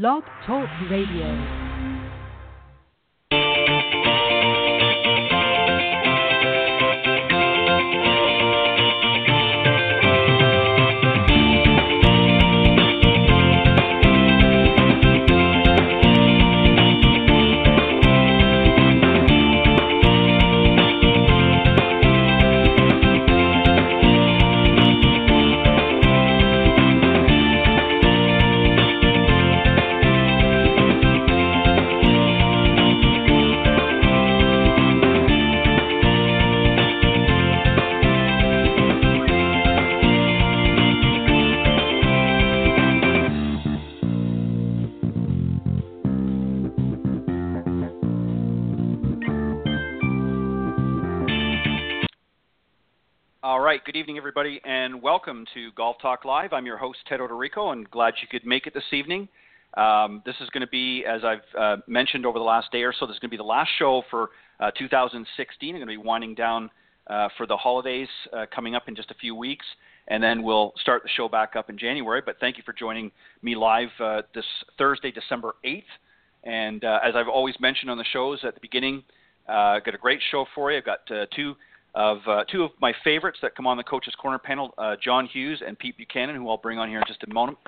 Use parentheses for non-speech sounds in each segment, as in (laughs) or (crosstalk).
Blog Talk Radio. Good evening, everybody, and welcome to Golf Talk Live. I'm your host, Ted Odorico, and glad you could make it this evening. Um, this is going to be, as I've uh, mentioned over the last day or so, this is going to be the last show for uh, 2016. I'm going to be winding down uh, for the holidays uh, coming up in just a few weeks, and then we'll start the show back up in January. But thank you for joining me live uh, this Thursday, December 8th. And uh, as I've always mentioned on the shows at the beginning, I've got a great show for you. I've got two of uh, two of my favorites that come on the Coaches Corner panel, uh, John Hughes and Pete Buchanan, who I'll bring on here in just a moment.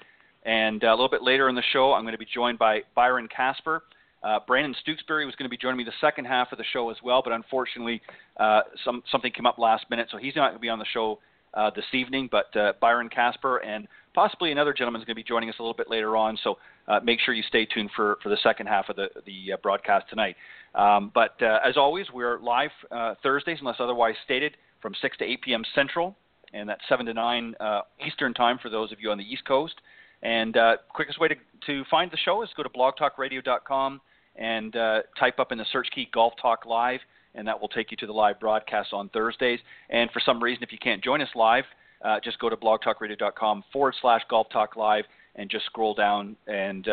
And uh, a little bit later in the show, I'm going to be joined by Byron Casper. Uh, Brandon Stooksbury was going to be joining me the second half of the show as well, but unfortunately, uh, some, something came up last minute, so he's not going to be on the show uh, this evening. But Byron Casper and possibly another gentleman is going to be joining us a little bit later on. So uh, make sure you stay tuned for, for the second half of the, the uh, broadcast tonight. Um, but uh, as always, we're live uh, Thursdays, unless otherwise stated, from 6 to 8 p.m. Central, and that's 7 to 9 uh, Eastern Time for those of you on the East Coast. And uh, quickest way to, to find the show is go to blogtalkradio.com and type up in the search key Golf Talk Live, and that will take you to the live broadcast on Thursdays. And for some reason, if you can't join us live, uh, just go to blogtalkradio.com forward slash Golf Talk Live and just scroll down, and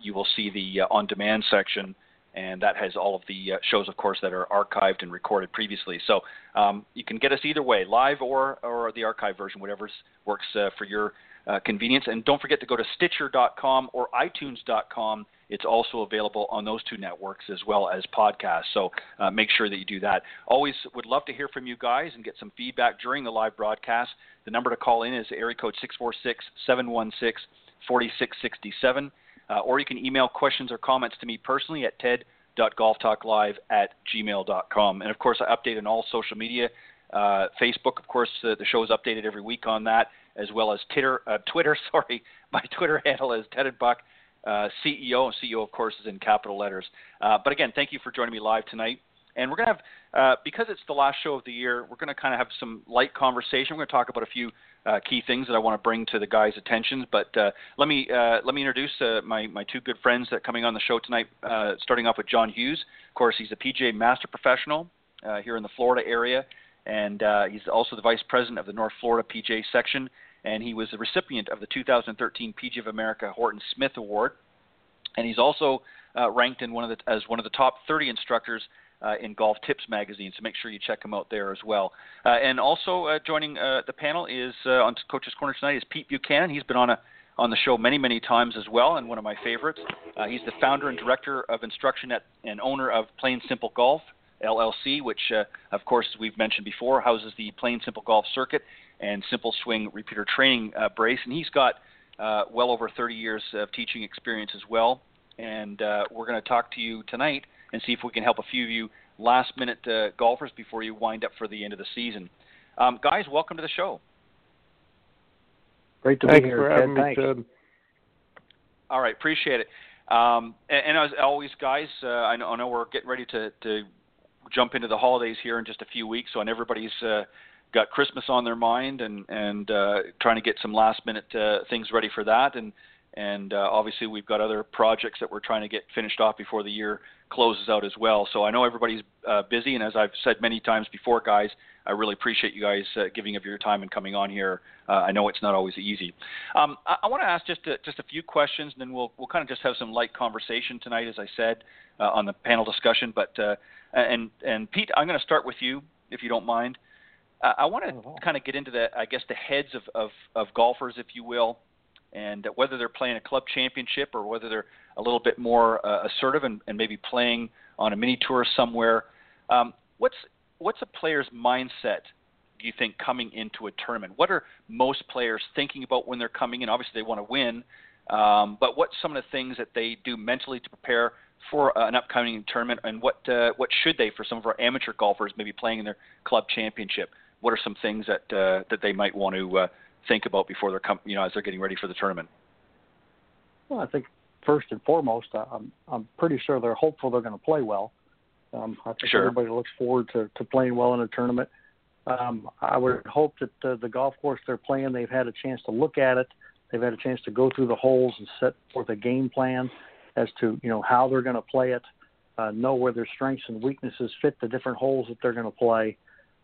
you will see the on demand section and that has all of the uh, shows, of course, that are archived and recorded previously. So um, you can get us either way, live or or the archive version, whatever works uh, for your uh, convenience. And don't forget to go to Stitcher.com or iTunes.com. It's also available on those two networks as well as podcasts. So uh, make sure that you do that. Always would love to hear from you guys and get some feedback during the live broadcast. The number to call in is area code 646 716 4667. Uh, or you can email questions or comments to me personally at ted.golftalklive at gmail.com. And of course, I update on all social media. Uh, Facebook, of course, uh, the show is updated every week on that, as well as Twitter. Uh, Twitter, (laughs) sorry, my Twitter handle is Ted and Buck, uh, CEO. And CEO, of course, is in capital letters. Uh, but again, thank you for joining me live tonight. And we're going to have, uh, because it's the last show of the year, we're going to kind of have some light conversation. We're going to talk about a few uh, key things that I want to bring to the guys' attention. But uh, let me let me introduce my my two good friends that are coming on the show tonight. Starting off with John Hughes. Of course, he's a PGA Master Professional here in the Florida area, and he's also the Vice President of the North Florida PGA section. And he was the recipient of the 2013 PGA of America Horton Smith Award. And he's also ranked in one of the as one of the top 30 instructors uh, in Golf Tips magazine. So make sure you check him out there as well. Uh, and also uh, joining uh, the panel is uh, on Coach's Corner tonight is Pete Buchanan. He's been on a on the show many many times as well, and one of my favorites. Uh, he's the founder and director of instruction at, and owner of Plane Simple Golf LLC, which of course we've mentioned before houses the Plane Simple Golf circuit and Simple Swing repeater training brace. And he's got well over 30 years of teaching experience as well. And we're going to talk to you tonight and see if we can help a few of you last minute uh, golfers before you wind up for the end of the season. Um, guys, welcome to the show. Great to Thanks be here. For having Thanks. Me, All right, appreciate it. Um, and, and, as always, guys, uh, I, know, I, know, we're getting ready to, to, jump into the holidays here in just a few weeks, so and everybody's uh, got Christmas on their mind and and uh, trying to get some last minute uh, things ready for that. And and uh, obviously we've got other projects that we're trying to get finished off before the year closes out as well. So I know everybody's uh, busy, and as I've said many times before, guys, I really appreciate you guys uh, giving of your time and coming on here. Uh, I know it's not always easy. Um, I, I want to ask just a, just a few questions, and then we'll we'll kind of just have some light conversation tonight, as I said uh, on the panel discussion. But uh, and and Pete, I'm going to start with you, if you don't mind. I want to kind of get into the, I guess, the heads of, of, of golfers, if you will, and whether they're playing a club championship or whether they're a little bit more uh, assertive and, and, maybe playing on a mini tour somewhere. Um, what's what's a player's mindset? Do you think coming into a tournament? What are most players thinking about when they're coming in? Obviously, they want to win, um, but what's some of the things that they do mentally to prepare for an upcoming tournament, and what uh, what should they for some of our amateur golfers maybe playing in their club championship? What are some things that uh, that they might want to uh, think about before they're com- you know as they're getting ready for the tournament? Well, I think first and foremost, I'm I'm pretty sure they're hopeful they're going to play well. Um, I think sure. everybody looks forward to, to playing well in a tournament. Um, I would hope that uh, the golf course they're playing, they've had a chance to look at it. They've had a chance to go through the holes and set forth a game plan as to you know how they're going to play it, uh, know where their strengths and weaknesses fit the different holes that they're going to play,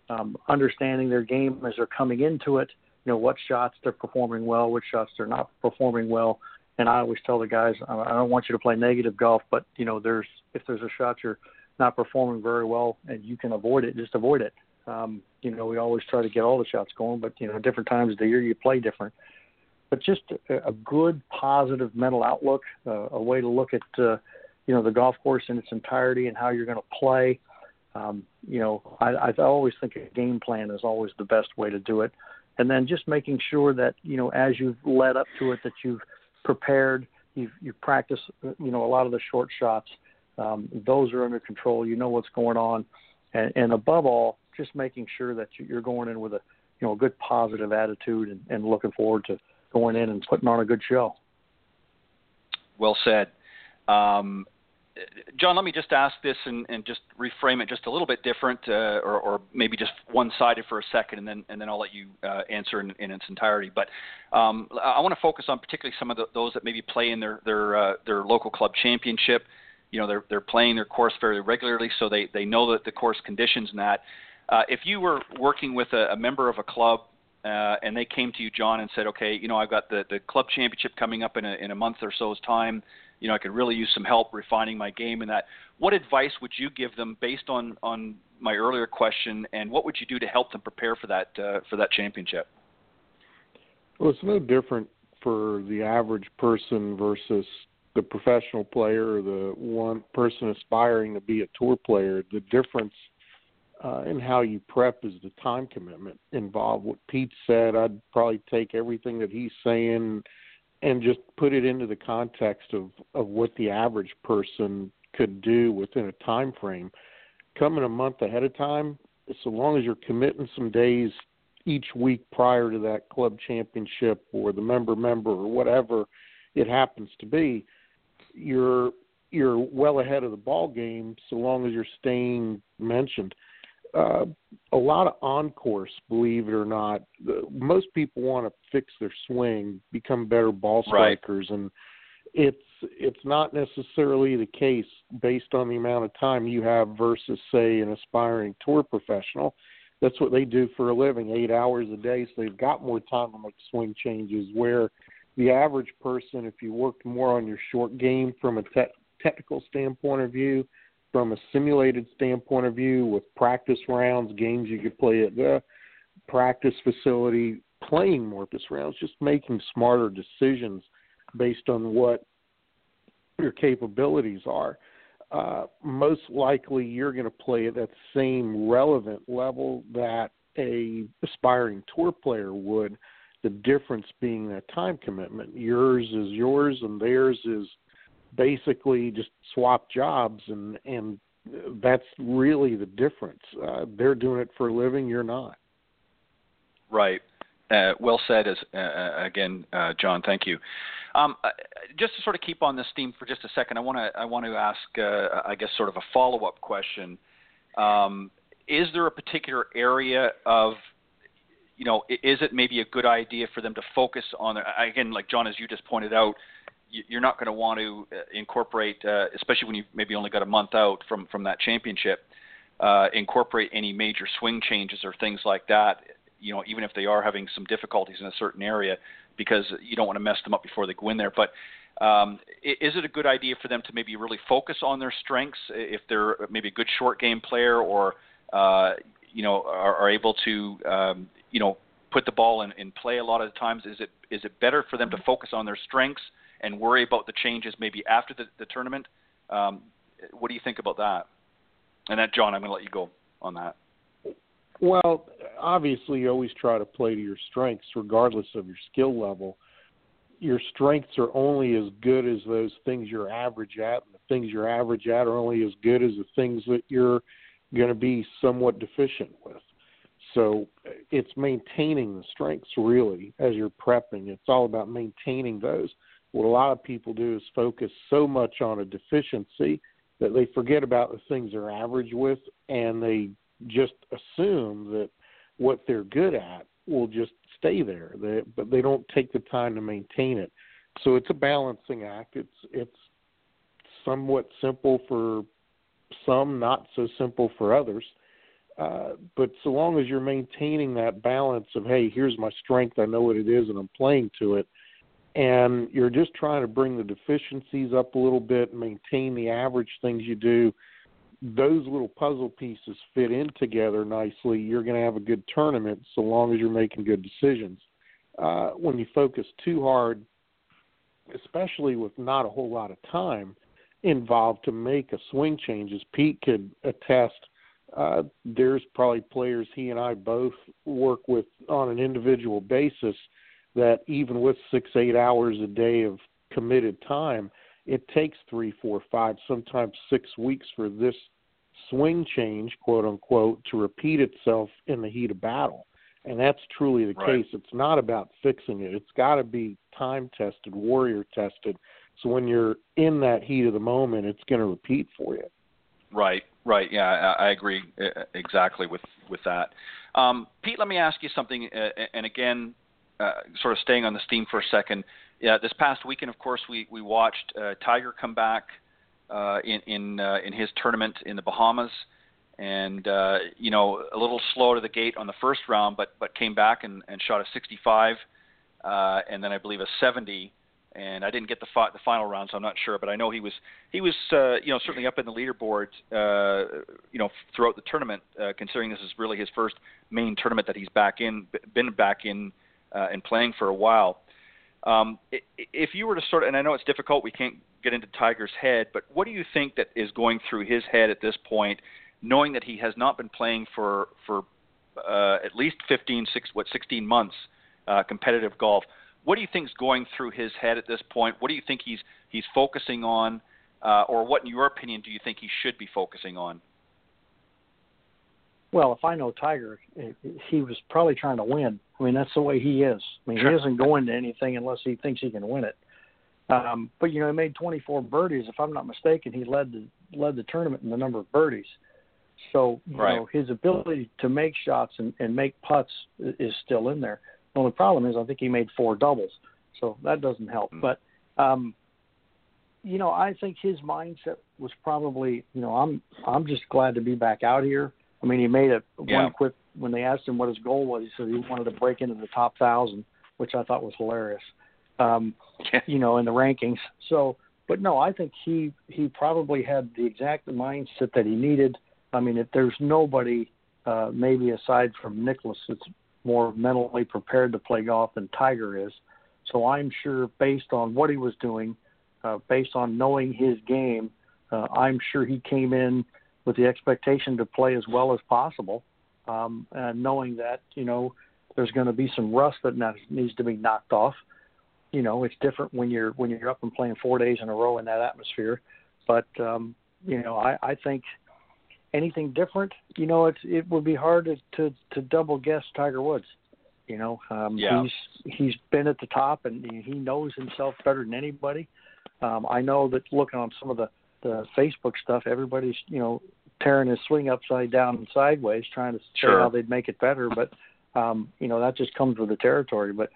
um, understanding their game as they're coming into it. You know what shots they're performing well, which shots they're not performing well. And I always tell the guys, I don't want you to play negative golf, but you know there's if there's a shot you're not performing very well and you can avoid it, just avoid it. Um, you know, we always try to get all the shots going, but you know, different times of the year you play different. But just a, a good, positive mental outlook, uh, a way to look at, uh, you know, the golf course in its entirety and how you're going to play. Um, you know, I, I always think a game plan is always the best way to do it. And then just making sure that you know, as you've led up to it, that you've prepared, you've you practice, you know, a lot of the short shots um, those are under control. You know what's going on, and, and above all, just making sure that you're going in with a you know a good positive attitude and, and looking forward to going in and putting on a good show. Well said. Um, John, let me just ask this and, and, just reframe it just a little bit different, uh, or, or, maybe just one-sided for a second, and then and then I'll let you uh, answer in, in, its entirety. But um, I want to focus on particularly some of the, those that maybe play in their their uh, their local club championship you know they're they're playing their course very regularly, so they they know that the course conditions and that. Uh, if you were working with a, a member of a club uh, and they came to you, John, and said, okay, you know I've got the the club championship coming up in a in a month or so's time. You know I could really use some help refining my game and that. What advice would you give them based on on my earlier question, and what would you do to help them prepare for that uh, for that championship? Well, it's no different for the average person versus the professional player or the one person aspiring to be a tour player, the difference uh, in how you prep is the time commitment involved. What Pete said, I'd probably take everything that he's saying and just put it into the context of of what the average person could do within a time frame. Coming a month ahead of time, so long as you're committing some days each week prior to that club championship or the member member or whatever it happens to be, you're you're well ahead of the ball game so long as you're staying mentioned. Uh, a lot of on course, believe it or not. Most people want to fix their swing, become better ball strikers, right. and it's it's not necessarily the case based on the amount of time you have versus say an aspiring tour professional. That's what they do for a living, eight hours a day, so they've got more time to make swing changes. Where the average person, if you worked more on your short game from a te- technical standpoint of view, from a simulated standpoint of view, with practice rounds, games you could play at the practice facility, playing more practice rounds, just making smarter decisions based on what your capabilities are. Uh, most likely, you're going to play at that same relevant level that a aspiring tour player would the difference being that time commitment. Yours is yours, and theirs is basically just swap jobs, and and that's really the difference. Uh, they're doing it for a living. You're not. Right. Uh, well said. As uh, uh again, uh, John, thank you. Um, uh, just to sort of keep on this theme for just a second, I want to I want to ask, I guess, sort of a follow up question. Um, is there a particular area of you know, is it maybe a good idea for them to focus on again, like John, as you just pointed out, you're not going to want to uh, incorporate, uh, especially when you maybe only got a month out from from that championship, uh, incorporate any major swing changes or things like that. You know, even if they are having some difficulties in a certain area, because you don't want to mess them up before they go in there. But um, is it a good idea for them to maybe really focus on their strengths if they're maybe a good short game player or uh, you know are, are able to um, you know put the ball in, in play a lot of the times? Is it is it better for them to focus on their strengths and worry about the changes maybe after the, the tournament? Um, what do you think about that? And that, John, I'm going to let you go on that. Well, obviously, you always try to play to your strengths, regardless of your skill level. Your strengths are only as good as those things you're average at, and the things you're average at are only as good as the things that you're going to be somewhat deficient with. So it's maintaining the strengths really as you're prepping. It's all about maintaining those. What a lot of people do is focus so much on a deficiency that they forget about the things they're average with and they just assume that what they're good at will just stay there. They, but they don't take the time to maintain it. So it's a balancing act. It's it's somewhat simple for some, not so simple for others. Uh, but so long as you're maintaining that balance of hey, here's my strength, I know what it is, and I'm playing to it, and you're just trying to bring the deficiencies up a little bit, maintain the average things you do, those little puzzle pieces fit in together nicely, you're going to have a good tournament so long as you're making good decisions. Uh, when you focus too hard, especially with not a whole lot of time involved to make a swing change, as Pete could attest, uh, there's probably players he and I both work with on an individual basis that even with six, eight hours a day of committed time, it takes three, four, five, sometimes six weeks for this swing change, quote unquote, to repeat itself in the heat of battle. And that's truly the right. case. It's not about fixing it. It's got to be time tested, warrior tested. So when you're in that heat of the moment, it's going to repeat for you. Right, right. Yeah, I, I agree exactly with with that. Um, Pete, let me ask you something. Uh, and again, uh, sort of staying on this theme for a second. Yeah, this past weekend, of course, we we watched uh, Tiger come back uh, in in uh, in his tournament in the Bahamas, and uh, you know a little slow to the gate on the first round, but but came back and, and shot a 65, uh, and then I believe a 70. And I didn't get the fi- the final round, so I'm not sure. But I know he was he was uh, you know certainly up in the leaderboard uh, you know throughout the tournament, uh, considering this is really his first main tournament that he's back in been back in uh, and playing for a while. Um, if you were to sort of, and I know it's difficult, we can't get into Tiger's head, but what do you think that is going through his head at this point, knowing that he has not been playing for for uh, at least 15, six, what 16 months uh, competitive golf? What do you think is going through his head at this point? What do you think he's he's focusing on, uh, or what, in your opinion, do you think he should be focusing on? Well, if I know Tiger, he was probably trying to win. I mean, that's the way he is. I mean, sure. he isn't going to anything unless he thinks he can win it. Um, but you know, he made 24 birdies. If I'm not mistaken, he led the led the tournament in the number of birdies. So you right. know, his ability to make shots and, and make putts is still in there. The only problem is I think he made four doubles, so that doesn't help. Mm-hmm. But um, you know, I think his mindset was probably, you know, I'm I'm just glad to be back out here. I mean, he made a yeah. one quick when they asked him what his goal was. He said he wanted to break into the top thousand, which I thought was hilarious. Um, you know, in the rankings. So, but no, I think he he probably had the exact mindset that he needed. I mean, if there's nobody, uh, maybe aside from Nicklaus, that's more mentally prepared to play golf than Tiger is. So I'm sure, based on what he was doing, uh, based on knowing his game, uh, I'm sure he came in with the expectation to play as well as possible, um, and knowing that you know there's going to be some rust that needs to be knocked off. You know, it's different when you're when you're up and playing four days in a row in that atmosphere. But um, you know, I, I think anything different, you know, it's it would be hard to to, to double guess Tiger Woods. You know, um, yeah. he's he's been at the top and he knows himself better than anybody. Um, I know that looking on some of the the Facebook stuff, everybody's you know tearing his swing upside down and sideways, trying to sure. say how they'd make it better. But um, you know that just comes with the territory. But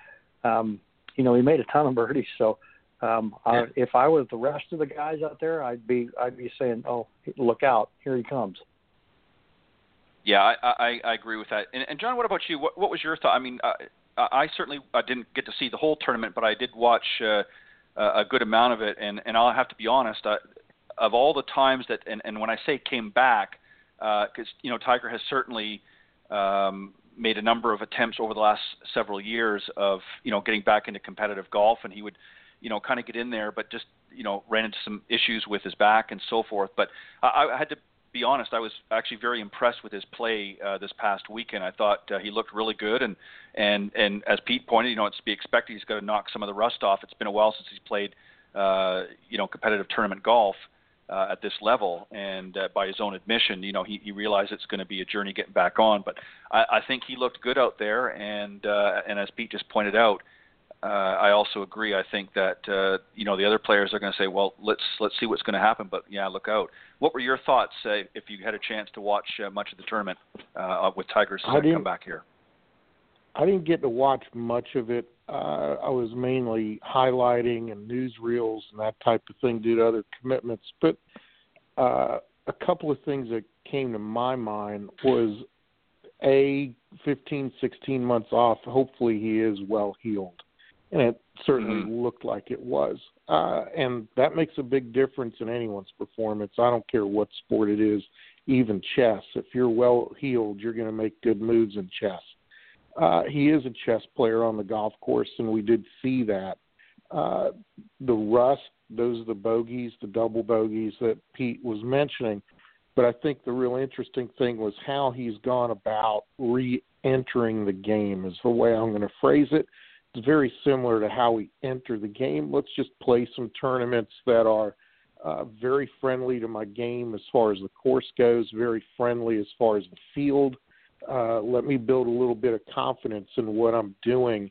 um, you know he made a ton of birdies, so um, yeah. I, if I was the rest of the guys out there, I'd be I'd be saying, oh, look out, here he comes. Yeah, I, I, I agree with that. And, and John, what about you? What, what was your thought? I mean, uh, I certainly I didn't get to see the whole tournament, but I did watch uh, a good amount of it. And, and I'll have to be honest, I, of all the times that, and, and when I say came back, because uh, you know Tiger has certainly um, made a number of attempts over the last several years of you know getting back into competitive golf, and he would you know kind of get in there, but just you know ran into some issues with his back and so forth. But I, I had to be honest, I was actually very impressed with his play uh, this past weekend. I thought uh, he looked really good, and and and as Pete pointed, you know, it's to be expected. He's got to knock some of the rust off. It's been a while since he's played, uh, you know, competitive tournament golf uh, at this level, and uh, by his own admission, you know, he, he realized it's going to be a journey getting back on. But I, I think he looked good out there, and uh, and as Pete just pointed out, uh, I also agree. I think that uh, you know the other players are going to say, well, let's let's see what's going to happen. But yeah, look out. What were your thoughts uh, if you had a chance to watch uh, much of the tournament uh, with Tigers uh, come back here? I didn't get to watch much of it. Uh, I was mainly highlighting and newsreels and that type of thing due to other commitments. But uh, a couple of things that came to my mind was a 15, 16 months off. Hopefully, he is well healed and it certainly mm-hmm. looked like it was. Uh, and that makes a big difference in anyone's performance. I don't care what sport it is, even chess. If you're well healed, you're going to make good moves in chess. Uh, he is a chess player on the golf course, and we did see that. Uh, the rust, those are the bogeys, the double bogeys that Pete was mentioning. But I think the real interesting thing was how he's gone about re entering the game, is the way I'm going to phrase it it's very similar to how we enter the game. Let's just play some tournaments that are uh, very friendly to my game as far as the course goes, very friendly as far as the field. Uh, let me build a little bit of confidence in what I'm doing,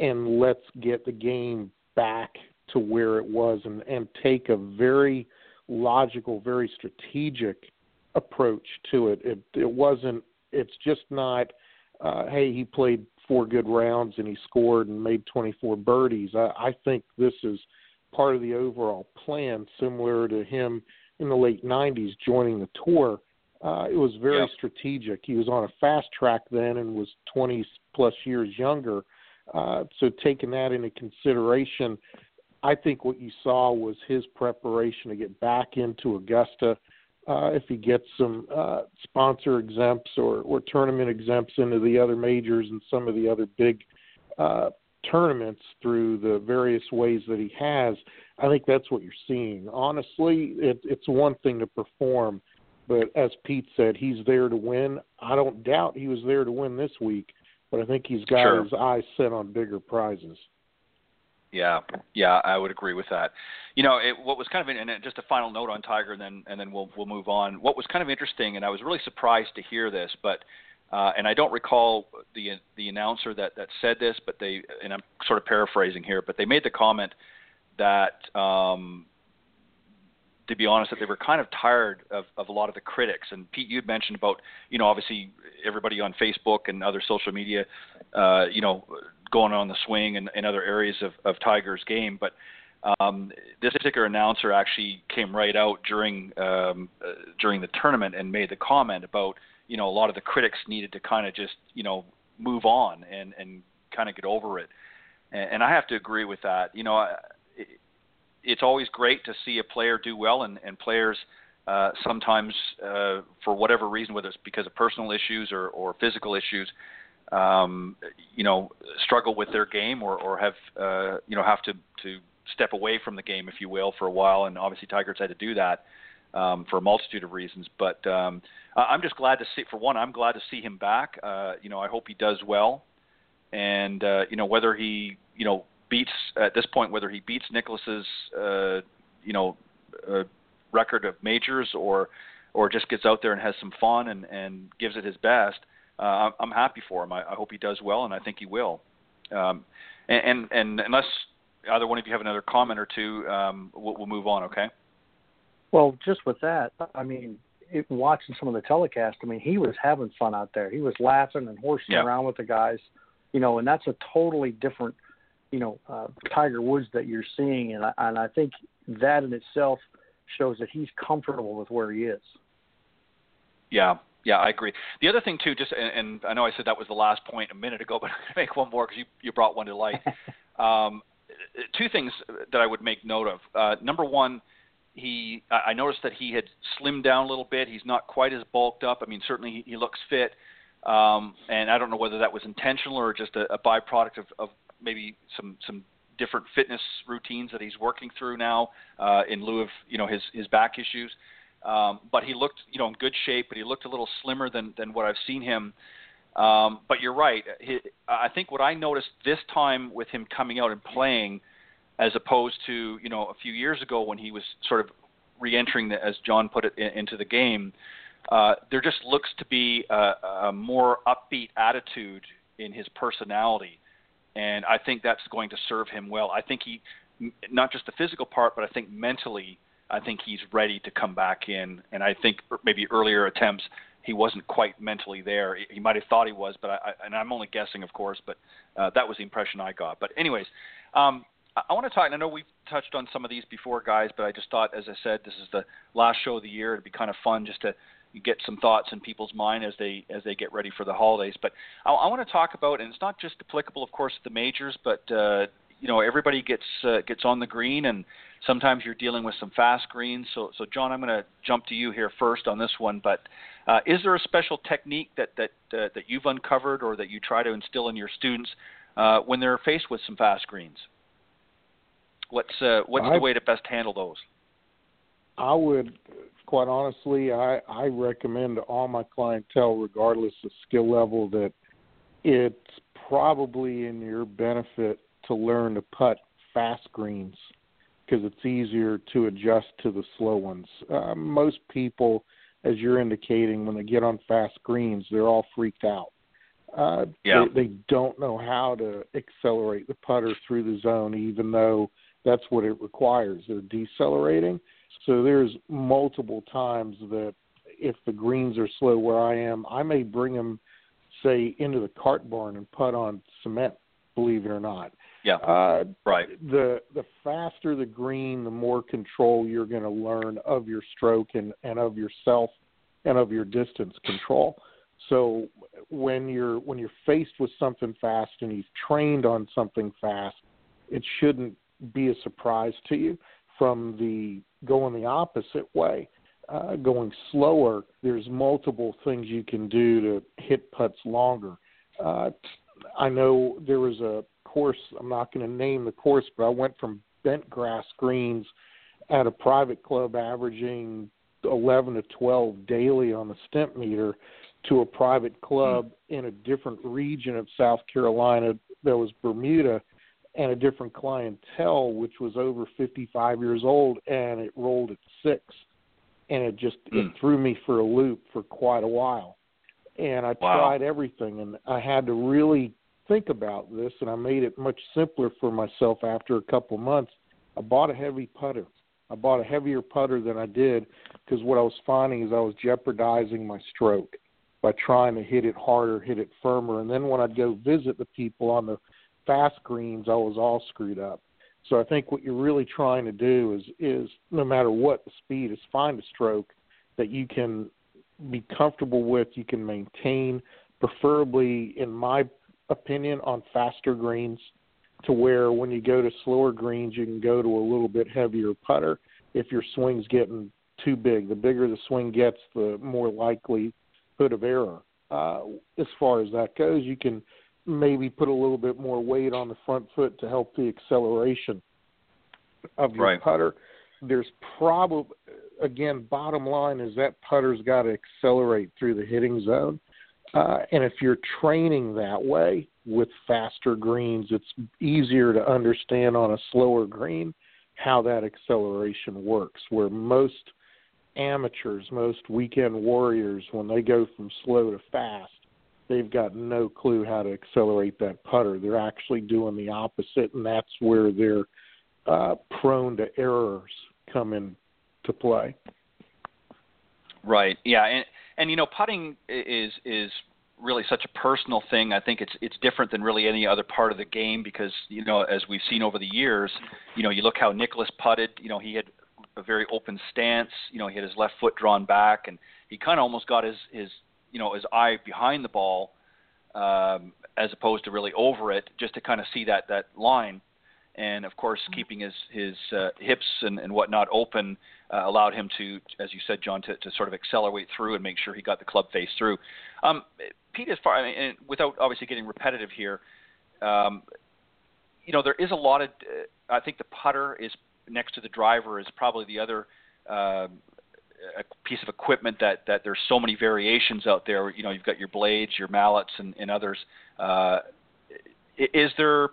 and let's get the game back to where it was and, and take a very logical, very strategic approach to it. It, it wasn't. It's just not. Uh, hey, he played four good rounds and he scored and made 24 birdies. I, I think this is part of the overall plan, similar to him in the late 90s joining the tour. Uh, it was very yep. strategic. He was on a fast track then and was 20 plus years younger. Uh, so taking that into consideration, I think what you saw was his preparation to get back into Augusta uh, if he gets some uh, sponsor exempts or, or tournament exempts into the other majors and some of the other big uh, tournaments through the various ways that he has, I think that's what you're seeing. Honestly, it, it's one thing to perform, but as Pete said, he's there to win. I don't doubt he was there to win this week, but I think he's got sure. his eyes set on bigger prizes. Yeah, yeah, I would agree with that. You know, it, what was kind of and just a final note on Tiger, and then and then we'll we'll move on. What was kind of interesting, and I was really surprised to hear this, but uh, and I don't recall the the announcer that that said this, but they and I'm sort of paraphrasing here, but they made the comment that um, to be honest, that they were kind of tired of, of a lot of the critics. And Pete, you'd mentioned about, you know, obviously everybody on Facebook and other social media, uh, you know, going on the swing and, and other areas of, of Tiger's game. But um, this particular announcer actually came right out during um, uh, during the tournament and made the comment about, you know, a lot of the critics needed to kind of just, you know, move on and and kind of get over it. And, and I have to agree with that. You know, I, it's always great to see a player do well, and, and players uh, sometimes, uh, for whatever reason, whether it's because of personal issues or, or physical issues, um, you know, struggle with their game or, or have uh, you know have to to step away from the game, if you will, for a while. And obviously, Tigers had to do that um, for a multitude of reasons. But um, I'm just glad to see. For one, I'm glad to see him back. Uh, you know, I hope he does well. And uh, you know, whether he you know beats at this point whether he beats Nicklaus's uh, you know uh, record of majors or or just gets out there and has some fun and and gives it his best. Uh, I'm happy for him. I, I hope he does well, and I think he will. Um, and, and and unless either one of you have another comment or two, um, we'll, we'll move on. Okay. Well, just with that, I mean, it, watching some of the telecast, I mean, he was having fun out there. He was laughing and horsing yeah. around with the guys, you know, and that's a totally different you know uh, Tiger Woods that you're seeing, and I, and I think that in itself shows that he's comfortable with where he is. Yeah, yeah, I agree. The other thing too, just and, and I know I said that was the last point a minute ago, (laughs) but I'm going to make one more because you you brought one to light. (laughs) um, two things that I would make note of. Uh, number one, he I noticed that he had slimmed down a little bit. He's not quite as bulked up. I mean, certainly he, he looks fit. Um, and I don't know whether that was intentional or just a, a byproduct of, of maybe some some different fitness routines that he's working through now uh, in lieu of you know his his back issues. Um, but he looked you know in good shape, but he looked a little slimmer than than what I've seen him. Um, but you're right. He, I think what I noticed this time with him coming out and playing, as opposed to you know a few years ago when he was sort of re-entering, the, as John put it, in, into the game. Uh, there just looks to be a, a more upbeat attitude in his personality and I think that's going to serve him well. I think he, not just the physical part, but I think mentally, I think he's ready to come back in. And I think maybe earlier attempts he wasn't quite mentally there. He might have thought he was, but I, and I'm only guessing, of course, but uh, that was the impression I got. But anyways, um, I, I want to talk. And I know we've touched on some of these before, guys, but I just thought, as I said, this is the last show of the year. It'd be kind of fun just to get some thoughts in people's mind as they as they get ready for the holidays. But I, I want to talk about, and it's not just applicable, of course, to the majors, but uh, you know everybody gets uh, gets on the green, and sometimes you're dealing with some fast greens. So, so John, I'm going to jump to you here first on this one. But uh, is there a special technique that that uh, that you've uncovered or that you try to instill in your students uh, when they're faced with some fast greens? What's uh, what's I, the way to best handle those? I would quite honestly, I, I recommend to all my clientele, regardless of skill level, that it's probably in your benefit to learn to putt fast greens because it's easier to adjust to the slow ones. Uh, most people, as you're indicating, when they get on fast greens, they're all freaked out. Uh, yeah. they, they don't know how to accelerate the putter through the zone, even though that's what it requires. They're decelerating so there's multiple times that if the greens are slow where I am, I may bring them, say, into the cart barn and putt on cement. Believe it or not. Yeah. Uh, right. The the faster the green, the more control you're going to learn of your stroke and and of yourself and of your distance control. So when you're when you're faced with something fast and you've trained on something fast, it shouldn't be a surprise to you from the going the opposite way, uh, going slower, there's multiple things you can do to hit putts longer. Uh, I know there was a course, I'm not going to name the course, but I went from bent grass greens at a private club averaging 11 to 12 daily on the Stimpmeter to a private club mm. in a different region of South Carolina that was Bermuda and a different clientele, which was over 55 years old, and it rolled at six, and it just mm. it hmm. threw me for a loop for quite a while. And I wow. tried everything, and I had to really think about this, and I made it much simpler for myself after a couple months. I bought a heavy putter. I bought a heavier putter than I did because what I was finding is I was jeopardizing my stroke by trying to hit it harder, hit it firmer, and then when I'd go visit the people on the fast greens, I was all screwed up. So I think what you're really trying to do is is no matter what the speed is, find a stroke that you can be comfortable with, you can maintain, preferably in my opinion, on faster greens, to where when you go to slower greens, you can go to a little bit heavier putter. If your swing's getting too big, the bigger the swing gets, the more likelihood of error. Uh, as far as that goes, you can maybe put a little bit more weight on the front foot to help the acceleration of your right. putter. There's probably again, bottom line is that putter's got to accelerate through the hitting zone. Uh, and if you're training that way with faster greens, it's easier to understand on a slower green how that acceleration works. Where most amateurs, most weekend warriors, when they go from slow to fast, they've got no clue how to accelerate that putter. They're actually doing the opposite, and that's where they're uh, prone to errors come into play. Right. Yeah, and and you know, putting is is really such a personal thing. I think it's it's different than really any other part of the game because you know, as we've seen over the years, you know, you look how Nicklaus putted. You know, he had a very open stance. You know, he had his left foot drawn back, and he kind of almost got his his you know his eye behind the ball um, as opposed to really over it, just to kind of see that that line. And of course, mm-hmm. keeping his his uh, hips and, and whatnot open uh, allowed him to, as you said, John, to, to sort of accelerate through and make sure he got the club face through. Um, Pete, as far and without obviously getting repetitive here, um, you know, there is a lot of. Uh, I think the putter is next to the driver is probably the other uh, piece of equipment that that there's so many variations out there. You know, you've got your blades, your mallets, and, and others. Uh, is there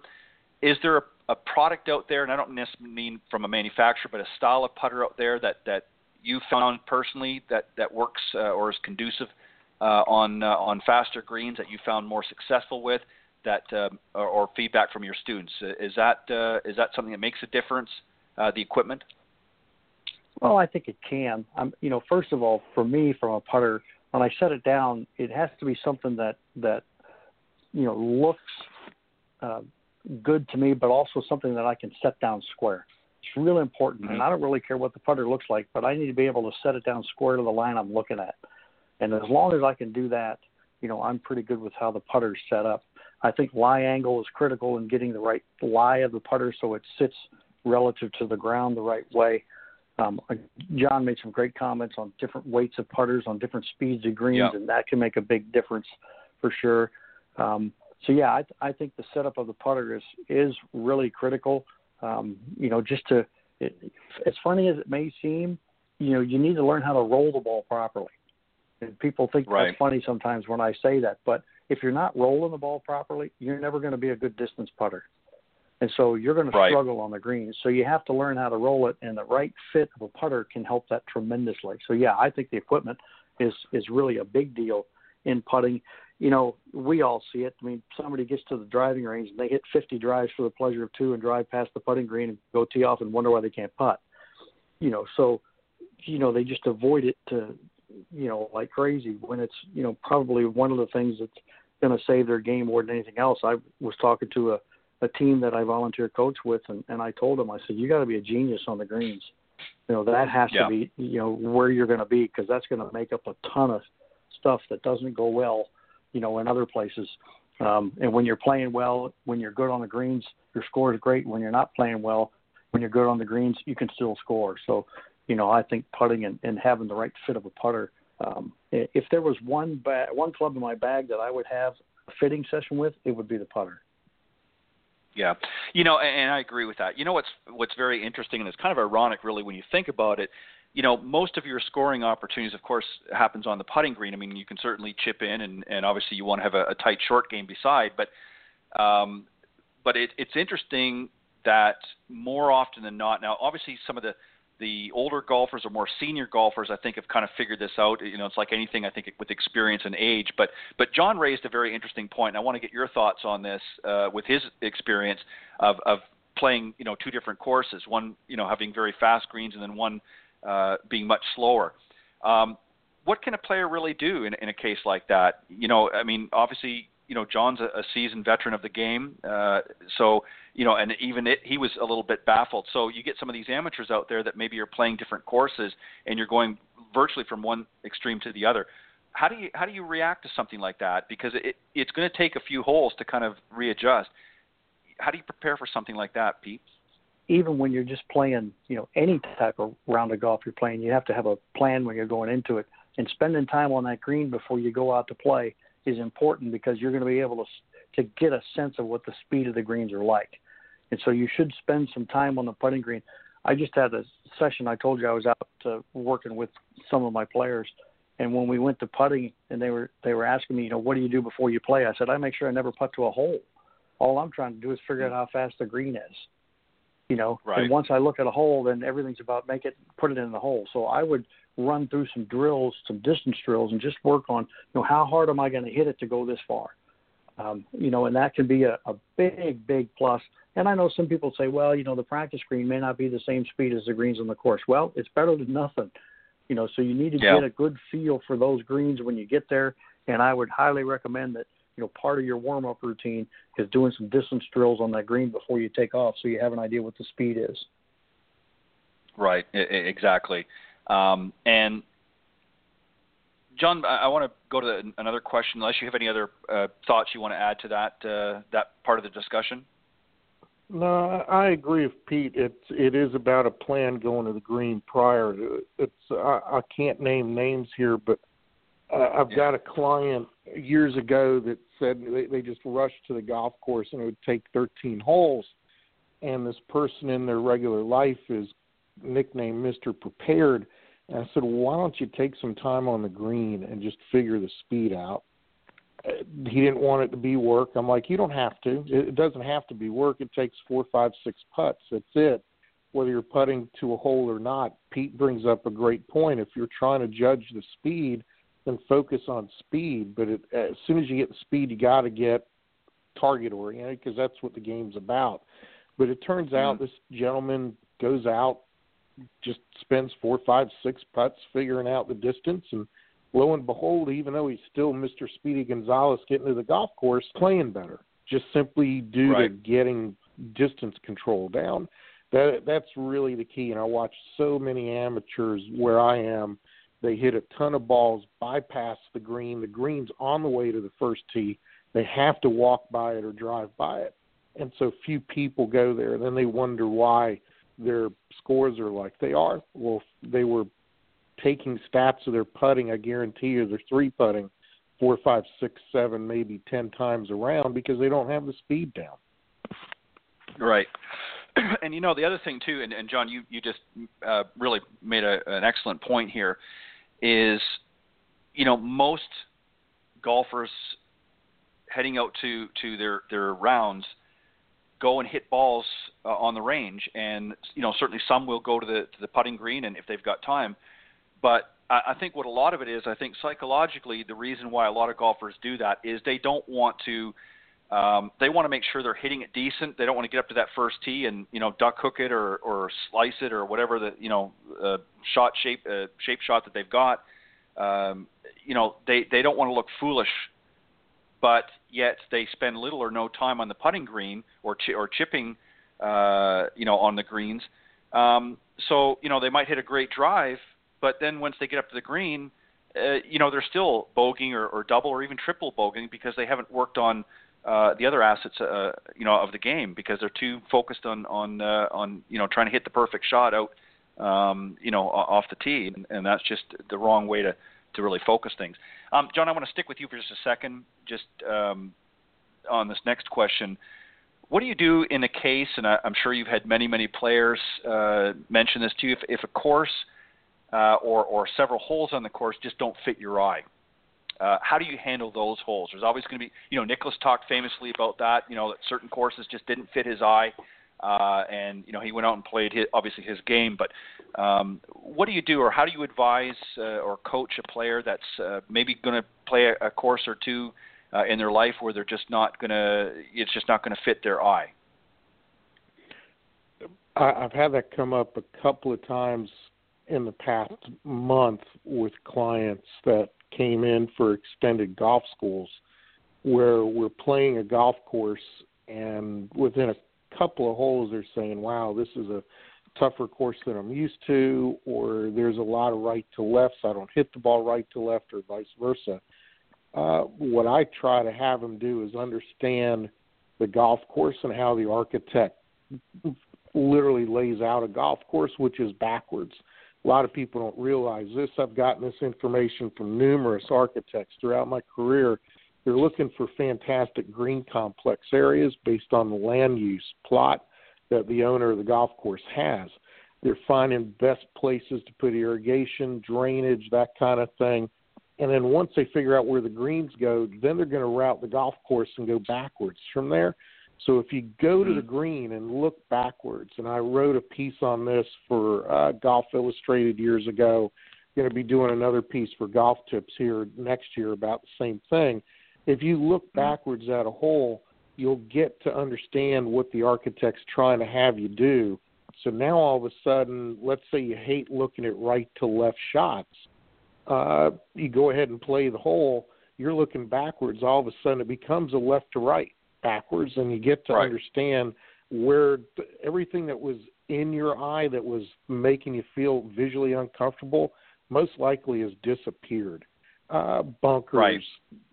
is there a, a product out there, and I don't mean from a manufacturer, but a style of putter out there that that you found personally that that works uh, or is conducive uh, on uh, on faster greens that you found more successful with that um, or, or, feedback from your students is that uh, is that something that makes a difference uh, the equipment well I think it can I'm you know first of all for me from a putter when I set it down it has to be something that that you know looks good to me but also something that I can set down square it's really important, mm-hmm. and I don't really care what the putter looks like, but I need to be able to set it down square to the line I'm looking at. And as long as I can do that, you know, I'm pretty good with how the putter's set up. I think lie angle is critical in getting the right lie of the putter so it sits relative to the ground the right way. Um, John made some great comments on different weights of putters on different speeds of greens, and that can make a big difference for sure. Um, so yeah, I, I think the setup of the putter is is really critical. Um, you know, just to, it, as funny as it may seem, you know, you need to learn how to roll the ball properly. And people think right. that's funny sometimes when I say that, but if you're not rolling the ball properly, you're never going to be a good distance putter. And so you're going to right. struggle on the greens. So you have to learn how to roll it, and the right fit of a putter can help that tremendously. So yeah, I think the equipment is is really a big deal in putting you know, we all see it. I mean, somebody gets to the driving range and they hit 50 drives for the pleasure of two and drive past the putting green and go tee off and wonder why they can't putt. You know, so, you know, they just avoid it to, you know, like crazy when it's, you know, probably one of the things that's going to save their game more than anything else. I was talking to a, a team that I volunteer coach with and, and I told them, I said, you got to be a genius on the greens. You know, that has yeah. to be, you know, where you're going to be because that's going to make up a ton of stuff that doesn't go well you know, in other places. Um, and when you're playing well, when you're good on the greens, your score is great. When you're not playing well, when you're good on the greens, you can still score. So, you know, I think putting and, and having the right fit of a putter. Um, if there was one ba- one club in my bag that I would have a fitting session with, it would be the putter. Yeah, you know, and, and I agree with that. You know what's what's very interesting, and it's kind of ironic, really, when you think about it you know, most of your scoring opportunities, of course, happens on the putting green. I mean, you can certainly chip in, and, and obviously you want to have a, a tight short game beside. But, um, but it, it's interesting that more often than not, now obviously some of the the older golfers or more senior golfers, I think, have kind of figured this out. You know, it's like anything, I think, with experience and age. But but John raised a very interesting point, and I want to get your thoughts on this uh, with his experience of of playing, you know, two different courses. One, you know, having very fast greens, and then one uh, being much slower. Um, what can a player really do in, in a case like that? You know, I mean, obviously, you know, John's a, a seasoned veteran of the game, uh, so you know, and even it, he was a little bit baffled. So you get some of these amateurs out there that maybe are playing different courses, and you're going virtually from one extreme to the other. How do you how do you react to something like that? Because it, it's going to take a few holes to kind of readjust. How do you prepare for something like that, Pete? even when you're just playing, you know, any type of round of golf you're playing, you have to have a plan when you're going into it. And spending time on that green before you go out to play is important because you're going to be able to to get a sense of what the speed of the greens are like. And so you should spend some time on the putting green. I just had a session. I told you I was out uh, working with some of my players, and when we went to putting, and they were they were asking me, you know, what do you do before you play? I said I make sure I never putt to a hole. All I'm trying to do is figure out how fast the green is you know. Right. And once I look at a hole, then everything's about make it put it in the hole. So I would run through some drills, some distance drills, and just work on you know how hard am I going to hit it to go this far. Um, you know, and that can be a, a big, big plus. And I know some people say, well, you know, the practice green may not be the same speed as the greens on the course. Well, it's better than nothing. You know, so you need to yeah. get a good feel for those greens when you get there. And I would highly recommend that you know part of your warm up routine is doing some distance drills on that green before you take off, so you have an idea what the speed is. Right, exactly. Um, and John, I want to go to the, another question. Unless you have any other uh, thoughts you want to add to that uh, that part of the discussion. No, I agree with Pete. It's it is about a plan going to the green prior. It's I, I can't name names here, but uh, I've yeah. got a client years ago that said they, they just rushed to the golf course and it would take 13 holes, and this person in their regular life is nicknamed Mr. Prepared. And I said, well, why don't you take some time on the green and just figure the speed out? He didn't want it to be work. I'm like, you don't have to. It doesn't have to be work. It takes four, five, six putts. That's it. Whether you're putting to a hole or not, Pete brings up a great point. If you're trying to judge the speed, then focus on speed. But it, as soon as you get the speed, you got to get target oriented because that's what the game's about. But it turns out mm-hmm. this gentleman goes out, just spends four, five, six putts figuring out the distance, and lo and behold, even though he's still Mr. Speedy Gonzalez getting to the golf course, playing better, just simply due right. to getting distance control down. That that's really the key. And I watch so many amateurs where I am they hit a ton of balls, bypass the green. The green's on the way to the first tee. They have to walk by it or drive by it. And so few people go there. Then they wonder why their scores are like they are. Well, they were taking stats of their putting, I guarantee you, they're three putting four, five, six, seven, maybe ten times around because they don't have the speed down. Right. (clears throat) And you know the other thing too, and, and John, you you just uh, really made a, an excellent point here is, you know, most golfers heading out to to their their rounds go and hit balls uh, on the range, and you know certainly some will go to the to the putting green, and if they've got time, but I, I think what a lot of it is, I think psychologically, the reason why a lot of golfers do that is they don't want to. Um, they want to make sure they're hitting it decent. They don't want to get up to that first tee and you know duck hook it or or slice it or whatever the you know uh, shot shape uh, shape shot that they've got. Um, you know they they don't want to look foolish, but yet they spend little or no time on the putting green or ch- or chipping uh, you know on the greens. Um, so you know they might hit a great drive, but then once they get up to the green, uh, you know they're still bogeying or, or double or even triple bogeying because they haven't worked on uh, the other assets, uh, you know, of the game because they're too focused on on uh, on you know trying to hit the perfect shot out, um, you know, off the tee, and, and that's just the wrong way to to really focus things. Um, John, I want to stick with you for just a second, just um, on this next question. What do you do in a case, and I, am sure you've had many, many players uh, mention this to you, if, if a course uh, or, or several holes on the course just don't fit your eye? Uh, how do you handle those holes? There's always going to be, you know, Nicklaus talked famously about that. You know, that certain courses just didn't fit his eye, uh, and you know he went out and played his, obviously his game. But um, what do you do, or how do you advise uh, or coach a player that's uh, maybe going to play a, a course or two uh, in their life where they're just not going to, it's just not going to fit their eye? I've had that come up a couple of times in the past month with clients that came in for extended golf schools where we're playing a golf course and within a couple of holes they're saying, Wow, this is a tougher course than I'm used to or there's a lot of right to left, so I don't hit the ball right to left or vice versa. Uh, what I try to have them do is understand the golf course and how the architect literally lays out a golf course, which is backwards. A lot of people don't realize this. I've gotten this information from numerous architects throughout my career. They're looking for fantastic green complex areas based on the land use plot that the owner of the golf course has. They're finding best places to put irrigation, drainage, that kind of thing. And then once they figure out where the greens go, then they're going to route the golf course and go backwards from there. So if you go to the mm-hmm. green and look backwards, and I wrote a piece on this for uh, Golf Illustrated years ago, going to be doing another piece for Golf Tips here next year about the same thing. If you look mm-hmm. backwards at a hole, you'll get to understand what the architect's trying to have you do. So now all of a sudden, let's say you hate looking at right to left shots, uh, you go ahead and play the hole. You're looking backwards. All of a sudden, it becomes a left to right backwards and you get to right. understand where th- everything that was in your eye that was making you feel visually uncomfortable most likely has disappeared. Uh, bunkers, right.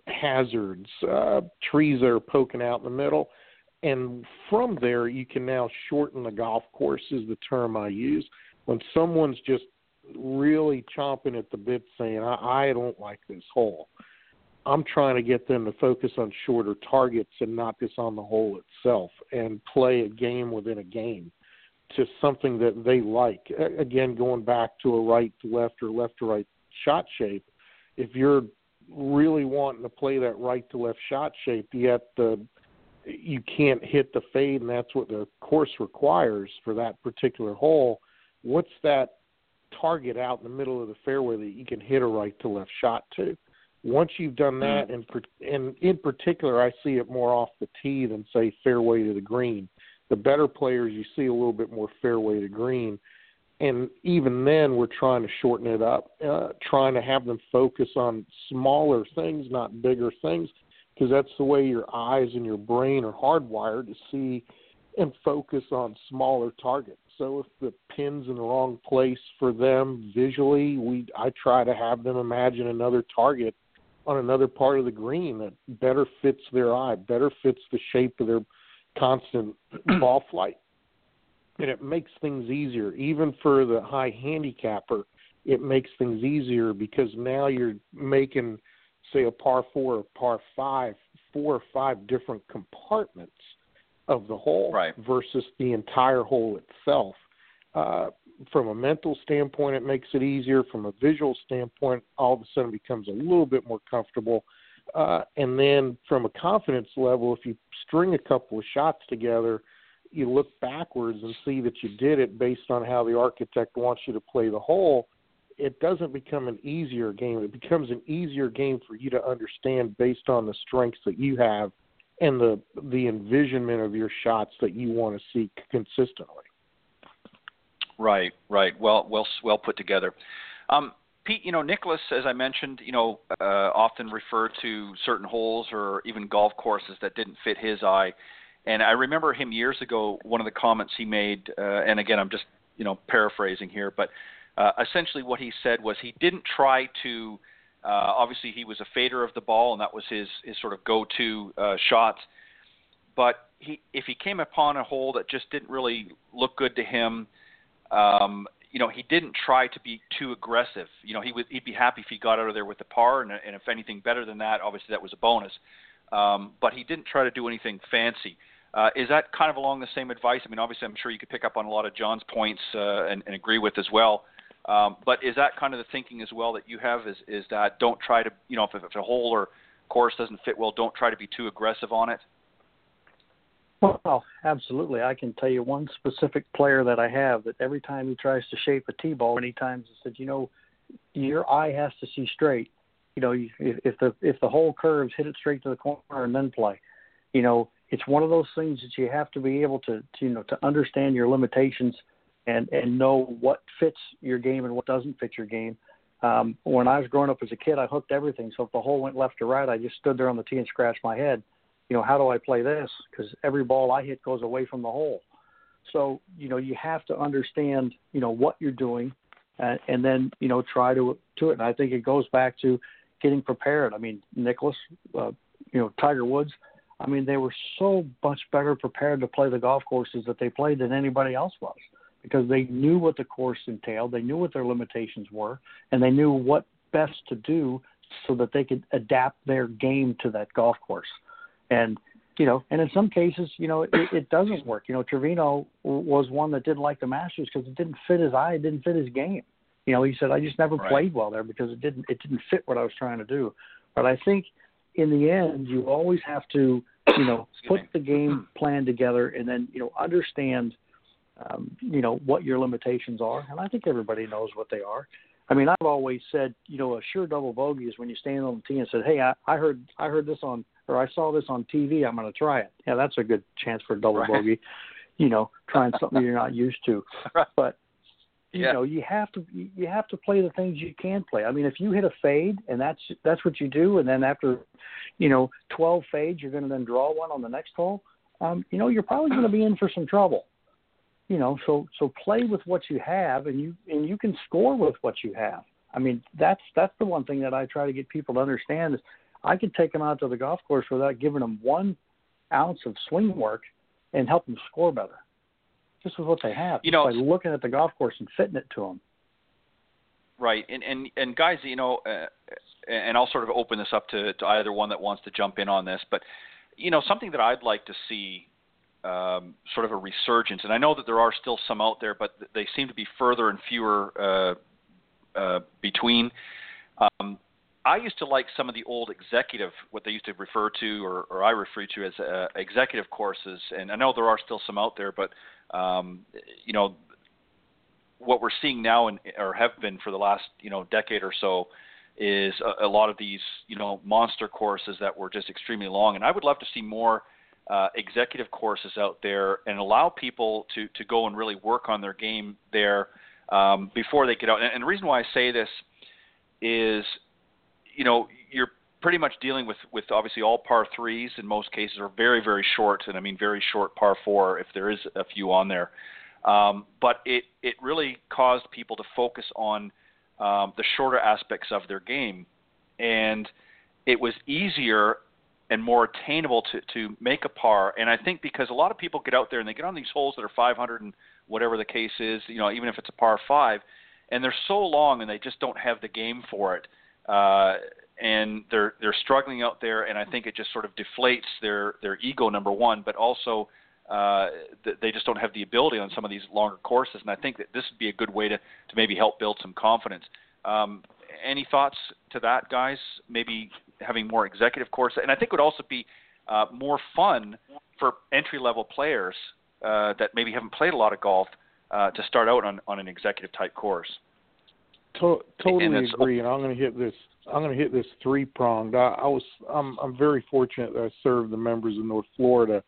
hazards, uh, trees that are poking out in the middle. And from there, you can now shorten the golf course, is the term I use. When someone's just really chomping at the bit saying, I, I don't like this hole. I'm trying to get them to focus on shorter targets and not just on the hole itself and play a game within a game to something that they like. Again, going back to a right to left or left to right shot shape, if you're really wanting to play that right to left shot shape, yet the you can't hit the fade, and that's what the course requires for that particular hole. What's that target out in the middle of the fairway that you can hit a right to left shot to? Once you've done hmm. that, and and in particular, I see it more off the tee than say fairway to the green. The better players, you see a little bit more fairway to green, and even then, we're trying to shorten it up, uh, trying to have them focus on smaller things, not bigger things because that's the way your eyes and your brain are hardwired to see and focus on smaller targets. So if the pin's in the wrong place for them visually, we I try to have them imagine another target on another part of the green that better fits their eye, better fits the shape of their constant (clears throat) ball flight. And it makes things easier. Even for the high handicapper, it makes things easier because now you're making – say a par four or par five, four or five different compartments of the hole right. versus the entire hole itself. Uh, from a mental standpoint, it makes it easier. From a visual standpoint, all of a sudden becomes a little bit more comfortable. Uh, and then from a confidence level, if you string a couple of shots together, you look backwards and see that you did it based on how the architect wants you to play the hole it doesn't become an easier game. It becomes an easier game for you to understand based on the strengths that you have and the the envisionment of your shots that you want to see consistently. Right, right. Well, well, well put together. Um, Pete, you know, Nicklaus, as I mentioned, you know, uh, often referred to certain holes or even golf courses that didn't fit his eye. And I remember him years ago. One of the comments he made, uh, and again, I'm just you know paraphrasing here, but uh, essentially what he said was he didn't try to. Uh, obviously, he was a fader of the ball, and that was his his sort of go-to uh, shot. But he, if he came upon a hole that just didn't really look good to him, um, you know, he didn't try to be too aggressive. You know, he would he'd be happy if he got out of there with the par, and, and if anything better than that, obviously that was a bonus. Um, but he didn't try to do anything fancy. Uh, is that kind of along the same advice? I mean, obviously, I'm sure you could pick up on a lot of John's points uh, and, and agree with as well. Um, but is that kind of the thinking as well that you have? Is is that don't try to you know if, if a hole or course doesn't fit well, don't try to be too aggressive on it. Well, absolutely. I can tell you one specific player that I have that every time he tries to shape a tee ball, many times he said, you know, your eye has to see straight. You know, if, if the if the hole curves, hit it straight to the corner and then play. You know, it's one of those things that you have to be able to, to you know to understand your limitations and and know what fits your game and what doesn't fit your game. Um, when I was growing up as a kid, I hooked everything. So if the hole went left or right, I just stood there on the tee and scratched my head. You know, how do I play this? Because every ball I hit goes away from the hole. So you know, you have to understand you know what you're doing, uh, and then you know try to to it. And I think it goes back to getting prepared. I mean, Nicklaus, uh, you know, Tiger Woods. I mean, they were so much better prepared to play the golf courses that they played than anybody else was because they knew what the course entailed, they knew what their limitations were, and they knew what best to do so that they could adapt their game to that golf course. And you know, and in some cases, you know, it, it doesn't work. You know, Trevino was one that didn't like the Masters because it didn't fit his eye, it didn't fit his game. You know, he said I just never right. played well there because it didn't it didn't fit what I was trying to do. But I think in the end, you always have to, you know, put the game (clears throat) plan together and then you know understand um, you know what your limitations are, and I think everybody knows what they are. I mean, I've always said, you know, a sure double bogey is when you stand on the tee and said, "Hey, I, I heard, I heard this on, or I saw this on TV. I'm going to try it." Yeah, that's a good chance for a double right. bogey. You know, trying something you're not used to. (laughs) But you yeah. know, you have to, you have to play the things you can play. I mean, if you hit a fade and that's that's what you do, and then after, you know, 12 fades, you're going to then draw one on the next hole. Um, you know, you're probably going to be in for some trouble you know so so play with what you have and you and you can score with what you have i mean that's that's the one thing that i try to get people to understand is i can take them out to the golf course without giving them one ounce of swing work and help them score better just with what they have you know by looking at the golf course and fitting it to them right and and and guys you know uh, and I'll sort of open this up to, to either one that wants to jump in on this, but you know, something that I'd like to see um, sort of a resurgence, and I know that there are still some out there, but they seem to be further and fewer uh, uh, between. Um, I used to like some of the old executive, what they used to refer to, or, or I refer to as uh, executive courses, and I know there are still some out there, but um, you know, what we're seeing now, and or have been for the last you know decade or so, is a, a lot of these you know monster courses that were just extremely long, and I would love to see more uh, executive courses out there and allow people to to go and really work on their game there um, before they get out. And, and the reason why I say this is, you know, you're pretty much dealing with with obviously all par threes in most cases are very very short, and I mean very short par four if there is a few on there. Um, but it it really caused people to focus on um, the shorter aspects of their game, and it was easier and more attainable to to make a par. And I think because a lot of people get out there and they get on these holes that are 500 and whatever the case is, you know, even if it's a par five, and they're so long and they just don't have the game for it. Uh, and they're they're struggling out there, and I think it just sort of deflates their their ego number one, but also uh, they just don't have the ability on some of these longer courses. And I think that this would be a good way to to maybe help build some confidence. Um, any thoughts to that, guys? Maybe having more executive courses, and I think it would also be uh, more fun for entry level players uh, that maybe haven't played a lot of golf uh, to start out on, on an executive type course. To- totally and agree, and I'm going to hit this. I'm going to hit this three pronged. I, I was I'm I'm very fortunate that I served the members of North Florida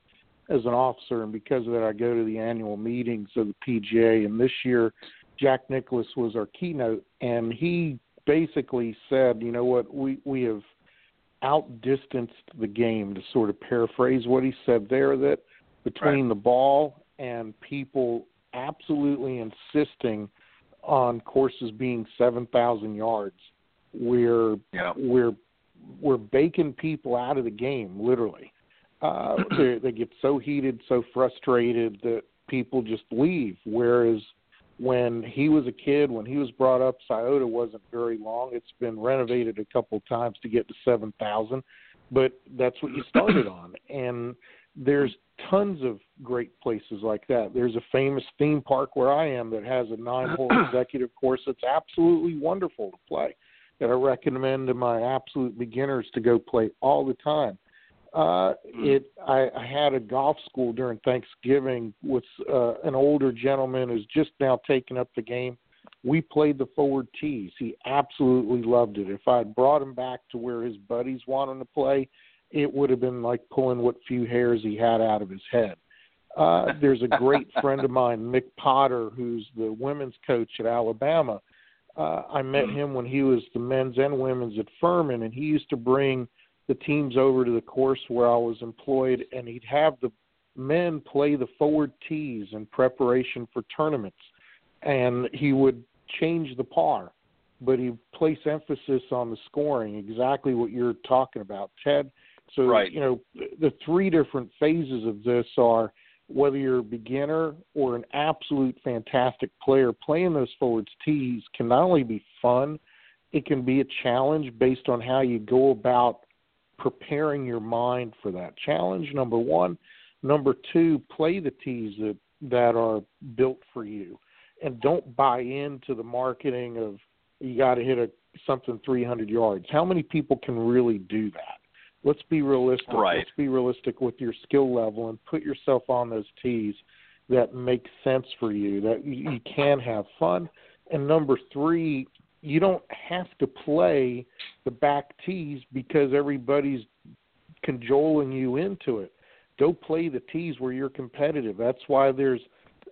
as an officer, and because of that, I go to the annual meetings of the PGA. And this year, Jack Nicklaus was our keynote, and he basically said, you know what, we we have outdistanced the game to sort of paraphrase what he said there that between right. the ball and people absolutely insisting on courses being 7,000 yards we're yeah. we're we're baking people out of the game literally uh (clears throat) they they get so heated so frustrated that people just leave whereas when he was a kid, when he was brought up, Scioto wasn't very long. It's been renovated a couple of times to get to 7,000, but that's what you started (clears throat) on. And there's tons of great places like that. There's a famous theme park where I am that has a nine hole (clears throat) executive course that's absolutely wonderful to play that I recommend to my absolute beginners to go play all the time. Uh, hmm. it I, I had a golf school during Thanksgiving with uh, an older gentleman who's just now taken up the game. We played the forward tees. He absolutely loved it. If I had brought him back to where his buddies wanted to play, it would have been like pulling what few hairs he had out of his head. Uh, there's a great (laughs) friend of mine, Mic Potter, who's the women's coach at Alabama. Uh, I met hmm. him when he was the men's and women's at Furman, and he used to bring – the teams over to the course where I was employed, and he'd have the men play the forward tees in preparation for tournaments, and he would change the par, but he'd place emphasis on the scoring, exactly what you're talking about, Ted. So, right. you know, the three different phases of this are whether you're a beginner or an absolute fantastic player, playing those forwards tees can not only be fun, it can be a challenge based on how you go about preparing your mind for that challenge. Number one, number two, play the tees that that are built for you, and don't buy into the marketing of you got to hit a something 300 yards. How many people can really do that? Let's be realistic. Right. Let's be realistic with your skill level and put yourself on those tees that make sense for you, that you can have fun. And number three, you don't have to play the back tees because everybody's cajoling you into it. Go play the tees where you're competitive. That's why there's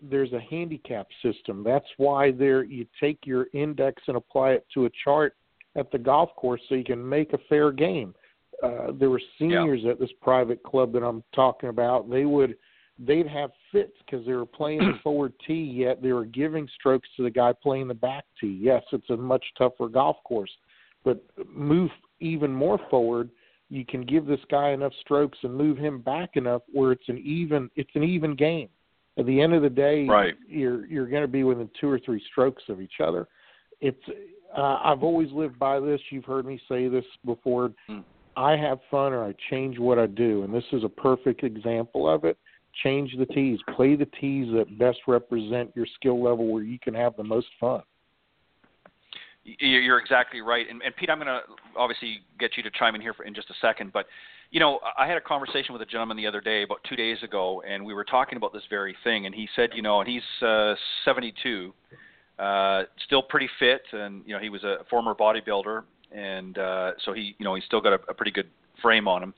there's a handicap system. That's why there you take your index and apply it to a chart at the golf course so you can make a fair game. Uh, there were seniors yeah. at this private club that I'm talking about. They would they'd have fits because they were playing the (clears throat) forward tee, yet they were giving strokes to the guy playing the back tee. Yes, it's a much tougher golf course, but move even more forward. You can give this guy enough strokes and move him back enough where it's an even it's an even game. At the end of the day, right. you're you're going to be within two or three strokes of each other. it's uh, I've always lived by this. You've heard me say this before. Mm. I have fun or I change what I do, and this is a perfect example of it. Change the tees. Play the tees that best represent your skill level where you can have the most fun. You're exactly right, and, and Pete, I'm going to obviously get you to chime in here for, in just a second. But you know, I had a conversation with a gentleman the other day, about two days ago, and we were talking about this very thing. And he said, you know, and he's uh, 72, uh, still pretty fit, and you know, he was a former bodybuilder, and uh, so he, you know, he's still got a, a pretty good frame on him.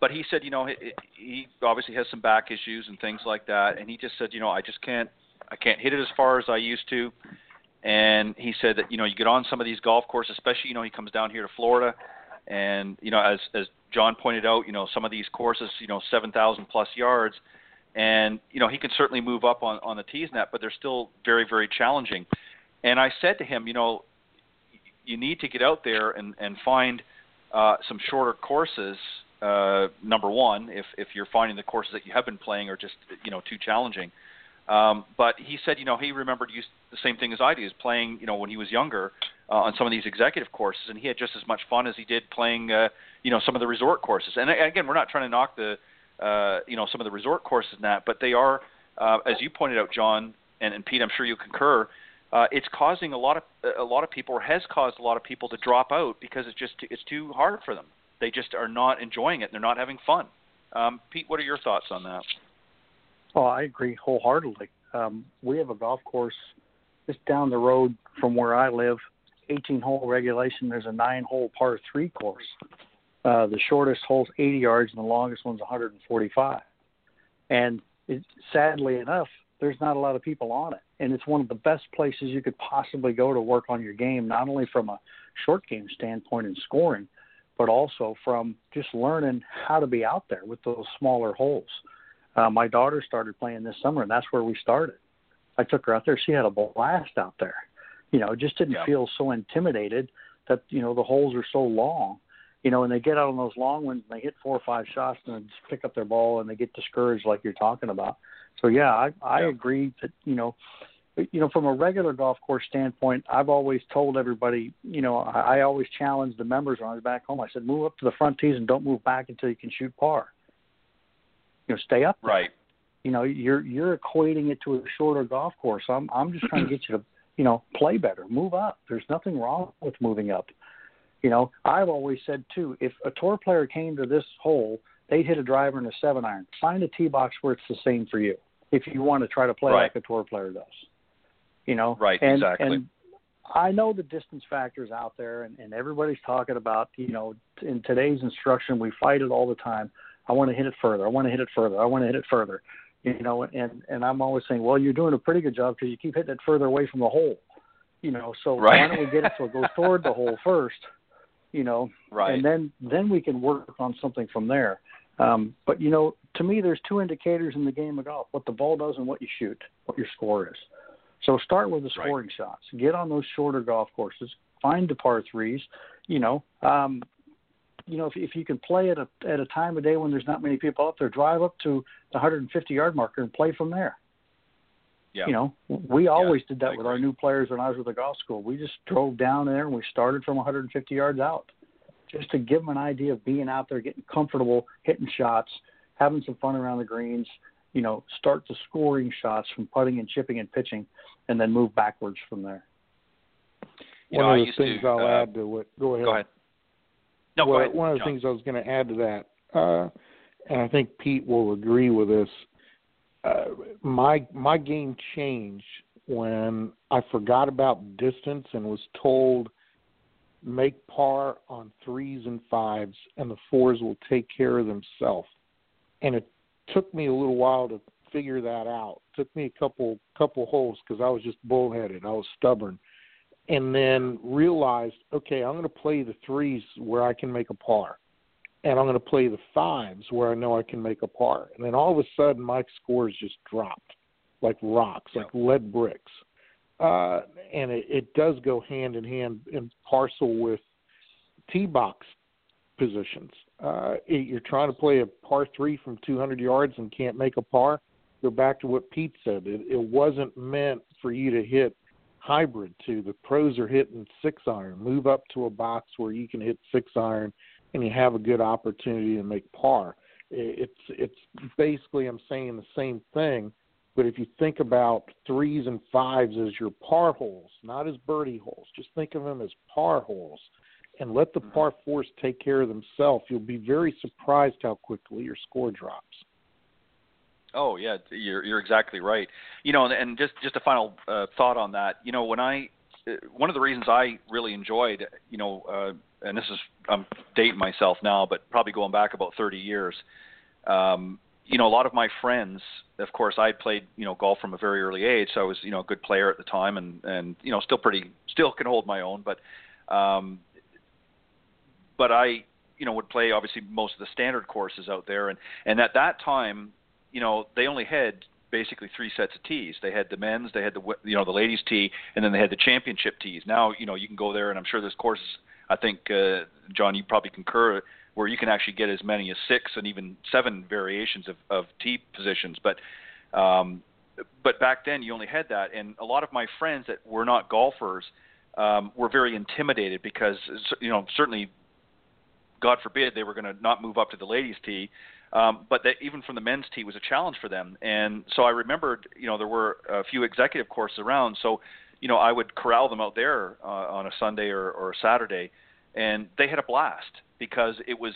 But he said, you know, he, he obviously has some back issues and things like that, and he just said, you know, I just can't, I can't hit it as far as I used to and he said that you know you get on some of these golf courses, especially you know he comes down here to Florida, and you know as as John pointed out, you know some of these courses, you know seven thousand plus yards, and you know he can certainly move up on on the tees net, but they're still very very challenging. And I said to him, you know, you need to get out there and and find uh, some shorter courses. Uh, number one, if if you're finding the courses that you have been playing are just you know too challenging. Um, but he said, you know, he remembered used the same thing as I do, is playing, you know, when he was younger uh, on some of these executive courses, and he had just as much fun as he did playing, uh, you know, some of the resort courses. And again, we're not trying to knock the, uh, you know, some of the resort courses and that, but they are, uh, as you pointed out, John and, and Pete, I'm sure you concur. Uh, it's causing a lot of a lot of people, or has caused a lot of people to drop out because it's just it's too hard for them. They just are not enjoying it. And they're not having fun. Um, Pete, what are your thoughts on that? Oh, I agree wholeheartedly. Um, we have a golf course just down the road from where I live, 18 hole regulation. There's a nine hole par three course. Uh, the shortest hole's 80 yards and the longest one's 145. And it, sadly enough, there's not a lot of people on it. And it's one of the best places you could possibly go to work on your game, not only from a short game standpoint and scoring, but also from just learning how to be out there with those smaller holes. Uh, my daughter started playing this summer, and that's where we started. I took her out there. She had a blast out there. You know, just didn't yeah. feel so intimidated that you know the holes are so long. You know, and they get out on those long ones and they hit four or five shots and just pick up their ball and they get discouraged like you're talking about. So yeah, I I yeah. agree that you know you know, from a regular golf course standpoint, I've always told everybody, you know, I, I always challenge the members when I was back home. I said, move up to the front tees and don't move back until you can shoot par you know stay up. There. Right. You know, you're you're equating it to a shorter golf course. I'm I'm just trying to get you to you know play better, move up. There's nothing wrong with moving up. You know, I've always said too, if a tour player came to this hole, they'd hit a driver and a seven iron. Find a tee box where it's the same for you. If you want to try to play right. like a tour player does. You know. Right. And, exactly. And I know the distance factors out there, and, and everybody's talking about, you know, in today's instruction, we fight it all the time. I want to hit it further. I want to hit it further. I want to hit it further. You know, and and I'm always saying, well, you're doing a pretty good job because you keep hitting it further away from the hole. You know, so right. why don't we get it so it goes toward the hole (laughs) first? You know, right. and then then we can work on something from there. Um, but you know, to me, there's two indicators in the game of golf: what the ball does and what you shoot, what your score is. So start with the scoring right. shots. Get on those shorter golf courses. Find the par threes. You know, um, you know, if, if you can play at a at a time of day when there's not many people out there, drive up to the 150 yard marker and play from there. Yeah. You know, we always yeah, did that I with our new players when I was with the golf school. We just drove down there and we started from 150 yards out, just to give them an idea of being out there, getting comfortable, hitting shots, having some fun around the greens. You know, start the scoring shots from putting and chipping and pitching, and then move backwards from there. You One know, of the things to, I'll uh, add to what. Go ahead. Go ahead. No, well, go ahead. one of the John. things I was going to add to that, uh, and I think Pete will agree with this. Uh, my my game changed when I forgot about distance and was told make par on threes and fives, and the fours will take care of themselves. And it took me a little while to figure that out. It took me a couple couple holes because I was just bullheaded. I was stubborn and then realized, okay, I'm going to play the threes where I can make a par, and I'm going to play the fives where I know I can make a par. And then all of a sudden, my scores just dropped like rocks, like lead bricks. Uh, and it, it does go hand in hand and parcel with tee box positions. Uh, it, you're trying to play a par three from 200 yards and can't make a par. Go back to what Pete said. It, it wasn't meant for you to hit hybrid to the pros are hitting six iron. Move up to a box where you can hit six iron and you have a good opportunity to make par. It's it's basically I'm saying the same thing, but if you think about threes and fives as your par holes, not as birdie holes, just think of them as par holes, and let the mm-hmm. par fours take care of themselves. You'll be very surprised how quickly your score drops. Oh yeah, you're you're exactly right. You know, and, and just just a final uh, thought on that. You know, when I one of the reasons I really enjoyed, you know, uh, and this is I'm dating myself now, but probably going back about 30 years. Um, you know, a lot of my friends, of course, I played you know golf from a very early age, so I was you know a good player at the time, and and you know still pretty still can hold my own, but um, but I you know would play obviously most of the standard courses out there, and and at that time, you know, they only had basically three sets of tees. They had the men's, they had the you know the ladies tee, and then they had the championship tees. Now you know you can go there, and I'm sure there's courses. I think uh, John, you probably concur where you can actually get as many as six and even seven variations of, of tee positions. But um, but back then you only had that, and a lot of my friends that were not golfers um, were very intimidated because you know certainly, God forbid, they were going to not move up to the ladies' tee. Um, but that even from the men's tee was a challenge for them. And so I remembered, you know, there were a few executive courses around. So, you know, I would corral them out there uh, on a Sunday or, or a Saturday, and they had a blast because it was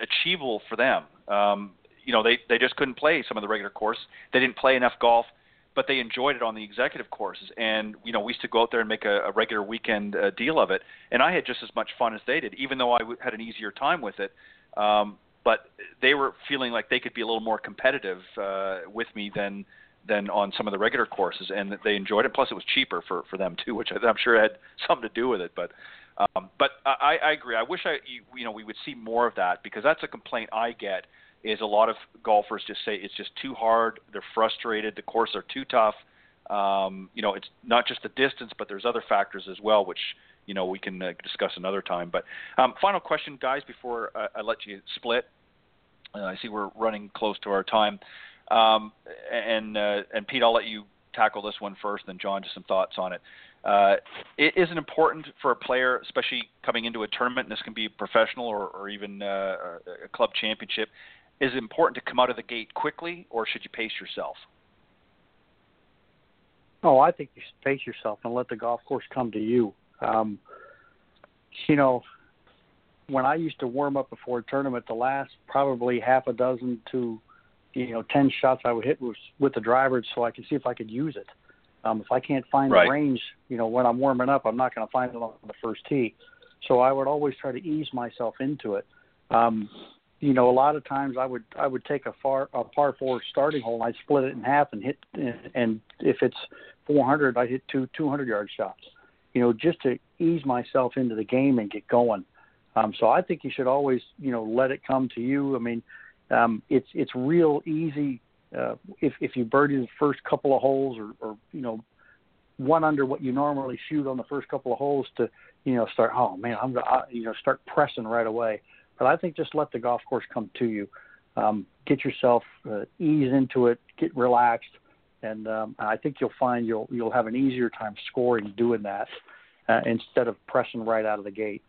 achievable for them. Um, you know, they they just couldn't play some of the regular course. They didn't play enough golf, but they enjoyed it on the executive courses. And you know, we used to go out there and make a, a regular weekend uh, deal of it. And I had just as much fun as they did, even though I w- had an easier time with it. Um, but they were feeling like they could be a little more competitive uh, with me than than on some of the regular courses, and they enjoyed it. Plus, it was cheaper for for them too, (laughs) which I'm sure had something to do with it. But um, but I, I agree. I wish I you, know we would see more of that because that's a complaint I get. Is a lot of golfers just say it's just too hard. They're frustrated. The courses are too tough. Um, you know, it's not just the distance, but there's other factors as well, which you know we can uh, discuss another time. But um, final question, guys, before uh, I let you split. Uh, I see we're running close to our time, um, and uh, and Pete, I'll let you tackle this one first, then John, just some thoughts on it. Uh, it isn't important for a player, especially coming into a tournament. And this can be professional or, or even uh, a club championship. Is it important to come out of the gate quickly, or should you pace yourself? Oh, I think you should pace yourself and let the golf course come to you. Um, you know, when I used to warm up before a tournament, the last probably half a dozen to you know ten shots I would hit was with the driver, so I could see if I could use it. Um, if I can't find right. the range, you know, when I'm warming up, I'm not going to find it on the first tee. So I would always try to ease myself into it. Um, you know, a lot of times I would I would take a far a par four starting hole and I'd split it in half and hit and if it's 400 I hit two 200 yard shots. You know, just to ease myself into the game and get going. Um, so I think you should always you know let it come to you. I mean, um, it's it's real easy uh, if if you birdie the first couple of holes or, or you know one under what you normally shoot on the first couple of holes to you know start oh man I'm gonna you know start pressing right away. But I think just let the golf course come to you. Um, get yourself uh, ease into it, get relaxed, and um, I think you'll find you'll you'll have an easier time scoring doing that uh, instead of pressing right out of the gate.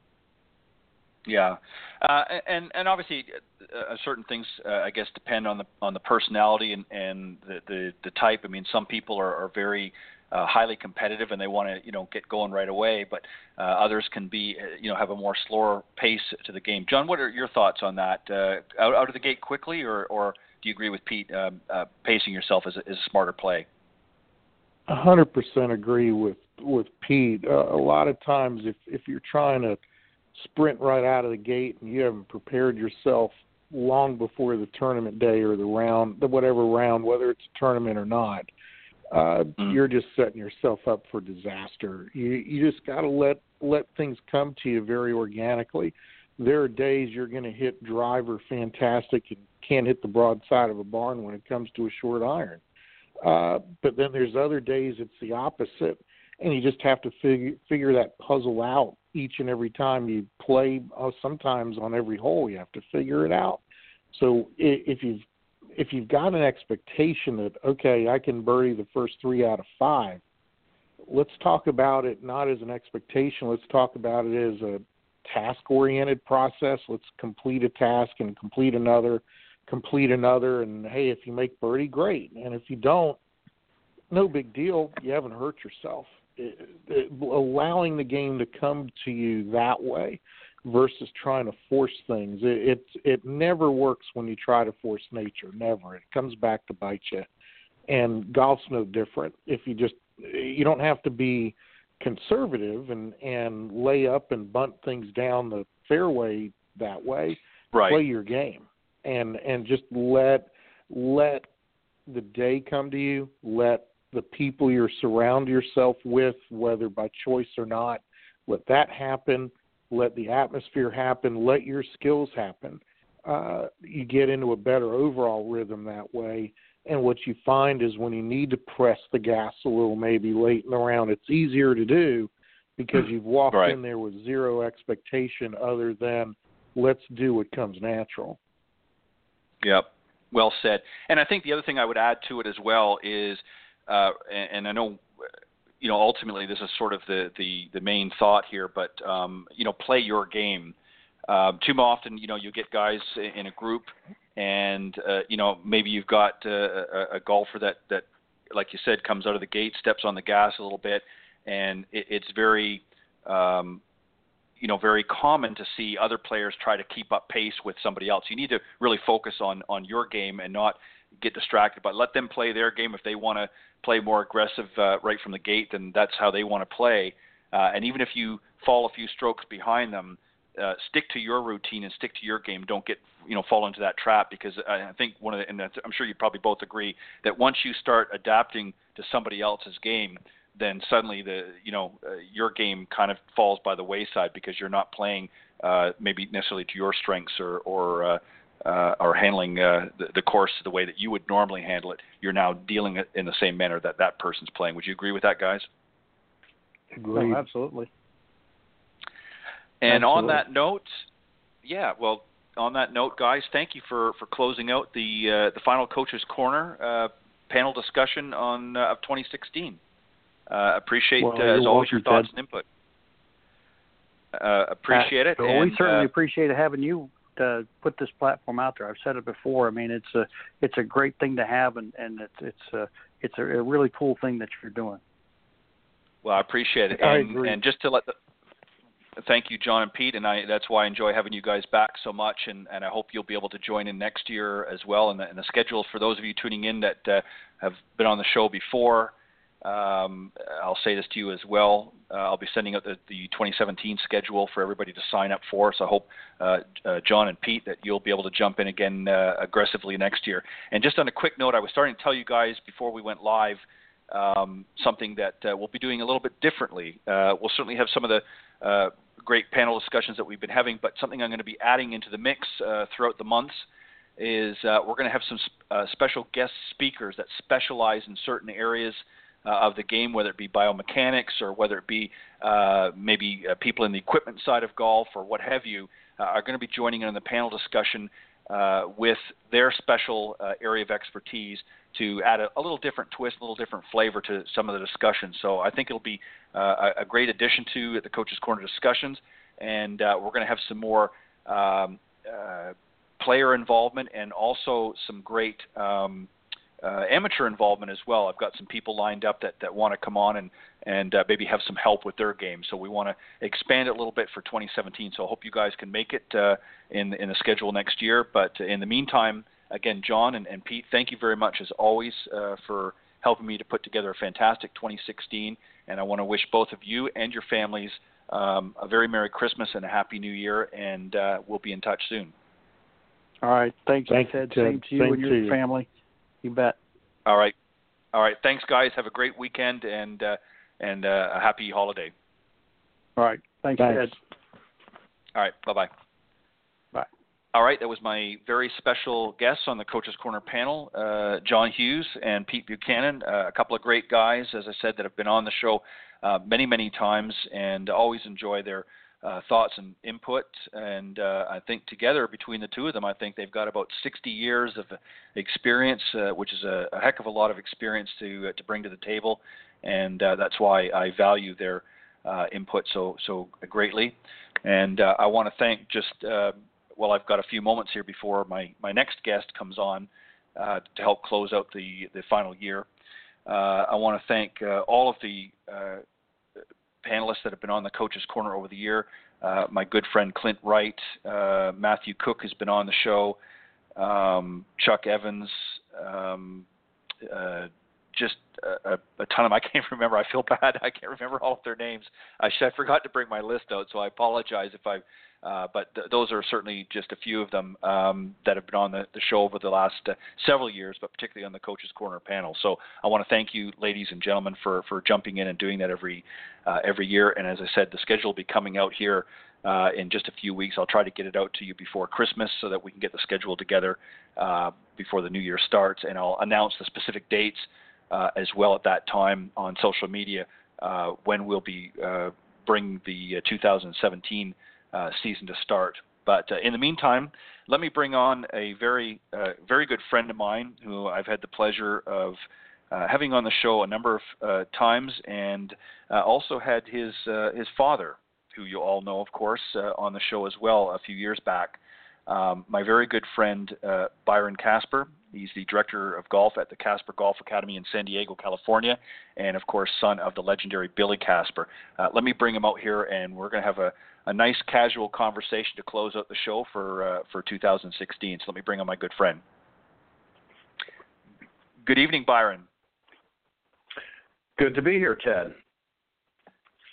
Yeah, uh, and and obviously, uh, certain things uh, I guess depend on the on the personality and and the the, the type. I mean, some people are, are very uh, highly competitive and they want to you know get going right away, but uh, others can be uh, you know have a more slower pace to the game. John, what are your thoughts on that? Uh, out out of the gate quickly, or or do you agree with Pete? Um, uh, pacing yourself is a, is a smarter play. A hundred percent agree with with Pete. Uh, a lot of times, if if you're trying to sprint right out of the gate and you haven't prepared yourself long before the tournament day or the round, the whatever round, whether it's a tournament or not, uh, mm. you're just setting yourself up for disaster. You you just got to let let things come to you very organically. There are days you're going to hit driver fantastic and can't hit the broadside of a barn when it comes to a short iron. Uh, but then there's other days it's the opposite, and you just have to figure figure that puzzle out each and every time you play. Uh, sometimes on every hole, you have to figure it out. So if you've if you've got an expectation that okay, I can birdie the first three out of five, let's talk about it not as an expectation. Let's talk about it as a task-oriented process. Let's complete a task and complete another, complete another, and hey, if you make birdie, great, and if you don't, no big deal. You haven't hurt yourself. Allowing the game to come to you that way versus trying to force things. It, it it never works when you try to force nature. Never. It comes back to bite you. And golf's no different. If you just you don't have to be conservative and and lay up and bunt things down the fairway that way. Right. Play your game and and just let let the day come to you. Let the people you surround yourself with, whether by choice or not, let that happen let the atmosphere happen, let your skills happen. Uh, you get into a better overall rhythm that way. And what you find is when you need to press the gas a little, maybe late in the round, it's easier to do because (clears throat) you've walked right. in there with zero expectation other than let's do what comes natural. Yep, well said. And I think the other thing I would add to it as well is, uh, and, and I know you know, ultimately this is sort of the the, the main thought here. But um, you know, play your game. Uh, too often, you know, you get guys in a group, and uh, you know, maybe you've got uh, a, a golfer that that, like you said, comes out of the gate, steps on the gas a little bit, and it, it's very um, you know very common to see other players try to keep up pace with somebody else. You need to really focus on on your game and not get distracted, but let them play their game if they want to play more aggressive uh, right from the gate, then that's how they want to play. Uh, and even if you fall a few strokes behind them, uh, stick to your routine and stick to your game. Don't get you know fall into that trap because I think one of the and I'm sure you probably both agree that once you start adapting to somebody else's game, then suddenly the you know uh, your game kind of falls by the wayside because you're not playing uh, maybe necessarily to your strengths or or uh, uh, or handling uh, the, the course the way that you would normally handle it, you're now dealing it in the same manner that that person's playing. Would you agree with that, guys? Agreed. absolutely. And absolutely. on that note, yeah, well, on that note, guys, thank you for, for closing out the uh, the final coaches corner uh, panel discussion on uh, of 2016. Uh, appreciate well, as always your thoughts Ted. and input. Uh, appreciate it. Well, and, we certainly uh, appreciate having you uh, put this platform out there. I've said it before. I mean, it's a it's a great thing to have, and and it's it's a it's a, a really cool thing that you're doing. Well, I appreciate it. I And, agree. and just to let the, thank you, John and Pete, and I that's why I enjoy having you guys back so much, and, and I hope you'll be able to join in next year as well. And the, and the schedule for those of you tuning in that uh, have been on the show before, um, I'll say this to you as well. Uh, I'll be sending out the, the 2017 schedule for everybody to sign up for. So I hope uh, uh, John and Pete that you'll be able to jump in again uh, aggressively next year. And just on a quick note, I was starting to tell you guys before we went live um, something that uh, we'll be doing a little bit differently. Uh, we'll certainly have some of the great panel discussions that we've been having, but something I'm going to be adding into the mix throughout the months is we're going to have some uh, special guest speakers that specialize in certain areas uh, of the game, whether it be biomechanics or whether it be uh, maybe uh, people in the equipment side of golf or what have you, uh, are going to be joining in on the panel discussion uh, with their special uh, area of expertise to add a, a little different twist, a little different flavor to some of the discussion. So I think it'll be a, great addition to the Coaches Corner discussions, and we're going to have some more um, player involvement and also some great um, uh, amateur involvement as well. I've got some people lined up that, that want to come on and and uh, maybe have some help with their game. So we want to expand it a little bit for 2017. So I hope you guys can make it uh, in in the schedule next year. But in the meantime, again, John and, and Pete, thank you very much as always uh, for helping me to put together a fantastic 2016. And I want to wish both of you and your families um, a very Merry Christmas and a Happy New Year. And uh, we'll be in touch soon. All right, thanks, Thank you, Ted. Ted. Same to you Same and your you. family. You bet. All right. All right. Thanks, guys. Have a great weekend and uh, and uh, a happy holiday. All right, thanks, Thanks. Ted. All right. Bye bye. Bye. All right. That was my very special guests on the Coaches Corner panel, uh, John Hughes and Pete Buchanan, uh, a couple of great guys, as I said, that have been on the show uh, many, many times and always enjoy their uh, thoughts and input. And uh, I think together, between the two of them, I think they've got about 60 years of experience, uh, which is a, a heck of a lot of experience to uh, to bring to the table. and uh, that's why I value their uh, input so so greatly. And I want to thank just well, I've got a few moments here before my my next guest comes on to help close out the the final year. I want to thank all of the panelists that have been on the Coaches Corner over the year. Uh, my good friend Clint Wright, uh, Matthew Cook has been on the show, um, Chuck Evans, um, uh, just a, a, ton of them. I (laughs) can't remember. I feel bad. I can't remember all of their names. I, should, I forgot to bring my list out, so I apologize if I. Uh, but th- those are certainly just a few of them um, that have been on the, the show over the last uh, several years, but particularly on the Coaches Corner panel. So I want to thank you, ladies and gentlemen, for for jumping in and doing that every uh, every year. And as I said, the schedule will be coming out here uh, in just a few weeks. I'll try to get it out to you before Christmas so that we can get the schedule together uh, before the new year starts, and I'll announce the specific dates uh, as well at that time on social media when we'll be uh, bring the uh, 2017 uh, season to start. But uh, in the meantime, let me bring on a very uh, very good friend of mine who I've had the pleasure of uh, having on the show a number of uh, times, and also had his his father, who you all know, of course, on the show as well a few years back. Um, my very good friend Byron Casper, He's the director of golf at the Casper Golf Academy in San Diego, California, and of course, son of the legendary Billy Casper. Uh, let me bring him out here, and we're going to have a, a nice casual conversation to close out the show for uh, for 2016. So let me bring on my good friend. Good evening, Byron. Good to be here, Ted.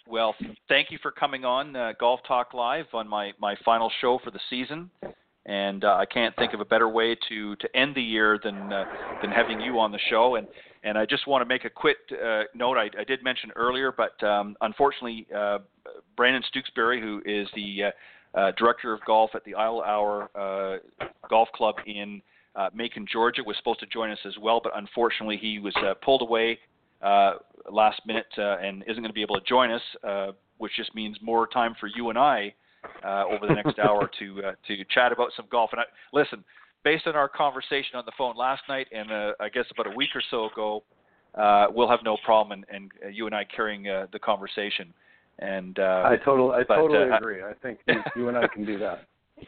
Well, thank you for coming on uh, Golf Talk Live on my, my final show for the season and uh, I can't think of a better way to to end the year than uh, than having you on the show. And and I just want to make a quick uh, note. I, I did mention earlier, but um, unfortunately, uh, Brandon Stooksbury, who is the uh, director of golf at the Idle Hour Golf Club in uh, Macon, Georgia, was supposed to join us as well, but unfortunately, he was uh, pulled away uh, last minute uh, and isn't going to be able to join us, uh, which just means more time for you and I uh, over the next hour (laughs) to uh, to chat about some golf. And I, listen, based on our conversation on the phone last night and uh, I guess about a week or so ago, uh, we'll have no problem and, and you and I carrying uh, the conversation. And uh, I totally I but, totally uh, agree. I think you, you and I can do that. (laughs) (laughs)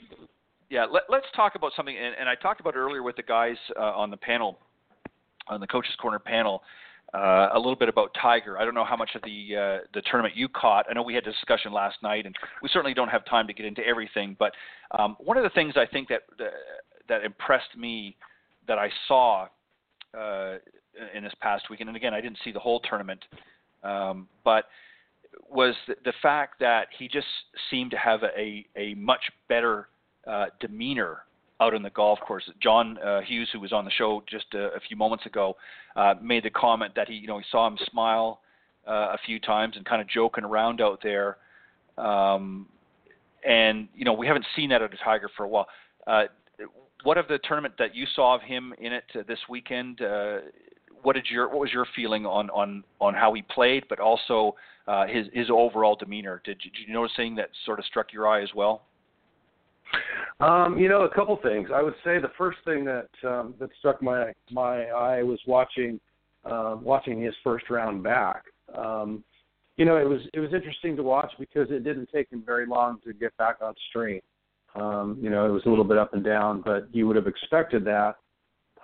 Yeah, let, us talk about something. And, and, I talked about earlier with the guys uh, on the panel, on the coaches corner panel, uh, a little bit about Tiger. I don't know how much of the uh, the tournament you caught. I know we had a discussion last night, and we certainly don't have time to get into everything. But um, one of the things I think that uh, that impressed me that I saw uh, in this past weekend, and again, I didn't see the whole tournament, um, but was the, the fact that he just seemed to have a a much better uh, demeanor out on the golf course. John uh, Hughes, who was on the show just a, a few moments ago, uh, made the comment that he, you know, he saw him smile uh, a few times and kind of joking around out there. Um, and you know, we haven't seen that at a Tiger for a while. Uh, what of the tournament that you saw of him in it uh, this weekend? Uh, what did your what was your feeling on on on how he played, but also uh, his his overall demeanor? Did, did you notice anything that sort of struck your eye as well? Um, you know, a couple things. I would say the first thing that um, that struck my my eye was watching uh, watching his first round back. Um, you know, it was it was interesting to watch because it didn't take him very long to get back on stream. Um, you know, it was a little bit up and down, but you would have expected that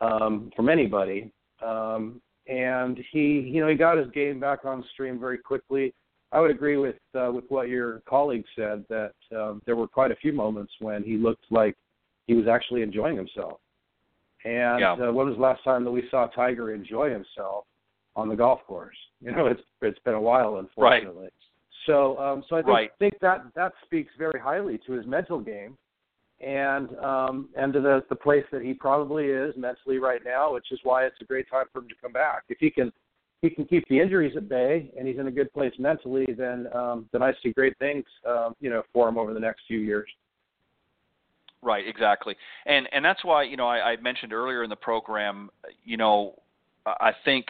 um, from anybody. Um, and he, you know, he got his game back on stream very quickly. I would agree with uh, with what your colleague said that um, there were quite a few moments when he looked like he was actually enjoying himself. And yeah. uh, when was the last time that we saw Tiger enjoy himself on the golf course? (laughs) You know, it's it's been a while, unfortunately. Right. So, um, so I think, right. think that that speaks very highly to his mental game, and um, and to the the place that he probably is mentally right now, which is why it's a great time for him to come back. If he can he can keep the injuries at bay and he's in a good place mentally, then um, then I see great things, um, you know, for him over the next few years. Right, exactly, and and that's why you know I, I mentioned earlier in the program, you know, I think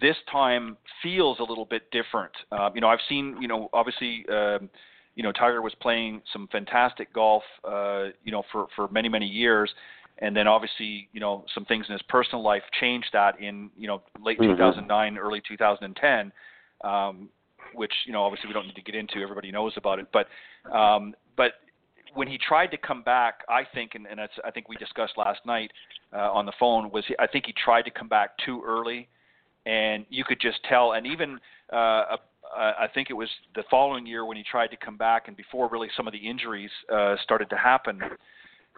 this time feels a little bit different. Uh, you know, I've seen, you know, obviously, um, you know, Tiger was playing some fantastic golf, uh, you know, for for many many years, and then obviously you know some things in his personal life changed that in you know late Mhm. 2009, early 2010, um, which you know obviously we don't need to get into. Everybody knows about it, but um, but when he tried to come back, I think, and, and that's, I think we discussed last night uh, on the phone, was he, I think he tried to come back too early, and you could just tell. And even uh, uh, I think it was the following year when he tried to come back, and before really some of the injuries uh, started to happen.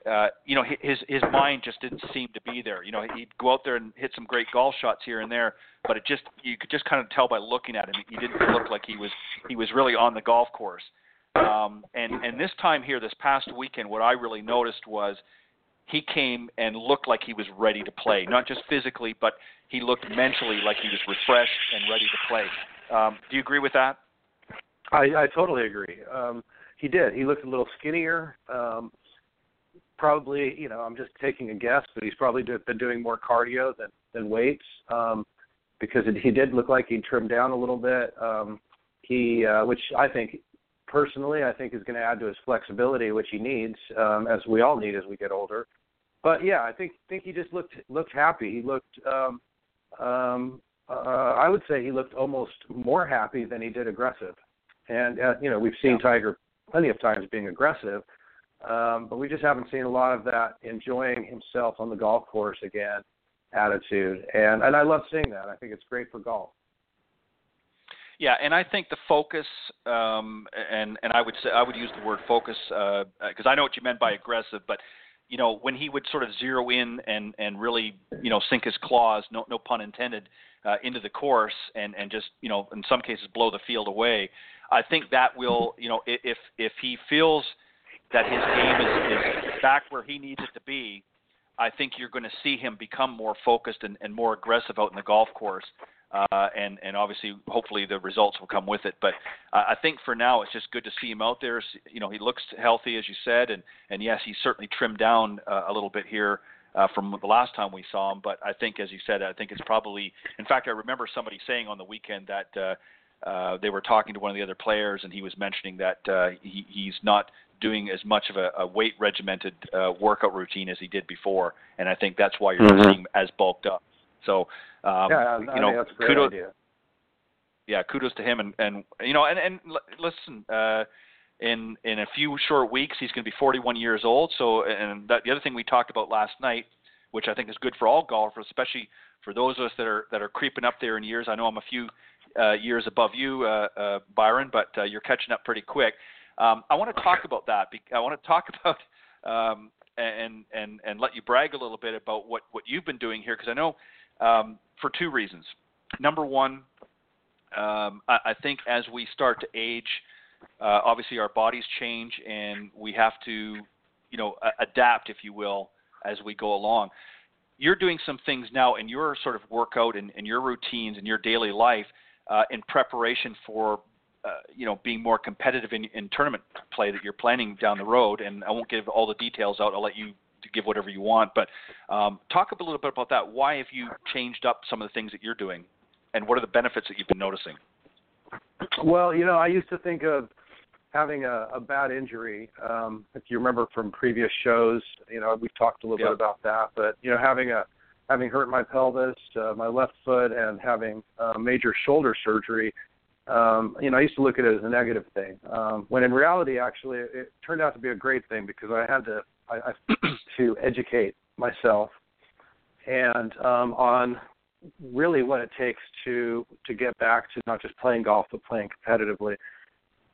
Uh, you know, his his mind just didn't seem to be there. You know, he'd go out there and hit some great golf shots here and there, but it just you could just kind of tell by looking at him, he didn't look like he was he was really on the golf course. Um, and and this time here, this past weekend, what I really noticed was he came and looked like he was ready to play, not just physically, but he looked mentally like he was refreshed and ready to play. Um, do you agree with that? I, I totally agree. Um, he did. He looked a little skinnier. Um, probably, you know, I'm just taking a guess, but he's probably do, been doing more cardio than than weights um, because it, he did look like he trimmed down a little bit. Um, he, uh, which I think personally, I think is going to add to his flexibility, which he needs, um, as we all need as we get older. But yeah, I think think he just looked looked happy. He looked. Um, um, uh, I would say he looked almost more happy than he did aggressive. And uh, you know, we've seen Tiger plenty of times being aggressive, um, but we just haven't seen a lot of that enjoying himself on the golf course again attitude. And and I love seeing that. I think it's great for golf. Yeah, and I think the focus, um, and and I would say I would use the word focus because uh, I know what you meant by aggressive, but you know when he would sort of zero in and and really you know sink his claws, no no pun intended, uh, into the course and and just you know in some cases blow the field away. I think that will you know if if he feels that his game is, is back where he needs it to be, I think you're going to see him become more focused and, and more aggressive out in the golf course. Uh, and and obviously, hopefully, the results will come with it. But uh, I think for now, it's just good to see him out there. You know, he looks healthy, as you said, and and yes, he's certainly trimmed down uh, a little bit here uh, from the last time we saw him. But I think, as you said, I think it's probably. In fact, I remember somebody saying on the weekend that uh, uh, they were talking to one of the other players, and he was mentioning that uh, he, he's not doing as much of a, a weight regimented uh, workout routine as he did before, and I think that's why you're Mhm. seeing him as bulked up. So, um, yeah, I you think know, that's a great kudos, idea. yeah, kudos to him, and and you know, and and l- listen, uh, in in a few short weeks, he's going to be 41 years old. So, and that, the other thing we talked about last night, which I think is good for all golfers, especially for those of us that are that are creeping up there in years. I know I'm a few uh, years above you, uh, uh, Byron, but uh, you're catching up pretty quick. Um, I want to talk about that. I want to talk (laughs) about um, and and and let you brag a little bit about what what you've been doing here because I know um, for two reasons. Number one, um, I, I think as we start to age, uh, obviously our bodies change and we have to, you know, a- adapt, if you will, as we go along. You're doing some things now in your sort of workout and, and your routines and your daily life uh, in preparation for, uh, you know, being more competitive in, in tournament play that you're planning down the road. And I won't give all the details out. I'll let you give whatever you want. But um, talk a little bit about that. Why have you changed up some of the things that you're doing, and what are the benefits that you've been noticing? Well, you know, I used to think of having a, a bad injury. Um, if you remember from previous shows, you know, we've talked a little Yeah. bit about that. But you know, having a having hurt my pelvis, uh, my left foot, and having uh, major shoulder surgery, um, you know, I used to look at it as a negative thing. Um, when in reality, actually, it, turned out to be a great thing because I had to I, I (clears throat) to educate myself and um, on really what it takes to to get back to not just playing golf but playing competitively.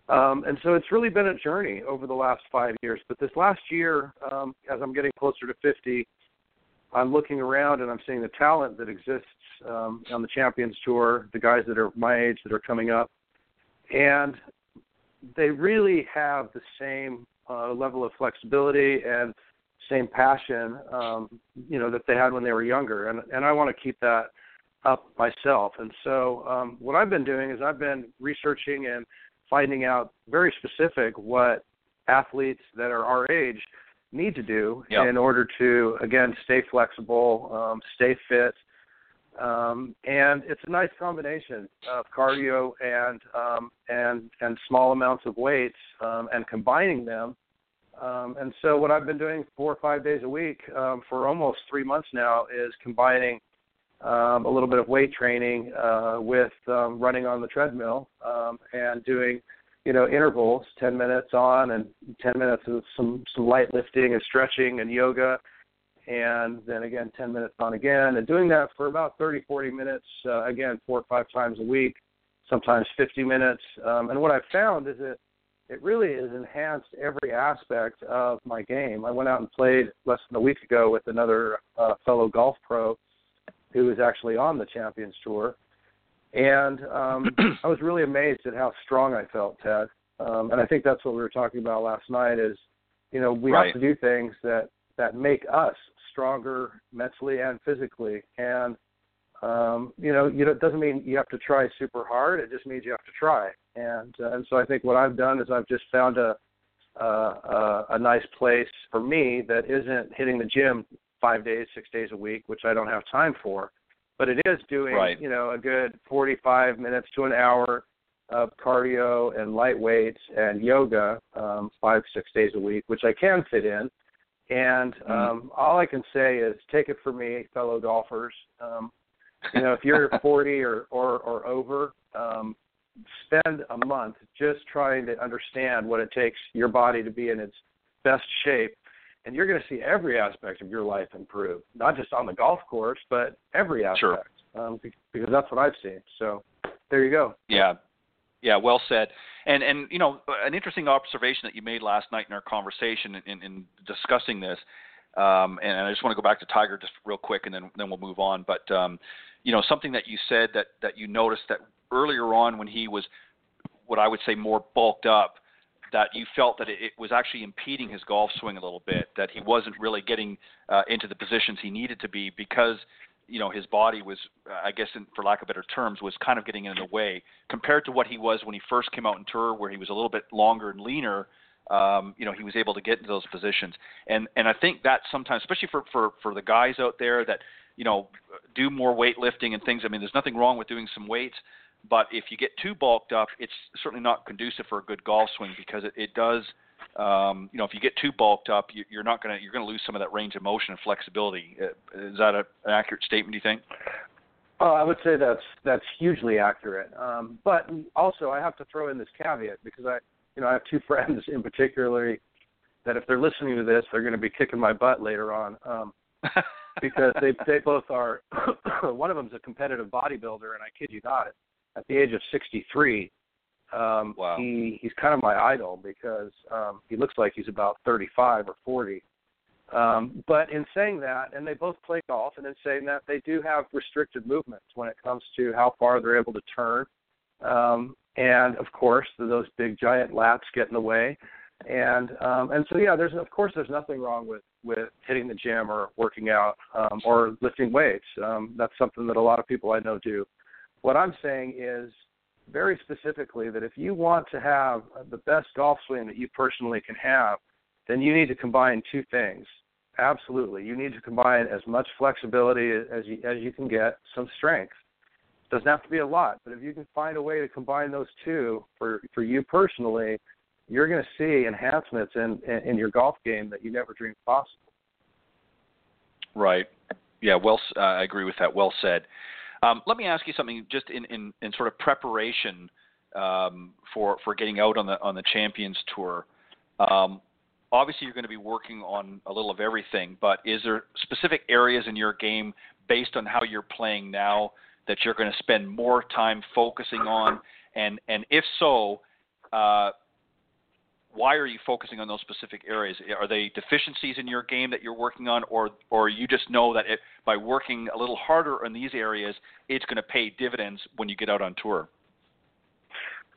Um, and so it's really been a journey over the last five years. But this last year, um, as I'm getting closer to 50, I'm looking around and I'm seeing the talent that exists um, on the Champions Tour, the guys that are my age that are coming up, and they really have the same uh, level of flexibility and same passion, um, you know, that they had when they were younger, and and I want to keep that up myself. And so, um, what I've been doing is I've been researching and finding out very specific what athletes that are our age need to do Yep. in order to again stay flexible, um, stay fit, um, and it's a nice combination of cardio and um, and and small amounts of weights, um, and combining them Um, and so what I've been doing four or five days a week um, for almost three months now is combining um, a little bit of weight training uh, with um, running on the treadmill um, and doing, you know, intervals, 10 minutes on and 10 minutes of some some light lifting and stretching and yoga, and then again 10 minutes on again, and doing that for about 30, 40 minutes, uh, again four or five times a week, sometimes 50 minutes. Um, and what I've found is that it really has enhanced every aspect of my game. I went out and played less than a week ago with another uh, fellow golf pro who is actually on the Champions Tour, and um, (clears throat) I was really amazed at how strong I felt, Ted. Um, and I think that's what we were talking about last night. Is you know we right. have to do things that that make us stronger mentally and physically, and um, you know, you know, it doesn't mean you have to try super hard. It just means you have to try. And uh, and so I think what I've done is I've just found a uh, a nice place for me that isn't hitting the gym five days, six days a week, which I don't have time for, but it is doing right. you know a good 45 minutes to an hour of cardio and light weights and yoga um, five six days a week, which I can fit in. And Mm-hmm. um, all I can say is take it from me, fellow golfers. Um, you know, if you're (laughs) 40 or or, or over, um, spend a month just trying to understand what it takes your body to be in its best shape, and you're going to see every aspect of your life improve, not just on the golf course, but every aspect. Sure. Um, because that's what I've seen. So there you go. Yeah, yeah, well said. And and you know, an interesting observation that you made last night in our conversation in, in discussing this. Um, and I just want to go back to Tiger just real quick, and then then we'll move on. But um, you know, something that you said that that you noticed that earlier on when he was what I would say more bulked up, that you felt that it, was actually impeding his golf swing a little bit, that he wasn't really getting uh, into the positions he needed to be because you know his body was, I guess, in, for lack of better terms, was kind of getting in the way compared to what he was when he first came out in tour, where he was a little bit longer and leaner. Um, you know, he was able to get into those positions, and and I think that sometimes, especially for for for the guys out there that you know do more weightlifting and things. I mean, there's nothing wrong with doing some weights, but if you get too bulked up, it's certainly not conducive for a good golf swing because it, it does. Um, you know, if you get too bulked up, you, you're not going to you're going to lose some of that range of motion and flexibility. Uh, Is that a, an accurate statement? Do you think? Oh, I would say that's that's hugely accurate. Um, but also, I have to throw in this caveat because I, you know, I have two (laughs) friends in particular that if they're listening to this, they're going to be kicking my butt later on. Um, (laughs) because they they both are. (coughs) one of them's a competitive bodybuilder, and I kid you not, at the age of 63, um, Wow. he he's kind of my idol because um, he looks like he's about 35 or 40. Um, but in saying that, and they both play golf, and in saying that, they do have restricted movements when it comes to how far they're able to turn. Um, and of course, those big giant lats get in the way. And um, and so yeah, there's of course there's nothing wrong with with hitting the gym or working out um, or lifting weights. Um, that's something that a lot of people I know do. What I'm saying is very specifically that if you want to have the best golf swing that you personally can have, then you need to combine two things. Absolutely, you need to combine as much flexibility as you as you can get, some strength. Doesn't have to be a lot, but if you can find a way to combine those two for for you personally, you're going to see enhancements in, in in your golf game that you never dreamed possible. Right. Yeah. Well, uh, I agree with that. Well said. Um, let me ask you something, just in, in, in sort of preparation um, for for getting out on the on the Champions Tour. Um, obviously, you're going to be working on a little of everything, but is there specific areas in your game based on how you're playing now that you're going to spend more time focusing on? And and if so, uh, why are you focusing on those specific areas? Are they deficiencies in your game that you're working on, or or you just know that it, by working a little harder in these areas, it's going to pay dividends when you get out on tour?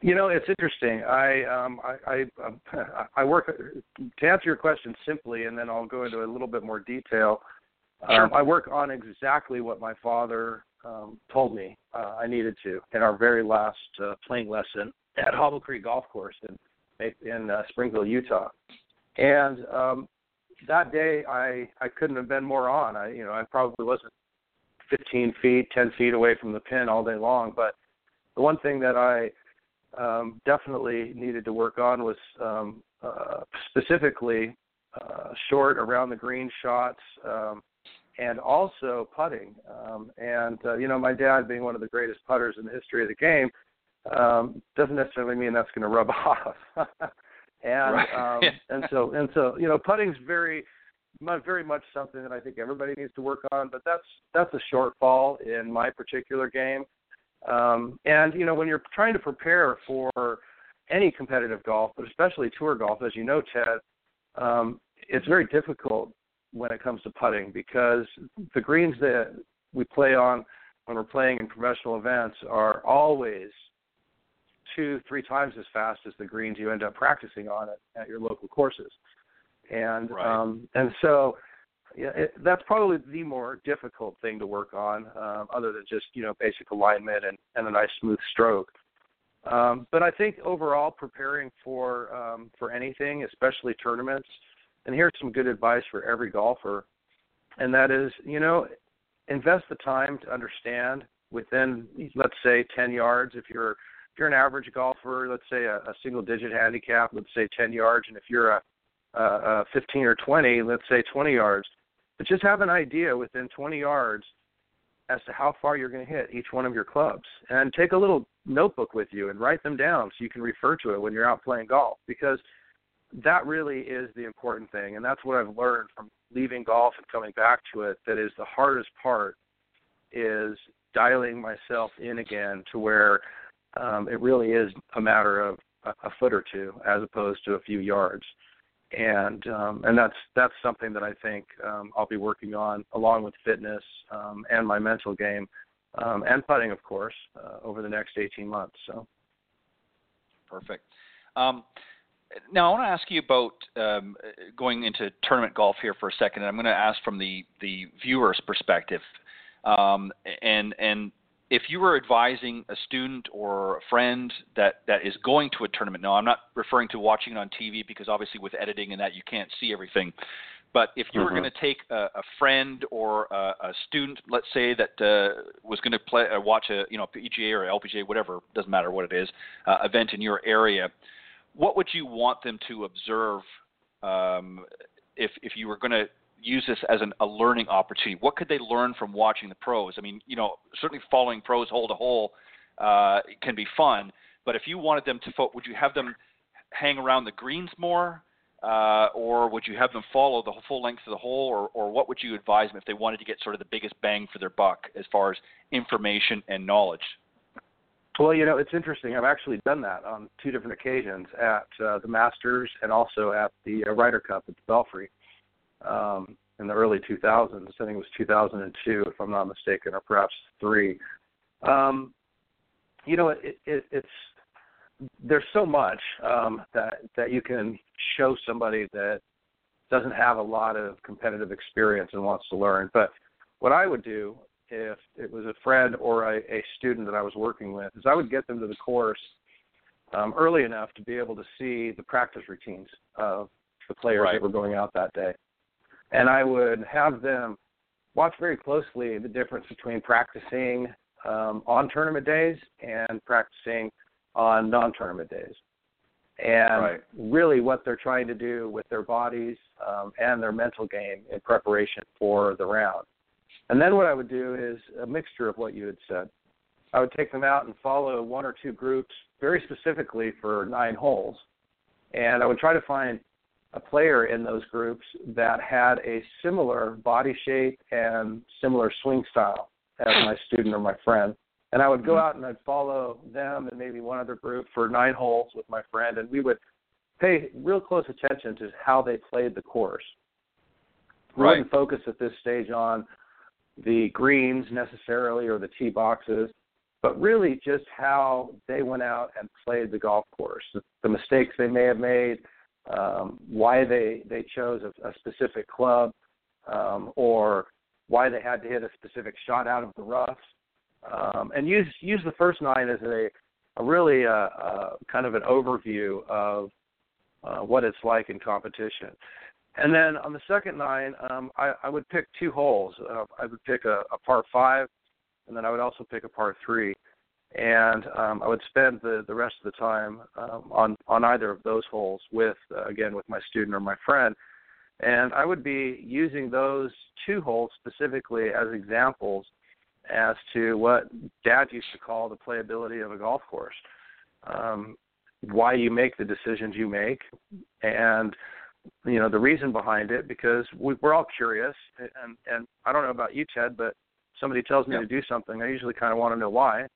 You know, it's interesting. I um, I I, um, (laughs) I work to answer your question simply, and then I'll go into a little bit more detail. Sure. Um, I work on exactly what my father um, told me uh, I needed to in our very last uh, playing lesson at Hobble Creek Golf Course in in uh, Springville, Utah. And um, that day, I I couldn't have been more on. I you know I probably wasn't 15 feet, 10 feet away from the pin all day long, but the one thing that I um, definitely needed to work on was um, uh, specifically uh, short around the green shots, um, and also putting. Um, and uh, you know, my dad being one of the greatest putters in the history of the game um, doesn't necessarily mean that's going to rub (laughs) off. and right. um, and so and so you know, putting's very very much something that I think everybody needs to work on. But that's that's a shortfall in my particular game. Um, and you know, when you're trying to prepare for any competitive golf, but especially tour golf, as you know, Ted, um, it's very difficult when it comes to putting because the greens that we play on when we're playing in professional events are always two, three times as fast as the greens you end up practicing on at, at your local courses. And right. um, and so yeah, it, that's probably the more difficult thing to work on, um, other than just you know basic alignment and, and a nice smooth stroke. Um, but I think overall, preparing for um, for anything, especially tournaments, and here's some good advice for every golfer, and that is, you know, invest the time to understand within, let's say, 10 yards. If you're you're an average golfer, let's say a, a single digit handicap, let's say 10 yards, and if you're a, a, a 15 or 20, let's say 20 yards, but just have an idea within 20 yards as to how far you're going to hit each one of your clubs. And take a little notebook with you and write them down so you can refer to it when you're out playing golf because that really is the important thing. And that's what I've learned from leaving golf and coming back to it that is the hardest part is dialing myself in again to where um, it really is a matter of a, a foot or two as opposed to a few yards and um, and that's that's something that I think um, I'll be working on along with fitness um, and my mental game um, and putting, of course, uh, over the next 18 months. So perfect. Um, now I want to ask you about um, going into tournament golf here for a second. I'm going to ask from the the viewer's perspective, and and if you were advising a student or a friend that, that is going to a tournament, now I'm not referring to watching it on TV because obviously with editing and that you can't see everything. But if you mm-hmm. were going to take a, a friend or a, a, student, let's say that uh, was going to play, uh, watch a you know PGA or LPGA, whatever doesn't matter what it is, uh, event in your area, what would you want them to observe um, if if you were going to use this as an, a learning opportunity? What could they learn from watching the pros? I mean, you know, certainly following pros hole to hole uh, can be fun, but if you wanted them to, fo- would you have them hang around the greens more, uh, or would you have them follow the full length of the hole, or, or what would you advise them if they wanted to get sort of the biggest bang for their buck as far as information and knowledge? Well, you know, it's interesting. I've actually done that on two different occasions at uh, the Masters and also at the uh, Ryder Cup at the Belfry um, in the early 2000s. I think it was 2002, if I'm not mistaken, or perhaps three. Um, you know, it, it, it's there's so much um, that that you can show somebody that doesn't have a lot of competitive experience and wants to learn. But what I would do if it was a friend or a, a student that I was working with is I would get them to the course um, early enough to be able to see the practice routines of the players right. that were going out that day and I would have them watch very closely the difference between practicing um, on tournament days and practicing on non-tournament days, and right. really what they're trying to do with their bodies um, and their mental game in preparation for the round. And then what I would do is a mixture of what you had said. I would take them out and follow one or two groups very specifically for nine holes, and I would try to find a player in those groups that had a similar body shape and similar swing style as my student or my friend. And I would go mm-hmm. out and I'd follow them and maybe one other group for nine holes with my friend, and we would pay real close attention to how they played the course. We right. wouldn't focus at this stage on the greens necessarily or the tee boxes, but really just how they went out and played the golf course, the, the mistakes they may have made, um, why they they chose a, a specific club um, or why they had to hit a specific shot out of the rough, um, and use use the first nine as a, a really uh, uh, kind of an overview of uh, what it's like in competition. And then on the second nine, um, I, I would pick two holes. Uh, I would pick a, a par five, and then I would also pick a par three. And um, I would spend the the rest of the time um, on on either of those holes with uh, again with my student or my friend, and I would be using those two holes specifically as examples as to what Dad used to call the playability of a golf course, um, why you make the decisions you make, and you know the reason behind it because we, we're all curious. And and I don't know about you Ted but somebody tells me to do something I usually kind of want to know why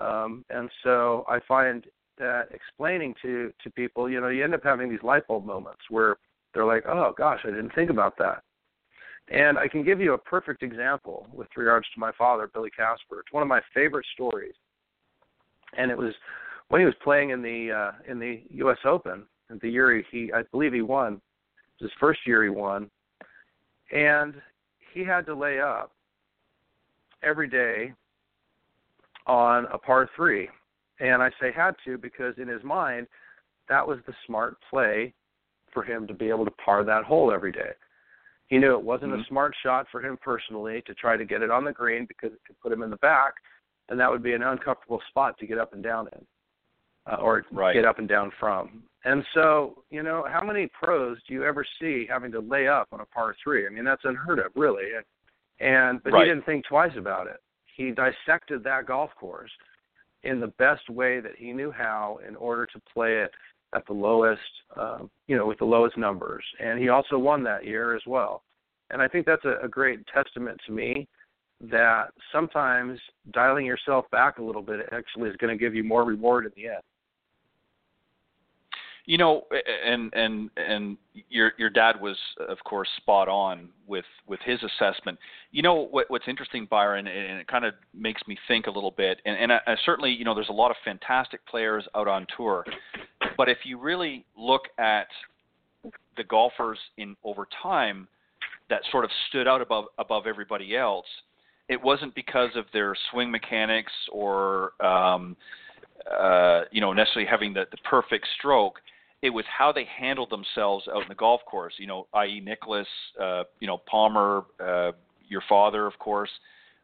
um and so I find that explaining to to people you know you end up having these light bulb moments where they're like oh gosh I didn't think about that. And I can give you a perfect example with regards to my father Billy Casper. It's one of my favorite stories. And it was when he was playing in the uh in the US Open the year he, I believe he won, his first year he won, and he had to lay up every day on a par three. And I say had to because in his mind, that was the smart play for him to be able to par that hole every day. He knew it wasn't mm-hmm. a smart shot for him personally to try to get it on the green because it could put him in the back, and that would be an uncomfortable spot to get up and down in, uh, or right. get up and down from. And so, you know, how many pros do you ever see having to lay up on a par three? I mean, that's unheard of, really. And but right. he didn't think twice about it. He dissected that golf course in the best way that he knew how in order to play it at the lowest, um, you know, with the lowest numbers. And he also won that year as well. And I think that's a, a great testament to me that sometimes dialing yourself back a little bit actually is going to give you more reward in the end. You know, and and and your your dad was, of course, spot on with with his assessment. You know what what's interesting, Byron, and it kind of makes me think a little bit. And, and I, I certainly, you know, there's a lot of fantastic players out on tour, but if you really look at the golfers in over time that sort of stood out above above everybody else, it wasn't because of their swing mechanics or um, uh, you know necessarily having the, the perfect stroke it was how they handled themselves out in the golf course. You know, i.e., Nicklaus, uh, you know, Palmer, uh, your father, of course,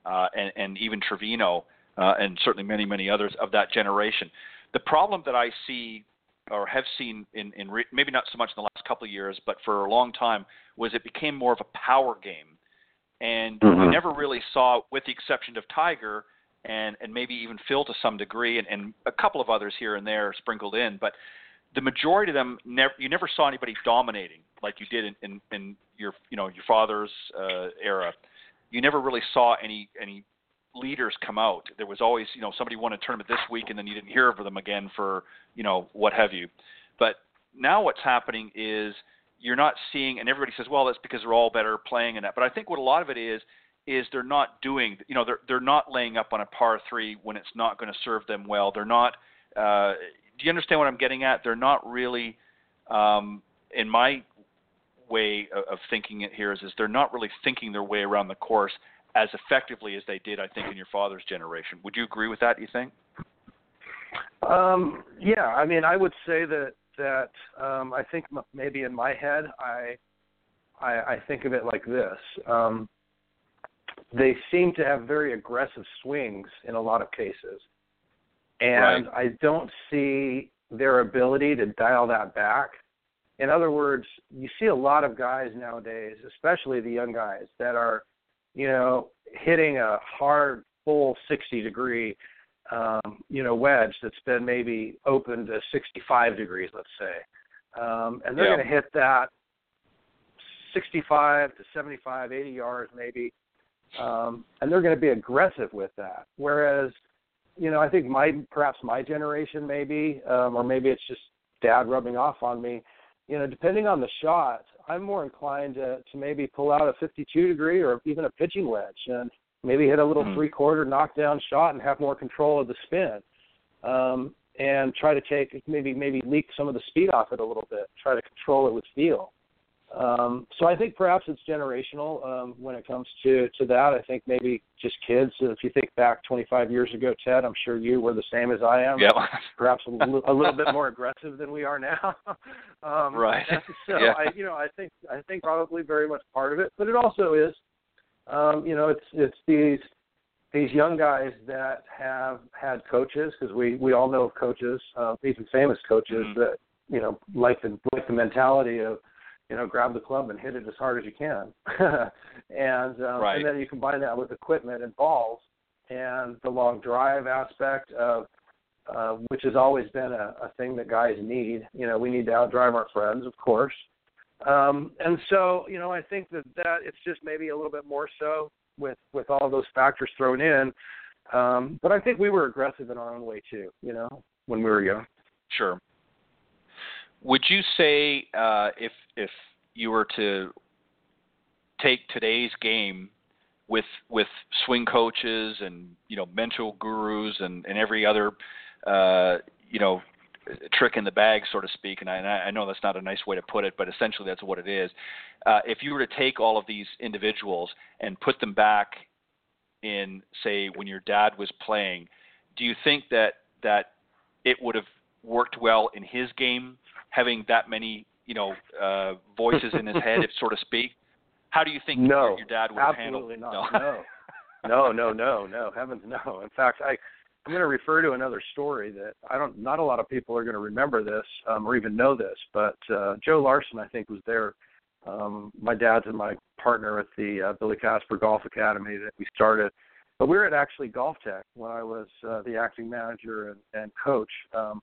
uh, and, and even Trevino, uh, and certainly many, many others of that generation. The problem that I see or have seen in, in re- maybe not so much in the last couple of years, but for a long time, was it became more of a power game, and mm-hmm. we never really saw, with the exception of Tiger and and maybe even Phil to some degree, and, and a couple of others here and there sprinkled in, but the majority of them never you never saw anybody dominating like you did in, in, in your you know your father's uh, era. You never really saw any any leaders come out. There was always you know somebody won a tournament this week and then you didn't hear of them again for you know what have you. But now what's happening is you're not seeing and everybody says well that's because they're all better playing in that. But I think what a lot of it is is they're not doing you know they're they're not laying up on a par three when it's not going to serve them well. They're not uh, do you understand what I'm getting at? They're not really, um, in my way of thinking it here is, is they're not really thinking their way around the course as effectively as they did, I think, in your father's generation. Would you agree with that? You think? Um, yeah, I mean, I would say that that um, I think maybe in my head, I, I I think of it like this. Um, they seem to have very aggressive swings in a lot of cases and right. I don't see their ability to dial that back. In other words, you see a lot of guys nowadays, especially the young guys, that are, you know, hitting a hard full 60 degree, um, you know, wedge that's been maybe open to 65 degrees, let's say, um, and they're yeah. going to hit that 65 to 75, 80 yards maybe, um, and they're going to be aggressive with that. Whereas you know, I think my perhaps my generation maybe, um, or maybe it's just dad rubbing off on me. You know, depending on the shot, I'm more inclined to to maybe pull out a 52 degree or even a pitching wedge and maybe hit a little mm-hmm. three quarter knockdown shot and have more control of the spin. Um, and try to take maybe maybe leak some of the speed off it a little bit. Try to control it with feel. Um, so I think perhaps it's generational um, when it comes to to that. I think maybe just kids. If you think back 25 years ago, Ted, I'm sure you were the same as I am. Yeah. (laughs) Perhaps a, little, a little bit more aggressive than we are now. (laughs) um, right. (laughs) So yeah. I, you know, I think I think probably very much part of it, but it also is, um, you know, it's it's these these young guys that have had coaches because we we all know of coaches, uh, even famous coaches Mhm. that you know like the like the mentality of you know grab the club and hit it as hard as you can, (laughs) and um, Right. and then you combine that with equipment and balls and the long drive aspect of uh, which has always been a, a thing that guys need. You know, we need to outdrive our friends, of course. Um, and so, you know, I think that that it's just maybe a little bit more so with with all those factors thrown in. Um, but I think we were aggressive in our own way too. You know, when we were young. Sure. Would you say uh, if if you were to take today's game with with swing coaches and you know mental gurus and, and every other uh, you know trick in the bag, so to speak, and I, and I know that's not a nice way to put it, but essentially that's what it is. Uh, if you were to take all of these individuals and put them back in, say, when your dad was playing, do you think that that it would have worked well in his game, having that many, you know, uh, voices in his head, if so to speak? How do you think No, your, dad would? Absolutely not. No. no, no, no, no. Heavens, no. In fact, I I'm going to refer to another story that I don't. Not a lot of people are going to remember this um, or even know this, but uh, Joe Larson, I think, was there. Um, my dad's and my partner at the uh, Billy Casper Golf Academy that we started. But we were at actually GolfTEC when I was uh, the acting manager and, and coach. Um,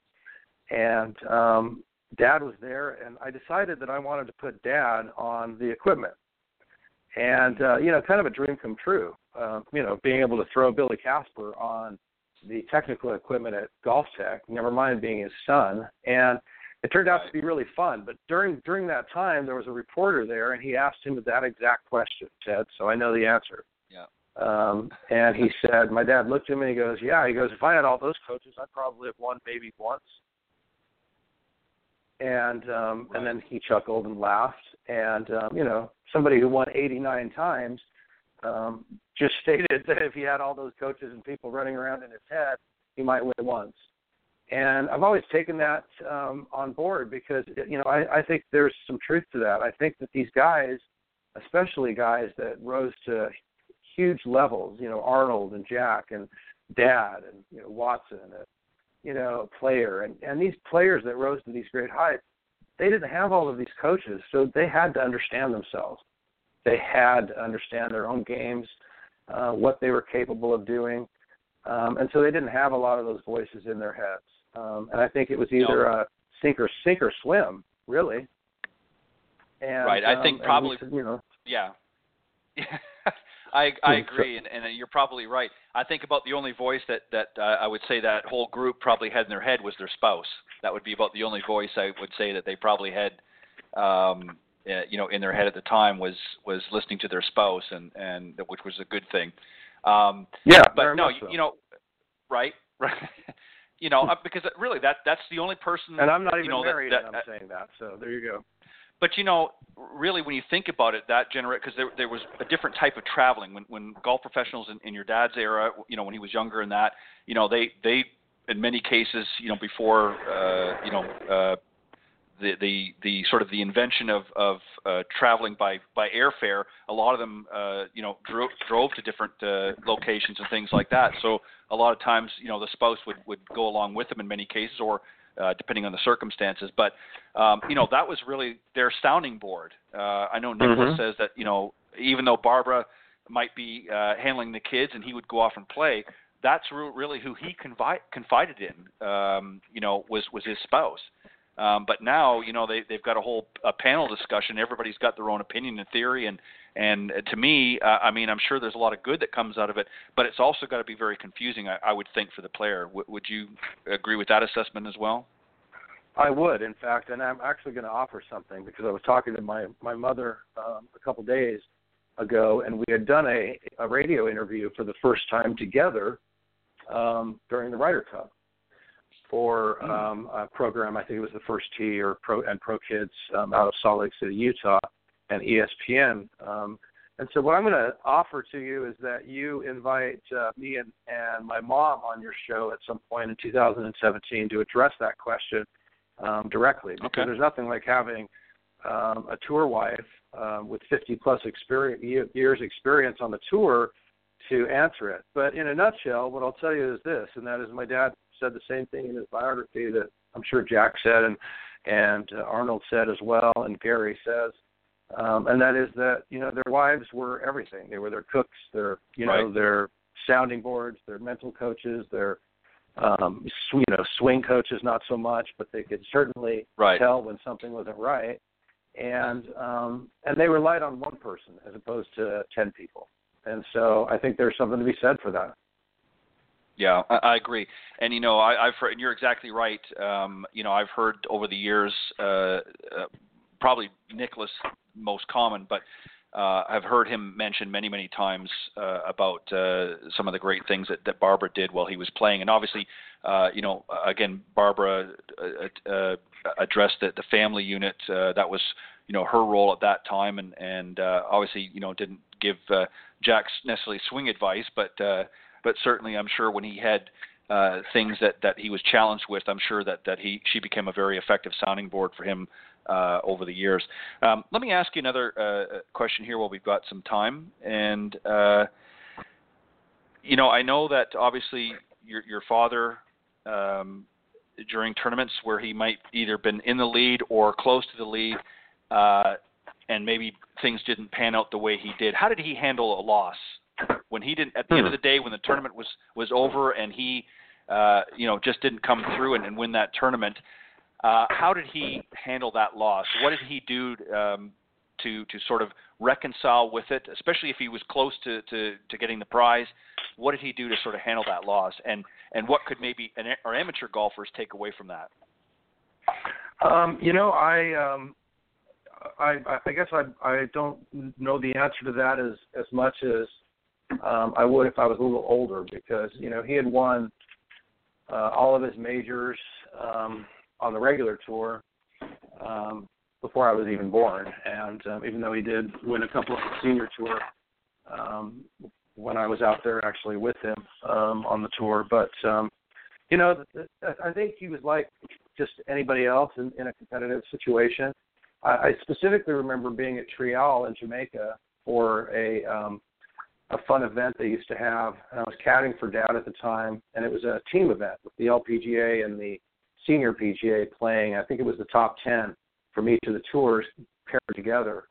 and um, Dad was there, and I decided that I wanted to put Dad on the equipment and uh, you know, kind of a dream come true. Uh, you know, being able to throw Billy Casper on the technical equipment at Golf Tech, never mind being his son, and it turned out to be really fun. But during during that time, there was a reporter there, and he asked him that exact question, Ted. So I know the answer. Yeah. Um, and he said, my dad looked at me and he goes, "Yeah." He goes, "If I had all those coaches, I'd probably have won maybe once." And um, and then he chuckled and laughed. And um, you know, somebody who won 89 times um, just stated that if he had all those coaches and people running around in his head, he might win once. And I've always taken that um, on board because you know I, I think there's some truth to that. I think that these guys, especially guys that rose to huge levels, you know Arnold and Jack and Dad and you know Watson and you know Player and and these players that rose to these great heights, they didn't have all of these coaches, so they had to understand themselves. They had to understand their own games, uh, what they were capable of doing, um, and so they didn't have a lot of those voices in their heads. Um, and I think it was either No. a sink or sink or swim, really. And, Right, I um, think we probably- you know Yeah. (laughs) I I agree, and, and you're probably right. I think about the only voice that that uh, I would say that whole group probably had in their head was their spouse. That would be about the only voice I would say that they probably had, um, uh, you know, in their head at the time was was listening to their spouse, and and which was a good thing. Um, yeah, but no, so. you know, right, right. (laughs) you know, uh, because really that that's the only person. and I'm not even you know, that- married, that, and I'm saying that. So there you go. But you know, really, when you think about it, that generate because there there was a different type of traveling when when golf professionals in, in your dad's era, you know, when he was younger and that, you know, they they in many cases, you know, before uh, you know. Uh, the, the the sort of the invention of of uh, traveling by by airfare, a lot of them uh, you know drove drove to different uh, locations and things like that. So a lot of times you know the spouse would would go along with them in many cases, or uh, depending on the circumstances. But um, you know that was really their sounding board. Uh, I know Nicklaus Mhm. says that you know even though Barbara might be uh, handling the kids and he would go off and play, that's re- really who he confi- confided in. Um, you know was was his spouse. Um, but now, you know, they they've got a whole a panel discussion. Everybody's got their own opinion and theory, and and to me, uh, I mean, I'm sure there's a lot of good that comes out of it, but it's also got to be very confusing. I, I would think for the player. W- would you agree with that assessment as well? I would, in fact, and I'm actually going to offer something because I was talking to my my mother um, a couple days ago, and we had done a a radio interview for the first time together um, during the Ryder Cup for um, a program. I think it was the First Tee or Pro and Pro Kids um, out of Salt Lake City, Utah, and ESPN. Um, and so, what I'm going to offer to you is that you invite uh, me and, and my mom on your show at some point in 2017 to address that question um, directly. Because Okay. there's nothing like having um, a tour wife um, with 50 plus experience, years experience on the tour to answer it. But in a nutshell, what I'll tell you is this, and that is my dad said the same thing in his biography that I'm sure Jack said and and uh, Arnold said as well, and Gary says, um, and that is that you know their wives were everything. They were their cooks, their you know right. their sounding boards, their mental coaches, their um, you know swing coaches not so much, but they could certainly right. tell when something wasn't right, and um, and they relied on one person as opposed to ten people, and so I think there's something to be said for that. Yeah, I, I agree, and you know, I, I've heard, and you're exactly right. Um, you know, I've heard over the years, uh, uh, probably Nicklaus most common, but uh, I've heard him mention many, many times uh, about uh, some of the great things that, that Barbara did while he was playing, and obviously, uh, you know, again, Barbara uh, uh, addressed the, the family unit. That was, you know, her role at that time, and and obviously, you know, didn't give Jack's necessarily swing advice, but but certainly I'm sure when he had uh, things that, that he was challenged with, I'm sure that, that he she became a very effective sounding board for him uh, over the years. Um, let me ask you another uh, question here while we've got some time. And uh, you know, I know that obviously your your father um, during tournaments where he might either been in the lead or close to the lead, uh, and maybe things didn't pan out the way he did. How did he handle a loss? when he didn't at the end of the day when the tournament was was over and he uh you know just didn't come through and, and win that tournament uh how did he handle that loss? What did he do um to to sort of reconcile with it especially if he was close to to to getting the prize? What did he do to sort of handle that loss? And and what could maybe an, our amateur golfers take away from that? Um you know i um I, I guess I I don't know the answer to that as as much as um, I would if I was a little older because you know he had won uh, all of his majors um, on the regular tour um, before I was even born, and um, even though he did win a couple of senior tour um, when I was out there actually with him um, on the tour, but um, you know I think he was like just anybody else in, in a competitive situation. I, I specifically remember being at Tryall in Jamaica for a um, a fun event they used to have. And I was caddying for Dad at the time, and it was a team event with the LPGA and the senior PGA playing. I think it was the top ten from each of the tours paired together,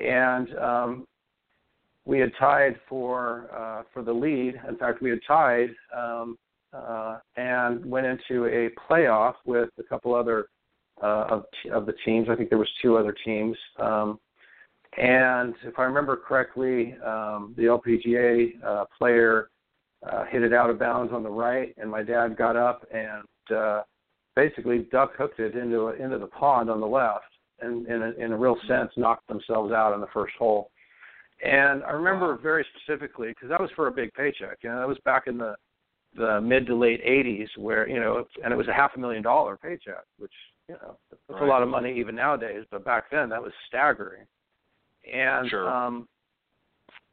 and um, we had tied for uh, for the lead. In fact, we had tied um, uh, and went into a playoff with a couple other uh, of of the teams. I think there was two other teams. Um, and if I remember correctly, um, the LPGA uh, player uh, hit it out of bounds on the right, and my dad got up and uh, basically duck hooked it into into the pond on the left, and in a, in a real sense knocked themselves out on the first hole. And I remember wow. very specifically because that was for a big paycheck. You know, that was back in the the mid to late 80s, where you know, and it was a half a million dollar paycheck, which you know, that's right. a lot of money even nowadays. But back then, that was staggering and sure. um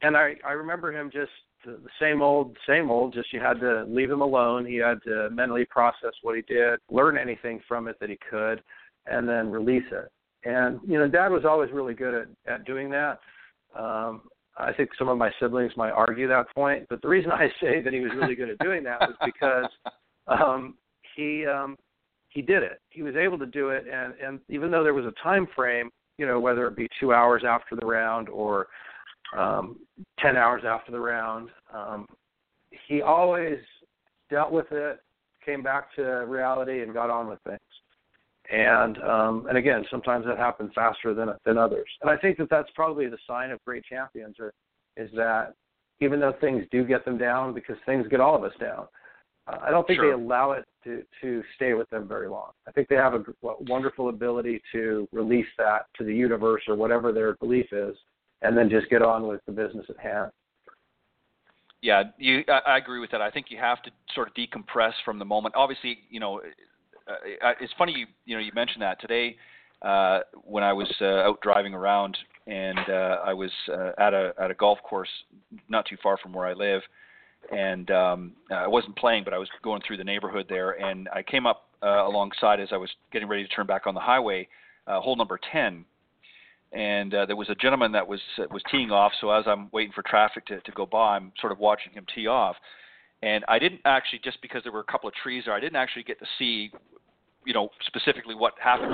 and I I remember him just the same old same old just you had to leave him alone. He had to mentally process what he did learn anything from it that he could and then release it. And you know dad was always really good at at doing that. Um I think some of my siblings might argue that point, but the reason (laughs) I say that he was really good at doing that was because um, he um, he did it. He was able to do it, and and even though there was a time frame, you know, whether it be two hours after the round or um, 10 hours after the round. Um, he always dealt with it, came back to reality, and got on with things. And um, and again, sometimes that happens faster than than others. And I think that that's probably the sign of great champions, or is that even though things do get them down, because things get all of us down, I don't think sure. they allow it to to stay with them very long. I think they have a wonderful ability to release that to the universe or whatever their belief is, and then just get on with the business at hand. Yeah, you. I, I agree with that. I think you have to sort of decompress from the moment. Obviously, you know, uh, it's funny you you know you mentioned that today uh, when I was uh, out driving around and uh, I was uh, at a at a golf course not too far from where I live and um, I wasn't playing, but I was going through the neighborhood there, and I came up uh, alongside as I was getting ready to turn back on the highway, uh, hole number 10, and uh, there was a gentleman that was uh, was teeing off. So as I'm waiting for traffic to, to go by, I'm sort of watching him tee off, and I didn't actually just because there were a couple of trees there, I didn't actually get to see, you know, specifically what happened.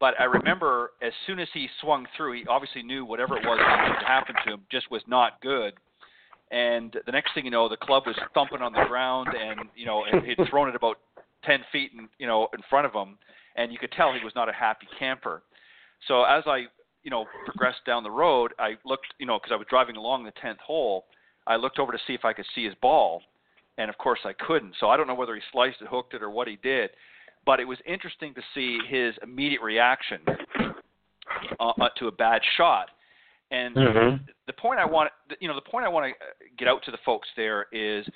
But I remember as soon as he swung through, he obviously knew whatever it was that happened to him just was not good. And the next thing you know, the club was thumping on the ground, and you know, he'd thrown it about ten feet, in, you know, in front of him, and you could tell he was not a happy camper. So as I, you know, progressed down the road, I looked, you know, because I was driving along the tenth hole, I looked over to see if I could see his ball, and of course I couldn't. So I don't know whether he sliced it, hooked it, or what he did, but it was interesting to see his immediate reaction uh, uh to a bad shot. And mm-hmm. the point I want, you know, the point I want to uh, get out to the folks there is,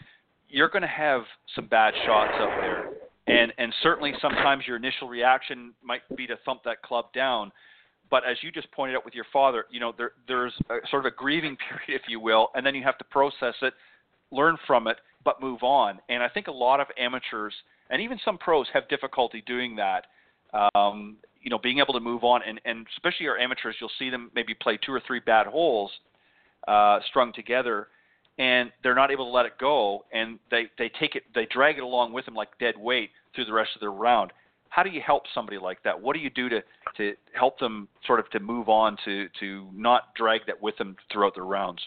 you're going to have some bad shots up there, and and certainly sometimes your initial reaction might be to thump that club down. But as you just pointed out with your father, you know, there, there's a, sort of a grieving (laughs) period, if you will, and then you have to process it, learn from it, but move on. And I think a lot of amateurs and even some pros have difficulty doing that. Um, you know, being able to move on, and, and especially our amateurs, you'll see them maybe play two or three bad holes uh, strung together, and they're not able to let it go, and they they take it, they drag it along with them like dead weight through the rest of their round how do you help somebody like that? What do you do to to help them sort of to move on to to not drag that with them throughout their rounds?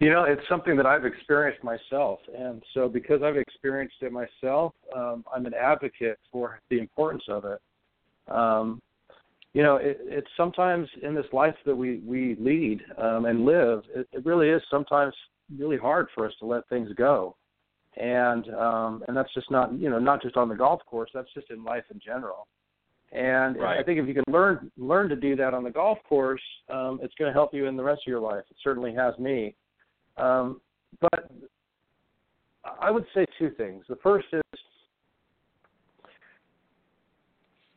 You know, it's something that I've experienced myself, and so because I've experienced it myself, um, I'm an advocate for the importance of it. Um, you know, it, it's sometimes in this life that we we lead um, and live. It, it really is sometimes really hard for us to let things go and um, and that's just not you know not just on the golf course. That's just in life in general. And right. I think if you can learn learn to do that on the golf course, um, it's going to help you in the rest of your life. It certainly has me. Um, but I would say two things. The first is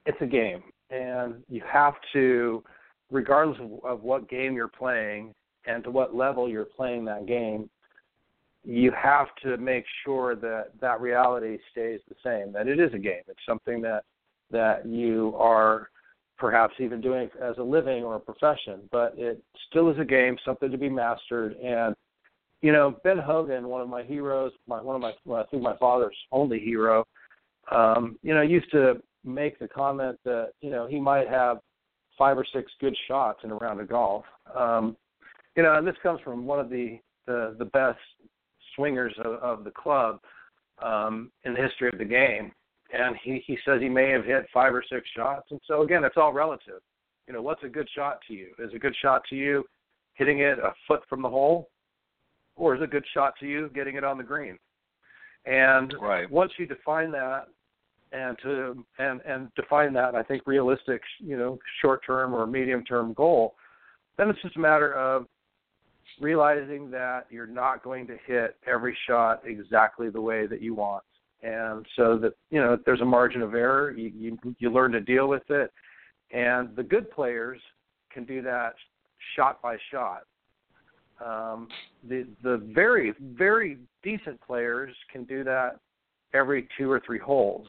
it's a game, and you have to, regardless of, of what game you're playing and to what level you're playing that game, you have to make sure that that reality stays the same. That it is a game. It's something that that you are perhaps even doing as a living or a profession, but it still is a game, something to be mastered. And you know, Ben Hogan, one of my heroes, my, one of my, well, I think my father's only hero, um, you know, used to make the comment that you know he might have five or six good shots in a round of golf. Um, you know, and this comes from one of the the, the best swingers of, of the club um, in the history of the game. And he, he says he may have hit five or six shots. And so, again, it's all relative. You know, what's a good shot to you? Is a good shot to you hitting it a foot from the hole? Or is a good shot to you getting it on the green? And right. once you define that, and to and and define that, I think realistic, you know, short term or medium term goal, then it's just a matter of realizing that you're not going to hit every shot exactly the way that you want. And so that you know there's a margin of error you, you you learn to deal with it. And the good players can do that shot by shot. Um, the the very very decent players can do that every two or three holes.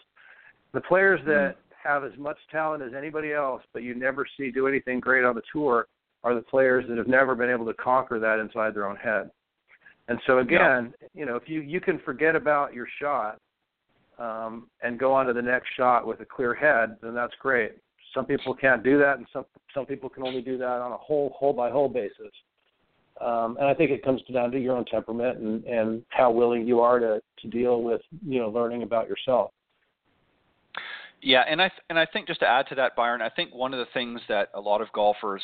The players that mm-hmm. have as much talent as anybody else but you never see do anything great on the tour are the players that have never been able to conquer that inside their own head. And so again, yeah. you know, if you you can forget about your shot um, and go on to the next shot with a clear head, then that's great. Some people can't do that, and some some people can only do that on a whole hole by hole basis. Um, and I think it comes down to your own temperament and, and how willing you are to, to deal with you know learning about yourself. Yeah, and I th- and I think just to add to that, Byron, I think one of the things that a lot of golfers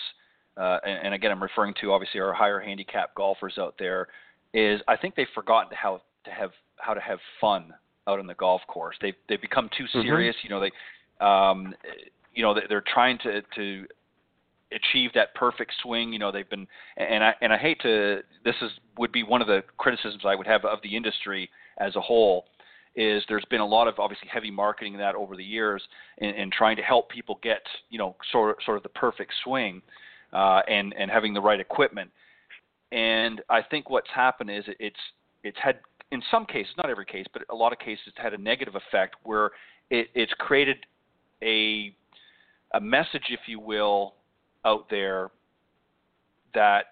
uh, and, and again, I'm referring to obviously our higher handicap golfers out there, is I think they've forgotten how to have how to have fun out on the golf course. They've they've become too mm-hmm. serious. Mm-hmm. You know, they, um, you know, they're trying to to achieve that perfect swing. You know, they've been, and I and I hate to. This is would be one of the criticisms I would have of the industry as a whole. Is there's been a lot of obviously heavy marketing that over the years in, in trying to help people get you know sort of, sort of the perfect swing uh, and and having the right equipment. And I think what's happened is it's it's had in some cases, not every case, but a lot of cases, it's had a negative effect where it, it's created a a message, if you will, out there that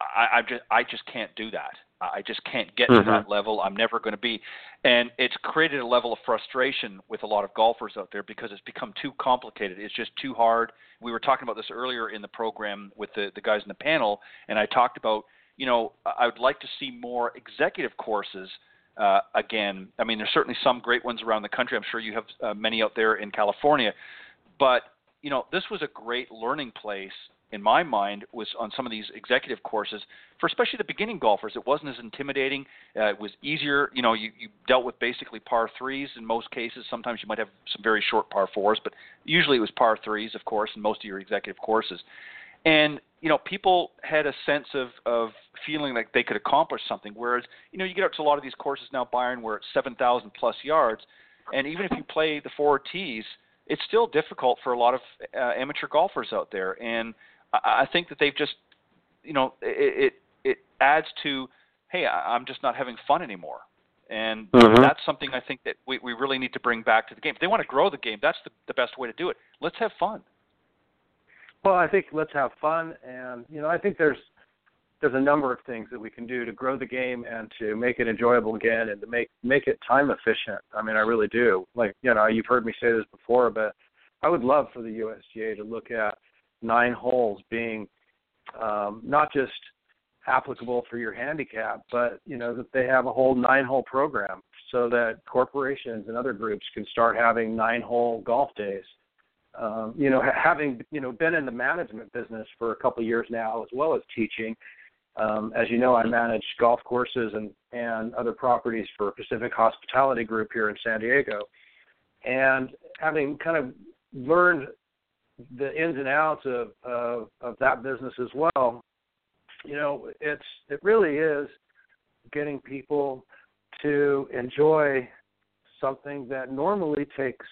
I, I just I just can't do that. I just can't get mm-hmm. to that level. I'm never going to be, and it's created a level of frustration with a lot of golfers out there because it's become too complicated. It's just too hard. We were talking about this earlier in the program with the the guys in the panel, and I talked about you know I would like to see more executive courses. Uh, again, I mean, there's certainly some great ones around the country. I'm sure you have uh, many out there in California, but you know, this was a great learning place in my mind was on some of these executive courses for especially the beginning golfers. It wasn't as intimidating. Uh, it was easier. You know, you, you dealt with basically par threes in most cases. Sometimes you might have some very short par fours, but usually it was par threes, of course, in most of your executive courses. And you know, people had a sense of of feeling like they could accomplish something. Whereas, you know, you get out to a lot of these courses now, Byron, where it's 7,000 plus yards, and even if you play the four tees, it's still difficult for a lot of uh, amateur golfers out there. And I, I think that they've just, you know, it, it it adds to, hey, I'm just not having fun anymore. And mm-hmm. that's something I think that we, we really need to bring back to the game. If they want to grow the game, that's the, the best way to do it. Let's have fun. Well, I think let's have fun, and you know, I think there's there's a number of things that we can do to grow the game and to make it enjoyable again and to make make it time efficient. I mean, I really do. Like, you know, you've heard me say this before, but I would love for the USGA to look at nine holes being um, not just applicable for your handicap, but you know that they have a whole nine-hole program so that corporations and other groups can start having nine-hole golf days. Um, you know, having you know been in the management business for a couple of years now, as well as teaching. Um, as you know, I manage golf courses and and other properties for Pacific Hospitality Group here in San Diego, and having kind of learned the ins and outs of, of of that business as well, you know, it's it really is getting people to enjoy something that normally takes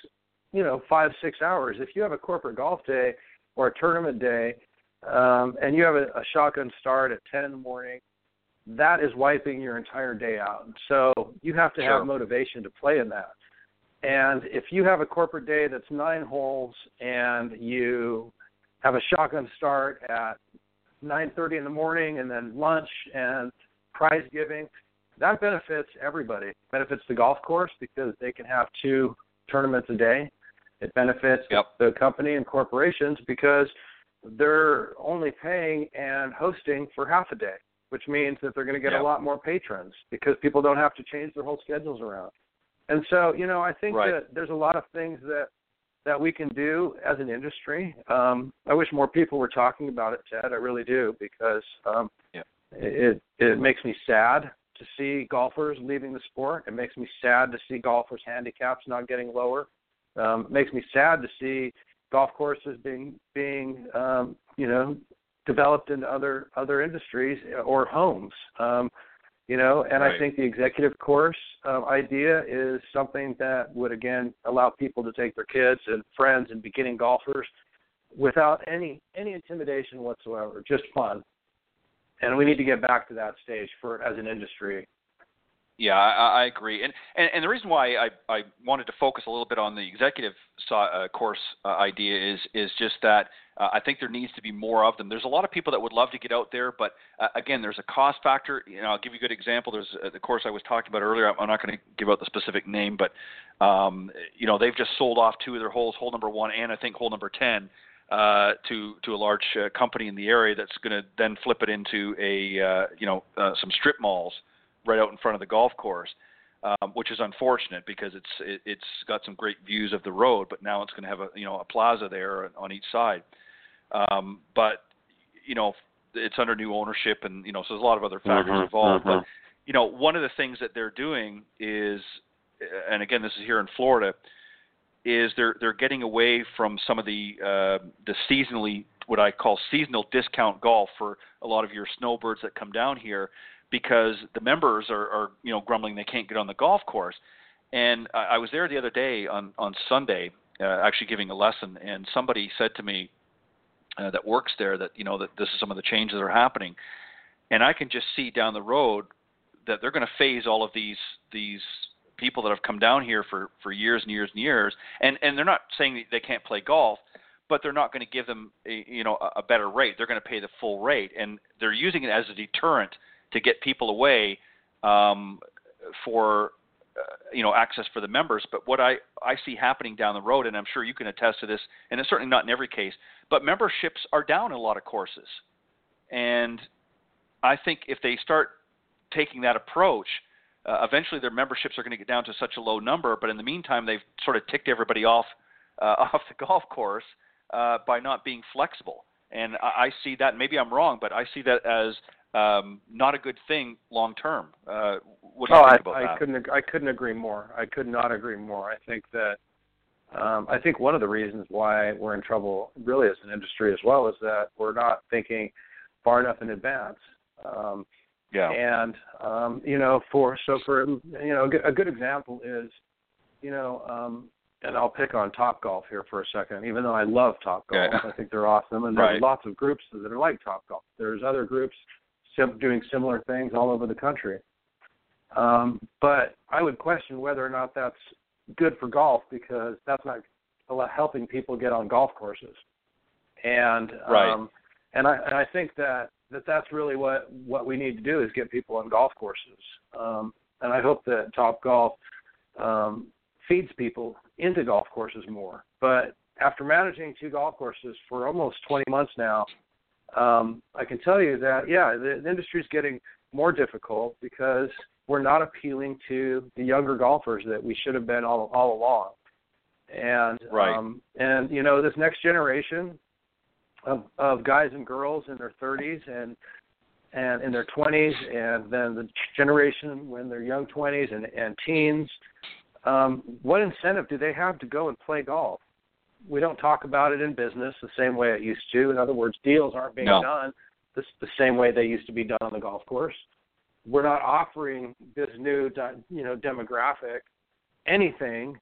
you know five six hours. If you have a corporate golf day or a tournament day, um, and you have a, a shotgun start at ten in the morning, that is wiping your entire day out. So you have to sure. have motivation to play in that. And if you have a corporate day that's nine holes and you have a shotgun start at 9:30 in the morning and then lunch and prize giving, that benefits everybody. It benefits the golf course because they can have two tournaments a day. It benefits yep. the company and corporations because they're only paying and hosting for half a day, which means that they're going to get yep. a lot more patrons because people don't have to change their whole schedules around. And so, you know, I think right. that there's a lot of things that that we can do as an industry. Um, I wish more people were talking about it, Ted. I really do because um, yeah. it it makes me sad to see golfers leaving the sport. It makes me sad to see golfers' handicaps not getting lower. Um, it makes me sad to see golf courses being being um, you know developed into other other industries or homes. Um, you know and right. i think the executive course uh, idea is something that would again allow people to take their kids and friends and beginning golfers without any any intimidation whatsoever just fun and we need to get back to that stage for as an industry yeah, I, I agree, and, and and the reason why I I wanted to focus a little bit on the executive uh, course uh, idea is is just that uh, I think there needs to be more of them. There's a lot of people that would love to get out there, but uh, again, there's a cost factor. You know, I'll give you a good example. There's uh, the course I was talking about earlier. I'm not going to give out the specific name, but um, you know, they've just sold off two of their holes, hole number one and I think hole number ten. Uh, to to a large uh, company in the area that's going to then flip it into a uh, you know uh, some strip malls right out in front of the golf course, um, which is unfortunate because it's it, it's got some great views of the road, but now it's going to have a you know a plaza there on each side. Um, but you know it's under new ownership, and you know so there's a lot of other factors mm-hmm, involved. Mm-hmm. But you know one of the things that they're doing is, and again this is here in Florida, is they're they're getting away from some of the uh, the seasonally what I call seasonal discount golf for a lot of your snowbirds that come down here because the members are, are you know grumbling they can't get on the golf course. And I, I was there the other day on on Sunday, uh, actually giving a lesson, and somebody said to me uh, that works there that you know that this is some of the changes that are happening, and I can just see down the road that they're going to phase all of these these people that have come down here for for years and years and years, and and they're not saying they can't play golf, but they're not going to give them a, you know a better rate. They're going to pay the full rate, and they're using it as a deterrent to get people away um, for uh, you know access for the members. But what I I see happening down the road, and I'm sure you can attest to this, and it's certainly not in every case, but memberships are down in a lot of courses, and I think if they start taking that approach. Uh, eventually, their memberships are going to get down to such a low number, but in the meantime, they've sort of ticked everybody off uh, (laughs) off the golf course uh, by not being flexible. And I, I see that. Maybe I'm wrong, but I see that as um, not a good thing long term. Uh, what do you oh, think I, about I that? couldn't. I couldn't agree more. I could not agree more. I think that. Um, I think one of the reasons why we're in trouble, really, as an industry as well, is that we're not thinking far enough in advance. Um, yeah. And um, you know, for so for you know, a good example is, you know, um, and I'll pick on Top Golf here for a second. Even though I love Top Golf, Yeah. I think they're awesome, and there's Right. lots of groups that are like Top Golf. There's other groups sim- doing similar things all over the country. Um, but I would question whether or not that's good for golf because that's not a lot- helping people get on golf courses. And Right. um, and I and I think that that that's really what what we need to do is get people on golf courses. Um, and I hope that Top Golf um, feeds people into golf courses more. But after managing two golf courses for almost 20 months now, um, I can tell you that yeah, the, the industry is getting more difficult because we're not appealing to the younger golfers that we should have been all all along. And Right. um, and you know this next generation of of guys and girls in their 30s and and in their 20s, and then the generation when they're young 20s and and teens. Um, what incentive do they have to go and play golf? We don't talk about it in business the same way it used to. In other words, deals aren't being No. done the, the same way they used to be done on the golf course. We're not offering this new, you know, demographic anything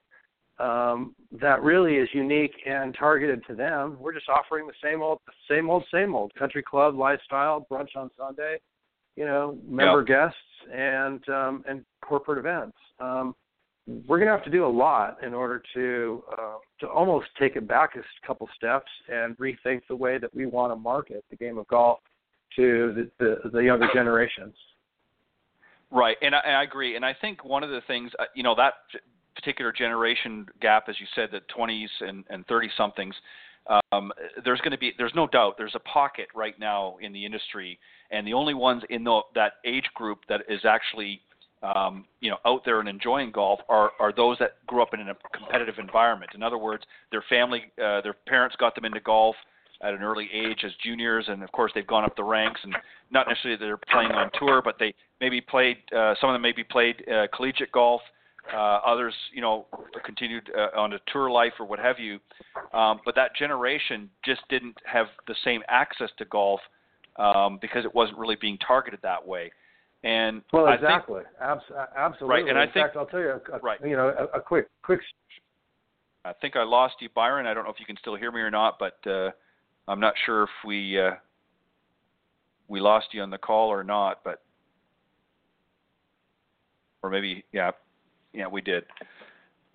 um, that really is unique and targeted to them. We're just offering the same old, same old, same old country club lifestyle, brunch on Sunday, you know, member guests and um, and corporate events. Um, we're going to have to do a lot in order to uh, to almost take it back a couple steps and rethink the way that we want to market the game of golf to the, the, the younger generations. Right, and I, and I agree. And I think one of the things, uh, you know, that particular generation gap, as you said, the 20s and, and 30 somethings, um, there's going to be, there's no doubt, there's a pocket right now in the industry, and the only ones in the, that age group that is actually, um, you know, out there and enjoying golf are are those that grew up in a competitive environment. In other words, their family, uh, their parents got them into golf at an early age as juniors, and of course they've gone up the ranks, and not necessarily they're playing on tour, but they maybe played. Uh, some of them maybe played uh, collegiate golf. Uh, others, you know, continued uh, on a tour life or what have you. Um, but that generation just didn't have the same access to golf um, because it wasn't really being targeted that way. And Well, I think exactly, Abs- absolutely. Right, and I in think- fact, I'll tell you, a, Right. you know, a, a quick, quick. I think I lost you, Byron. I don't know if you can still hear me or not, but uh, I'm not sure if we uh, we lost you on the call or not. But or maybe yeah, yeah, we did.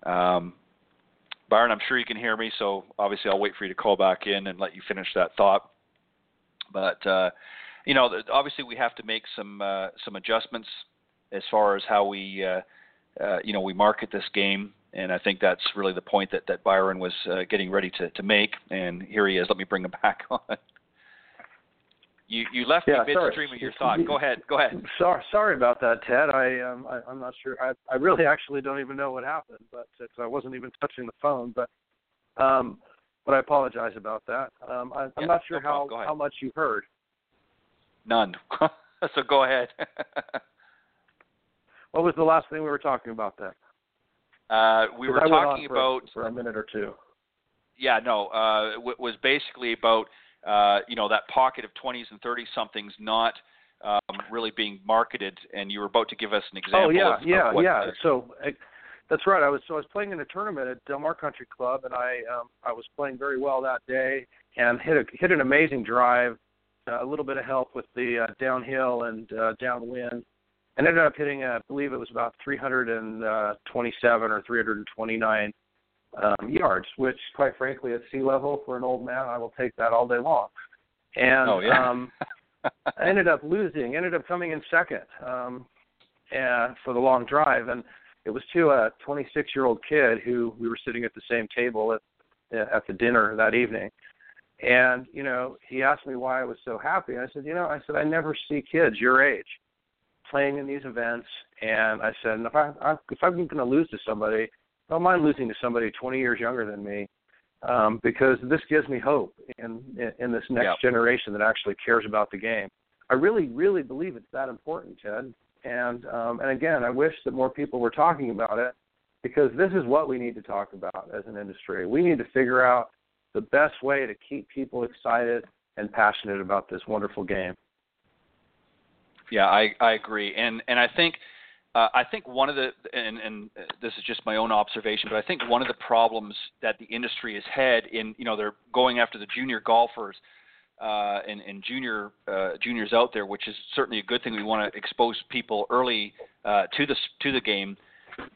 Um, Byron, I'm sure you can hear me, so obviously I'll wait for you to call back in and let you finish that thought. But uh, you know, obviously we have to make some uh, some adjustments as far as how we uh, uh, you know we market this game, and I think that's really the point that that Byron was uh, getting ready to to make. And here he is. Let me bring him (laughs) back on. You you left Yeah, me sorry. midstream of your thought. Go ahead. Go ahead. (laughs) Sorry, sorry about that, Ted. I, um, I I'm not sure. I, I really actually don't even know what happened, but I wasn't even touching the phone. But, um, but I apologize about that. Um, I, I'm Yeah, not sure no how how much you heard. None. (laughs) so go ahead. (laughs) What was the last thing we were talking about then? uh, we were I went on talking about for a minute or two. yeah no uh, w- was basically about uh, you know that pocket of 20s and 30 somethings not um, really being marketed, and you were about to give us an example. Oh yeah, of, of yeah, what, yeah. uh, So I, that's right. I was so I was playing in a tournament at Del Mar Country Club, and I um, I was playing very well that day, and hit a hit an amazing drive. Uh, a little bit of help with the uh, downhill and uh, downwind, and ended up hitting. uh, I believe it was about 327 or 329 um, yards, which, quite frankly, at sea level for an old man, I will take that all day long. And oh, yeah. um, (laughs) I ended up losing, ended up coming in second um, and for the long drive, and it was to a 26 year old kid who we were sitting at the same table at at the dinner that evening. And you know, he asked me why I was so happy. I said, you know, I said I never see kids your age playing in these events, and I said, if I, I if I'm going to lose to somebody, I don't mind losing to somebody 20 years younger than me, um, because this gives me hope in in, in this next yep. generation that actually cares about the game. I really, really believe it's that important, Ted. And um, and again, I wish that more people were talking about it because this is what we need to talk about as an industry. We need to figure out the best way to keep people excited and passionate about this wonderful game. Yeah, I I agree, and and I think uh, I think one of the and and this is just my own observation, but I think one of the problems that the industry has had in you know they're going after the junior golfers uh, and, and junior uh, juniors out there, which is certainly a good thing. We want to expose people early uh, to the to the game,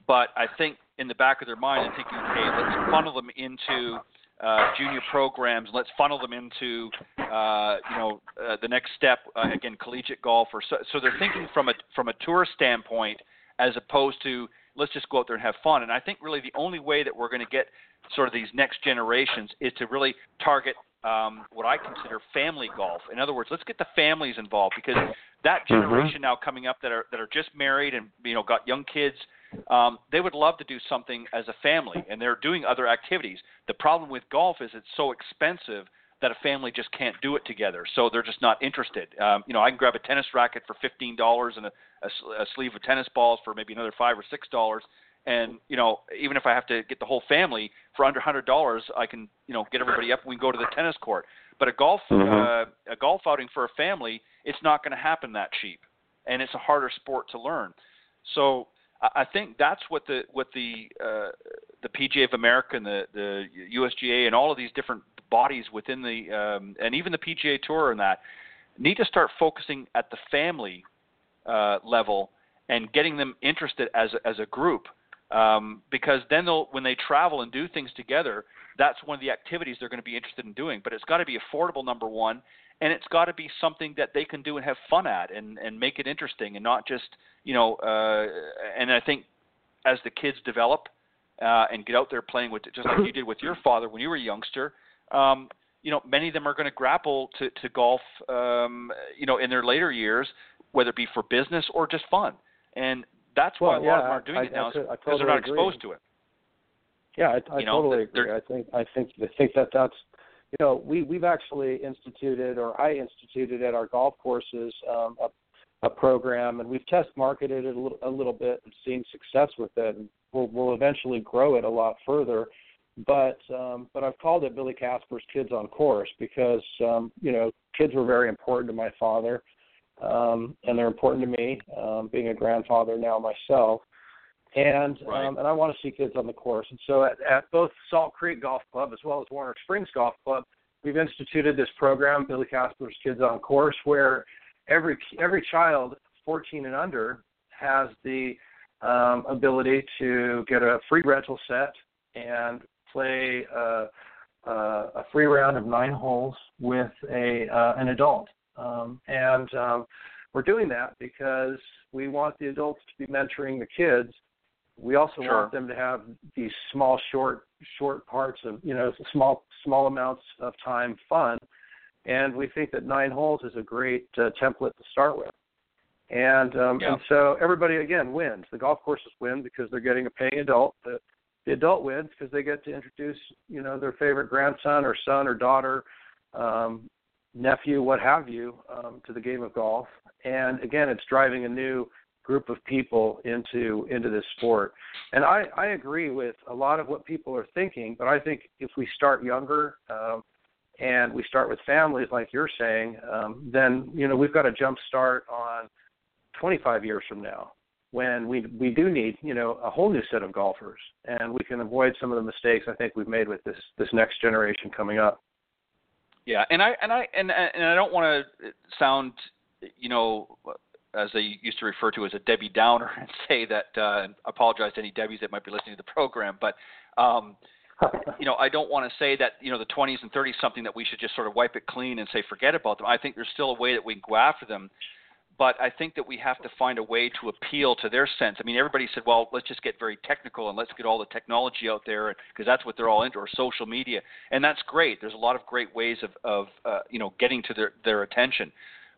but I think in the back of their mind, they're thinking, hey, let's funnel them into uh, junior programs. Let's funnel them into uh, you know uh, the next step uh, again, collegiate golf. Or so, so they're thinking from a from a tourist standpoint as opposed to let's just go out there and have fun. And I think really the only way that we're going to get sort of these next generations is to really target um, what I consider family golf. In other words, let's get the families involved because that Mm-hmm. generation now coming up that are that are just married and you know got young kids, um, they would love to do something as a family, and they're doing other activities. The problem with golf is it's so expensive that a family just can't do it together, so they're just not interested. Um, you know, I can grab a tennis racket for fifteen dollars and a, a, a sleeve of tennis balls for maybe another five or six dollars, and you know even if I have to get the whole family for under hundred dollars, I can you know get everybody up and we can go to the tennis court. But a golf Mhm. uh, a golf outing for a family, it's not going to happen that cheap, and it's a harder sport to learn. So I think that's what the what the uh, the PGA of America and the the USGA and all of these different bodies within the um, and even the PGA Tour and that need to start focusing at the family uh, level and getting them interested as as a group. Um, because then they'll when they travel and do things together that's one of the activities they're going to be interested in doing. But it's got to be affordable number one and it's got to be something that they can do and have fun at and and make it interesting and not just you know uh, and I think as the kids develop uh, and get out there playing with it just like you did with your (coughs) father when you were a youngster um, you know many of them are going to grapple to to golf um, you know in their later years whether it be for business or just fun and that's why Well, a lot of them aren't doing I- it now I because they're not agree. exposed to it. Yeah, I, I You know, totally agree. I think I think I think that that's you know we we've actually instituted or I instituted at our golf courses um, a a program and we've test marketed it a little, a little bit and seen success with it and we'll we'll eventually grow it a lot further. But um, but I've called it Billy Casper's Kids on Course because um, you know kids were very important to my father um, and they're important to me um, being a grandfather now myself and Right. um, and I want to see kids on the course. And so at, at both Salt Creek Golf Club as well as Warner Springs Golf Club, we've instituted this program, Billy Casper's Kids on Course, where every every child 14 and under has the um, ability to get a free rental set and play a, a, a free round of nine holes with a uh, an adult. Um, and um, we're doing that because we want the adults to be mentoring the kids we also Sure. want them to have these small, short, short parts of you know small, small amounts of time fun, and we think that nine holes is a great uh, template to start with. And um, Yeah. and so everybody again wins. The golf courses win because they're getting a paying adult. The, the adult wins because they get to introduce you know their favorite grandson or son or daughter, um, nephew, what have you, um, to the game of golf. And again, it's driving a new group of people into into this sport. And I I agree with a lot of what people are thinking, but I think if we start younger um, and we start with families like you're saying, um, then you know we've got a jump start on 25 years from now when we we do need you know a whole new set of golfers and we can avoid some of the mistakes I think we've made with this this next generation coming up. Yeah, and I and I and and I don't want to sound, you know, as they used to refer to as a Debbie Downer, (laughs) and say that. Uh, and apologize to any Debbies that might be listening to the program, but um, (laughs) you know, I don't want to say that you know the 20s and 30s something that we should just sort of wipe it clean and say forget about them. I think there's still a way that we can go after them, but I think that we have to find a way to appeal to their sense. I mean, everybody said, well, let's just get very technical and let's get all the technology out there because that's what they're all into, or social media, and that's great. There's a lot of great ways of of uh, you know getting to their their attention.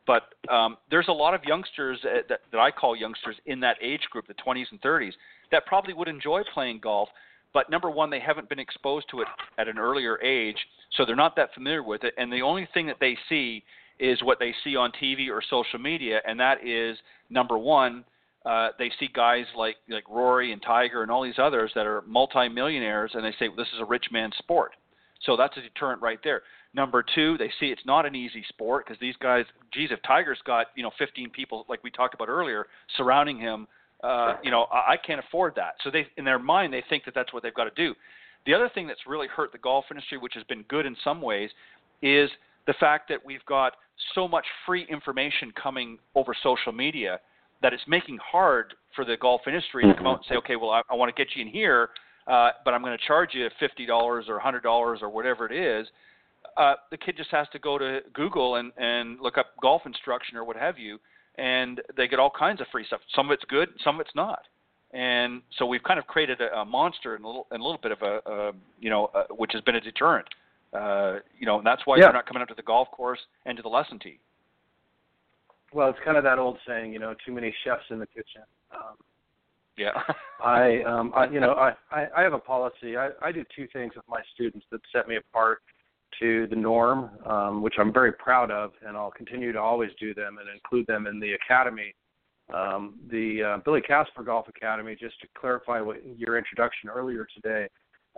But um, there's a lot of youngsters uh, that, that I call youngsters in that age group, the 20s and 30s, that probably would enjoy playing golf but number one, they haven't been exposed to it at an earlier age, so they're not that familiar with it. And the only thing that they see is what they see on TV or social media, and that is number one, uh, they see guys like like Rory and Tiger and all these others that are multimillionaires, and they say well, this is a rich man's sport. So that's a deterrent right there. Number two, they see it's not an easy sport because these guys, geez, if Tiger's got you know 15 people like we talked about earlier surrounding him uh, you know, I, I can't afford that. So they, in their mind, they think that that's what they've got to do. The other thing that's really hurt the golf industry, which has been good in some ways, is the fact that we've got so much free information coming over social media that it's making hard for the golf industry to come out and say, okay, well, I, I want to get you in here, uh, but I'm going to charge you fifty dollars or hundred dollars or whatever it is. Uh, the kid just has to go to Google and, and look up golf instruction or what have you, and they get all kinds of free stuff. Some of it's good, some of it's not. And so we've kind of created a, a monster and a little, and a little bit of a, a you know, uh, which has been a deterrent. Uh, you know, and that's why yeah. they're not coming out to the golf course and to the lesson tee. Well, it's kind of that old saying, you know, too many chefs in the kitchen. Um, yeah. (laughs) I, um, I, you know, (laughs) I, I, I have a policy. I, I do two things with my students that set me apart to the norm, um, which I'm very proud of, and I'll continue to always do them and include them in the academy. Um, the uh, Billy Casper Golf Academy, just to clarify what your introduction earlier today,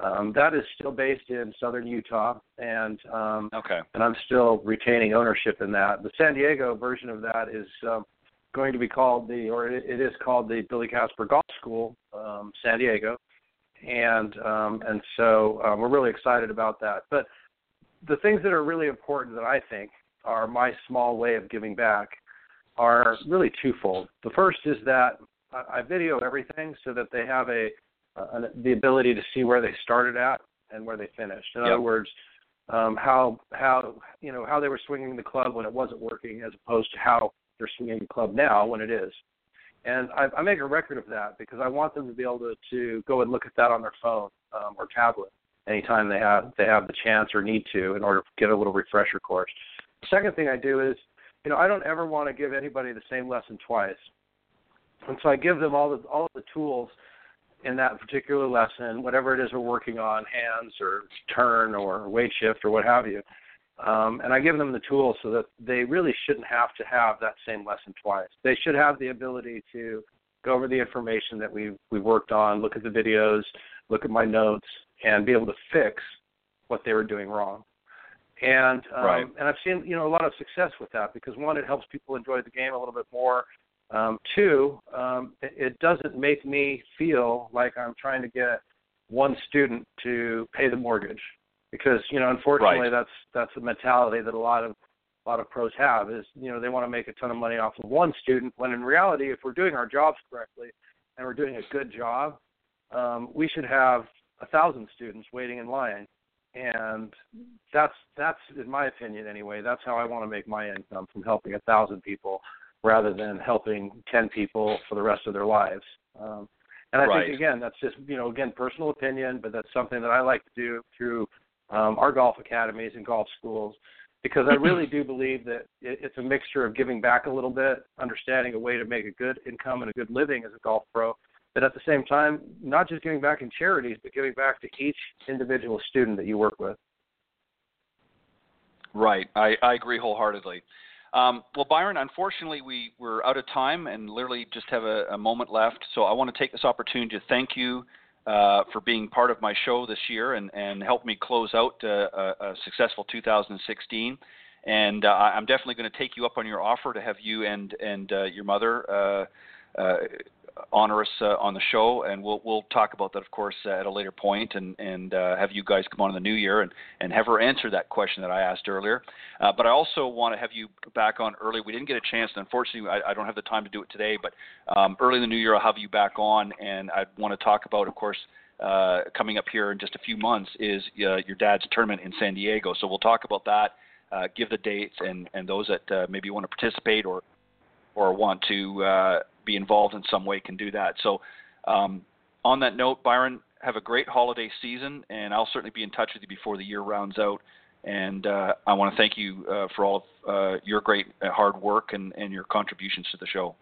um, that is still based in southern Utah, and um, okay. and I'm still retaining ownership in that. The San Diego version of that is um, going to be called the, or it, it is called the Billy Casper Golf School, um, San Diego, and um, and so um, we're really excited about that. But the things that are really important that I think are my small way of giving back are really twofold. The first is that I video everything so that they have a, a the ability to see where they started at and where they finished. In yep. other words, um, how how you know how they were swinging the club when it wasn't working, as opposed to how they're swinging the club now when it is. And I, I make a record of that because I want them to be able to, to go and look at that on their phone um, or tablet anytime they have they have the chance or need to in order to get a little refresher course. The second thing I do is, you know, I don't ever want to give anybody the same lesson twice, and so I give them all the all the tools in that particular lesson, whatever it is we're working on, hands or turn or weight shift or what have you. Um, and I give them the tools so that they really shouldn't have to have that same lesson twice. They should have the ability to go over the information that we've we've worked on, look at the videos, look at my notes, and be able to fix what they were doing wrong. And um, right. and I've seen you know a lot of success with that because one, it helps people enjoy the game a little bit more. Um, two, um, it, it doesn't make me feel like I'm trying to get one student to pay the mortgage because you know unfortunately right. that's that's the mentality that a lot of a lot of pros have is you know they want to make a ton of money off of one student when in reality if we're doing our jobs correctly and we're doing a good job um, we should have a thousand students waiting in line and that's that's in my opinion anyway that's how i want to make my income from helping a thousand people rather than helping ten people for the rest of their lives um, and i right. think again that's just you know again personal opinion but that's something that i like to do through um, our golf academies and golf schools because i really do believe that it, it's a mixture of giving back a little bit understanding a way to make a good income and a good living as a golf pro but at the same time, not just giving back in charities, but giving back to each individual student that you work with. Right, I, I agree wholeheartedly. Um, well, Byron, unfortunately, we, we're out of time and literally just have a, a moment left. So I want to take this opportunity to thank you uh, for being part of my show this year and, and help me close out uh, a, a, successful 2016. And uh, I'm definitely going to take you up on your offer to have you and and uh, your mother uh, uh, honor us uh, on the show, and we'll we'll talk about that, of course, uh, at a later point, and and uh, have you guys come on in the new year and and have her answer that question that I asked earlier. Uh, but I also want to have you back on early. We didn't get a chance, and unfortunately, I, I don't have the time to do it today. But um, early in the new year, I'll have you back on, and I want to talk about, of course, uh, coming up here in just a few months is uh, your dad's tournament in San Diego. So we'll talk about that, give the dates, and, and those that maybe want to participate or or want to uh, be involved in some way can do that. So um, on that note, Byron, have a great holiday season, and I'll certainly be in touch with you before the year rounds out. And uh, I want to thank you uh, for all of uh, your great uh, hard work and, and your contributions to the show.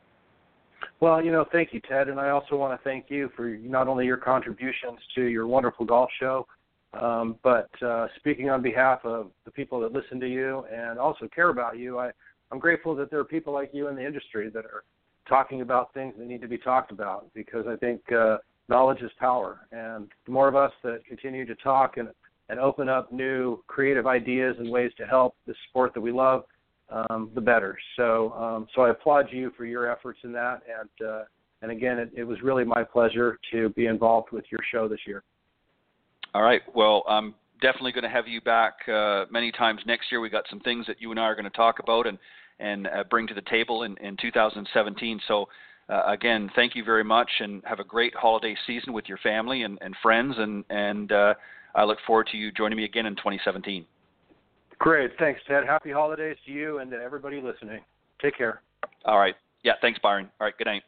Well, you know, thank you, Ted, and I also want to thank you for not only your contributions to your wonderful golf show, um, but uh, speaking on behalf of the people that listen to you and also care about you. I, I'm grateful that there are people like you in the industry that are talking about things that need to be talked about because I think uh, knowledge is power, and the more of us that continue to talk and and open up new creative ideas and ways to help the sport that we love, um, the better. So, um, so I applaud you for your efforts in that, and uh, and again, it, it was really my pleasure to be involved with your show this year. All right. Well, I'm definitely going to have you back uh, many times next year. We got some things that you and I are going to talk about and and uh, bring to the table in, in 2017. So. Uh, again, thank you very much, and have a great holiday season with your family and, and friends. And, and uh, I look forward to you joining me again in 2017. Great. Thanks, Ted. Happy holidays to you and to everybody listening. Take care. All right. Yeah, thanks, Byron. All right, good night.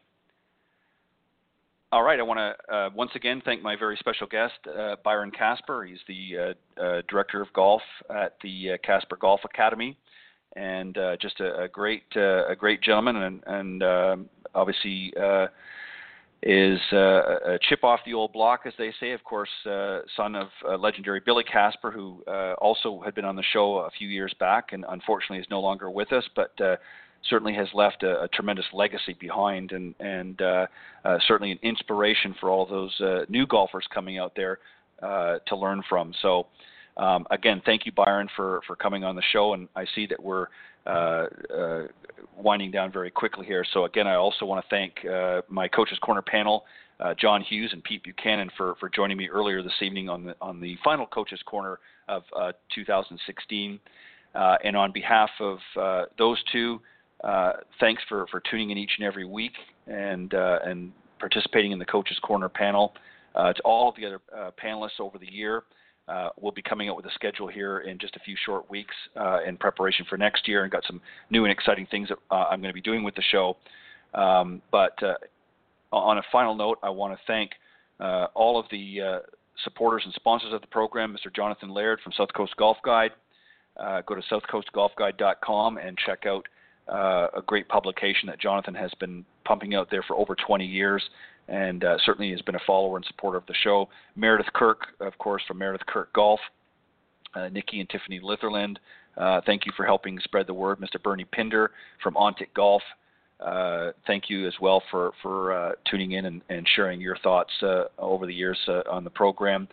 All right, I want to uh, once again thank my very special guest, uh, Byron Casper. He's the uh, uh director of golf at the uh, Casper Golf Academy, and uh, just a, a great, a great gentleman, and, and um, obviously is uh, a chip off the old block, as they say. Of course, uh, son of uh, legendary Billy Casper, who uh, also had been on the show a few years back, and unfortunately is no longer with us, but uh, certainly has left a, a tremendous legacy behind, and and uh, uh, certainly an inspiration for all those uh, new golfers coming out there uh, to learn from. So. Um, again, thank you, Byron, for, for coming on the show. And I see that we're uh, uh, winding down very quickly here. So again, I also want to thank uh, my coaches corner panel, uh, John Hughes and Pete Buchanan, for for joining me earlier this evening on the on the final coaches corner of uh, 2016. Uh, and on behalf of those two, thanks for for tuning in each and every week and and participating in the coaches corner panel. to all of the other panelists over the year. Uh, we'll be coming out with a schedule here in just a few short weeks uh, in preparation for next year and got some new and exciting things that uh, I'm going to be doing with the show. Um, but uh, on a final note, I want to thank uh, all of the uh, supporters and sponsors of the program, Mr. Jonathan Laird from South Coast Golf Guide. go to southcoastgolfguide.com and check out a great publication that Jonathan has been pumping out there for over 20 years and uh, certainly has been a follower and supporter of the show. Meredith Kirk, of course, from Meredith Kirk Golf. Uh, Nikki and Tiffany Litherland, uh, thank you for helping spread the word. Mr. Bernie Pinder from Ontic Golf, uh, thank you as well for for uh, tuning in and, and, sharing your thoughts uh, over the years on the program.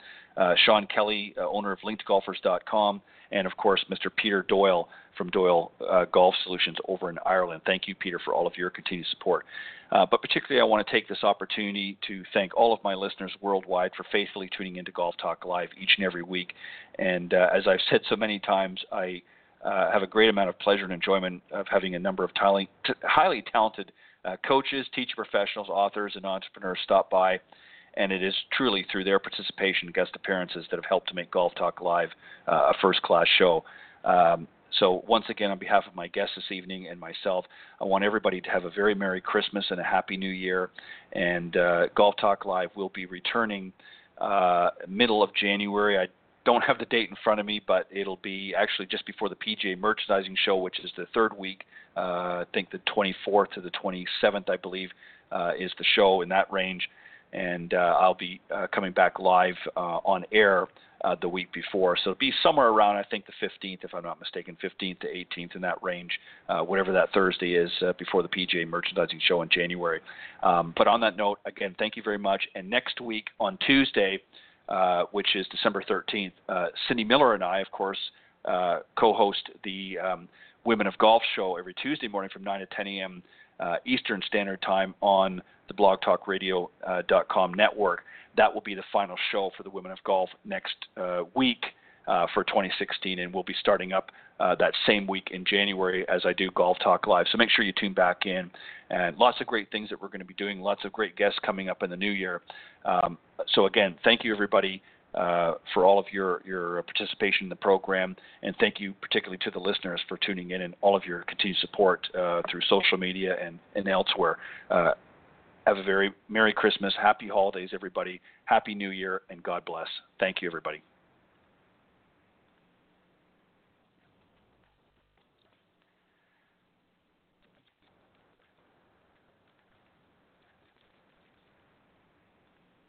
Sean Kelly, owner of LinkedGolfers.com, and of course, Mr. Peter Doyle from Doyle Golf Solutions over in Ireland. Thank you, Peter, for all of your continued support. Uh, but particularly, I want to take this opportunity to thank all of my listeners worldwide for faithfully tuning into Golf Talk Live each and every week. And uh, as I've said so many times, I uh, have a great amount of pleasure and enjoyment of having a number of t- highly talented uh, coaches, teacher professionals, authors, and entrepreneurs stop by. And it is truly through their participation, guest appearances, that have helped to make Golf Talk Live uh, a first class show. Um, so, once again, on behalf of my guests this evening and myself, I want everybody to have a very Merry Christmas and a Happy New Year. And uh, Golf Talk Live will be returning uh, middle of January. I don't have the date in front of me, but it'll be actually just before the PGA Merchandising Show, which is the third week. Uh, I think the 24th to the 27th, I believe, uh, is the show in that range. And uh, I'll be uh, coming back live uh, on air uh, the week before. So be somewhere around, I think, the 15th, if I'm not mistaken, 15th to 18th in that range, uh, whatever that Thursday is uh, before the PGA Merchandising Show in January. Um, but on that note, again, thank you very much. And next week on Tuesday, which is December 13th, uh, Cindy Miller and I, of course, co-host the um, Women of Golf show every Tuesday morning from 9 to 10 a.m. Eastern Standard Time on the blogtalkradio.com network that will be the final show for the Women of Golf next uh, week. uh, for 2016, and we'll be starting up uh, that same week in January as I do Golf Talk Live. So make sure you tune back in, and lots of great things that we're going to be doing, lots of great guests coming up in the new year. Um, so again, thank you everybody. Uh, for all of your, your participation in the program, and thank you particularly to the listeners for tuning in and all of your continued support uh, through social media and, and elsewhere. Have a very Merry Christmas, Happy Holidays, everybody. Happy New Year, and God bless. Thank you, everybody.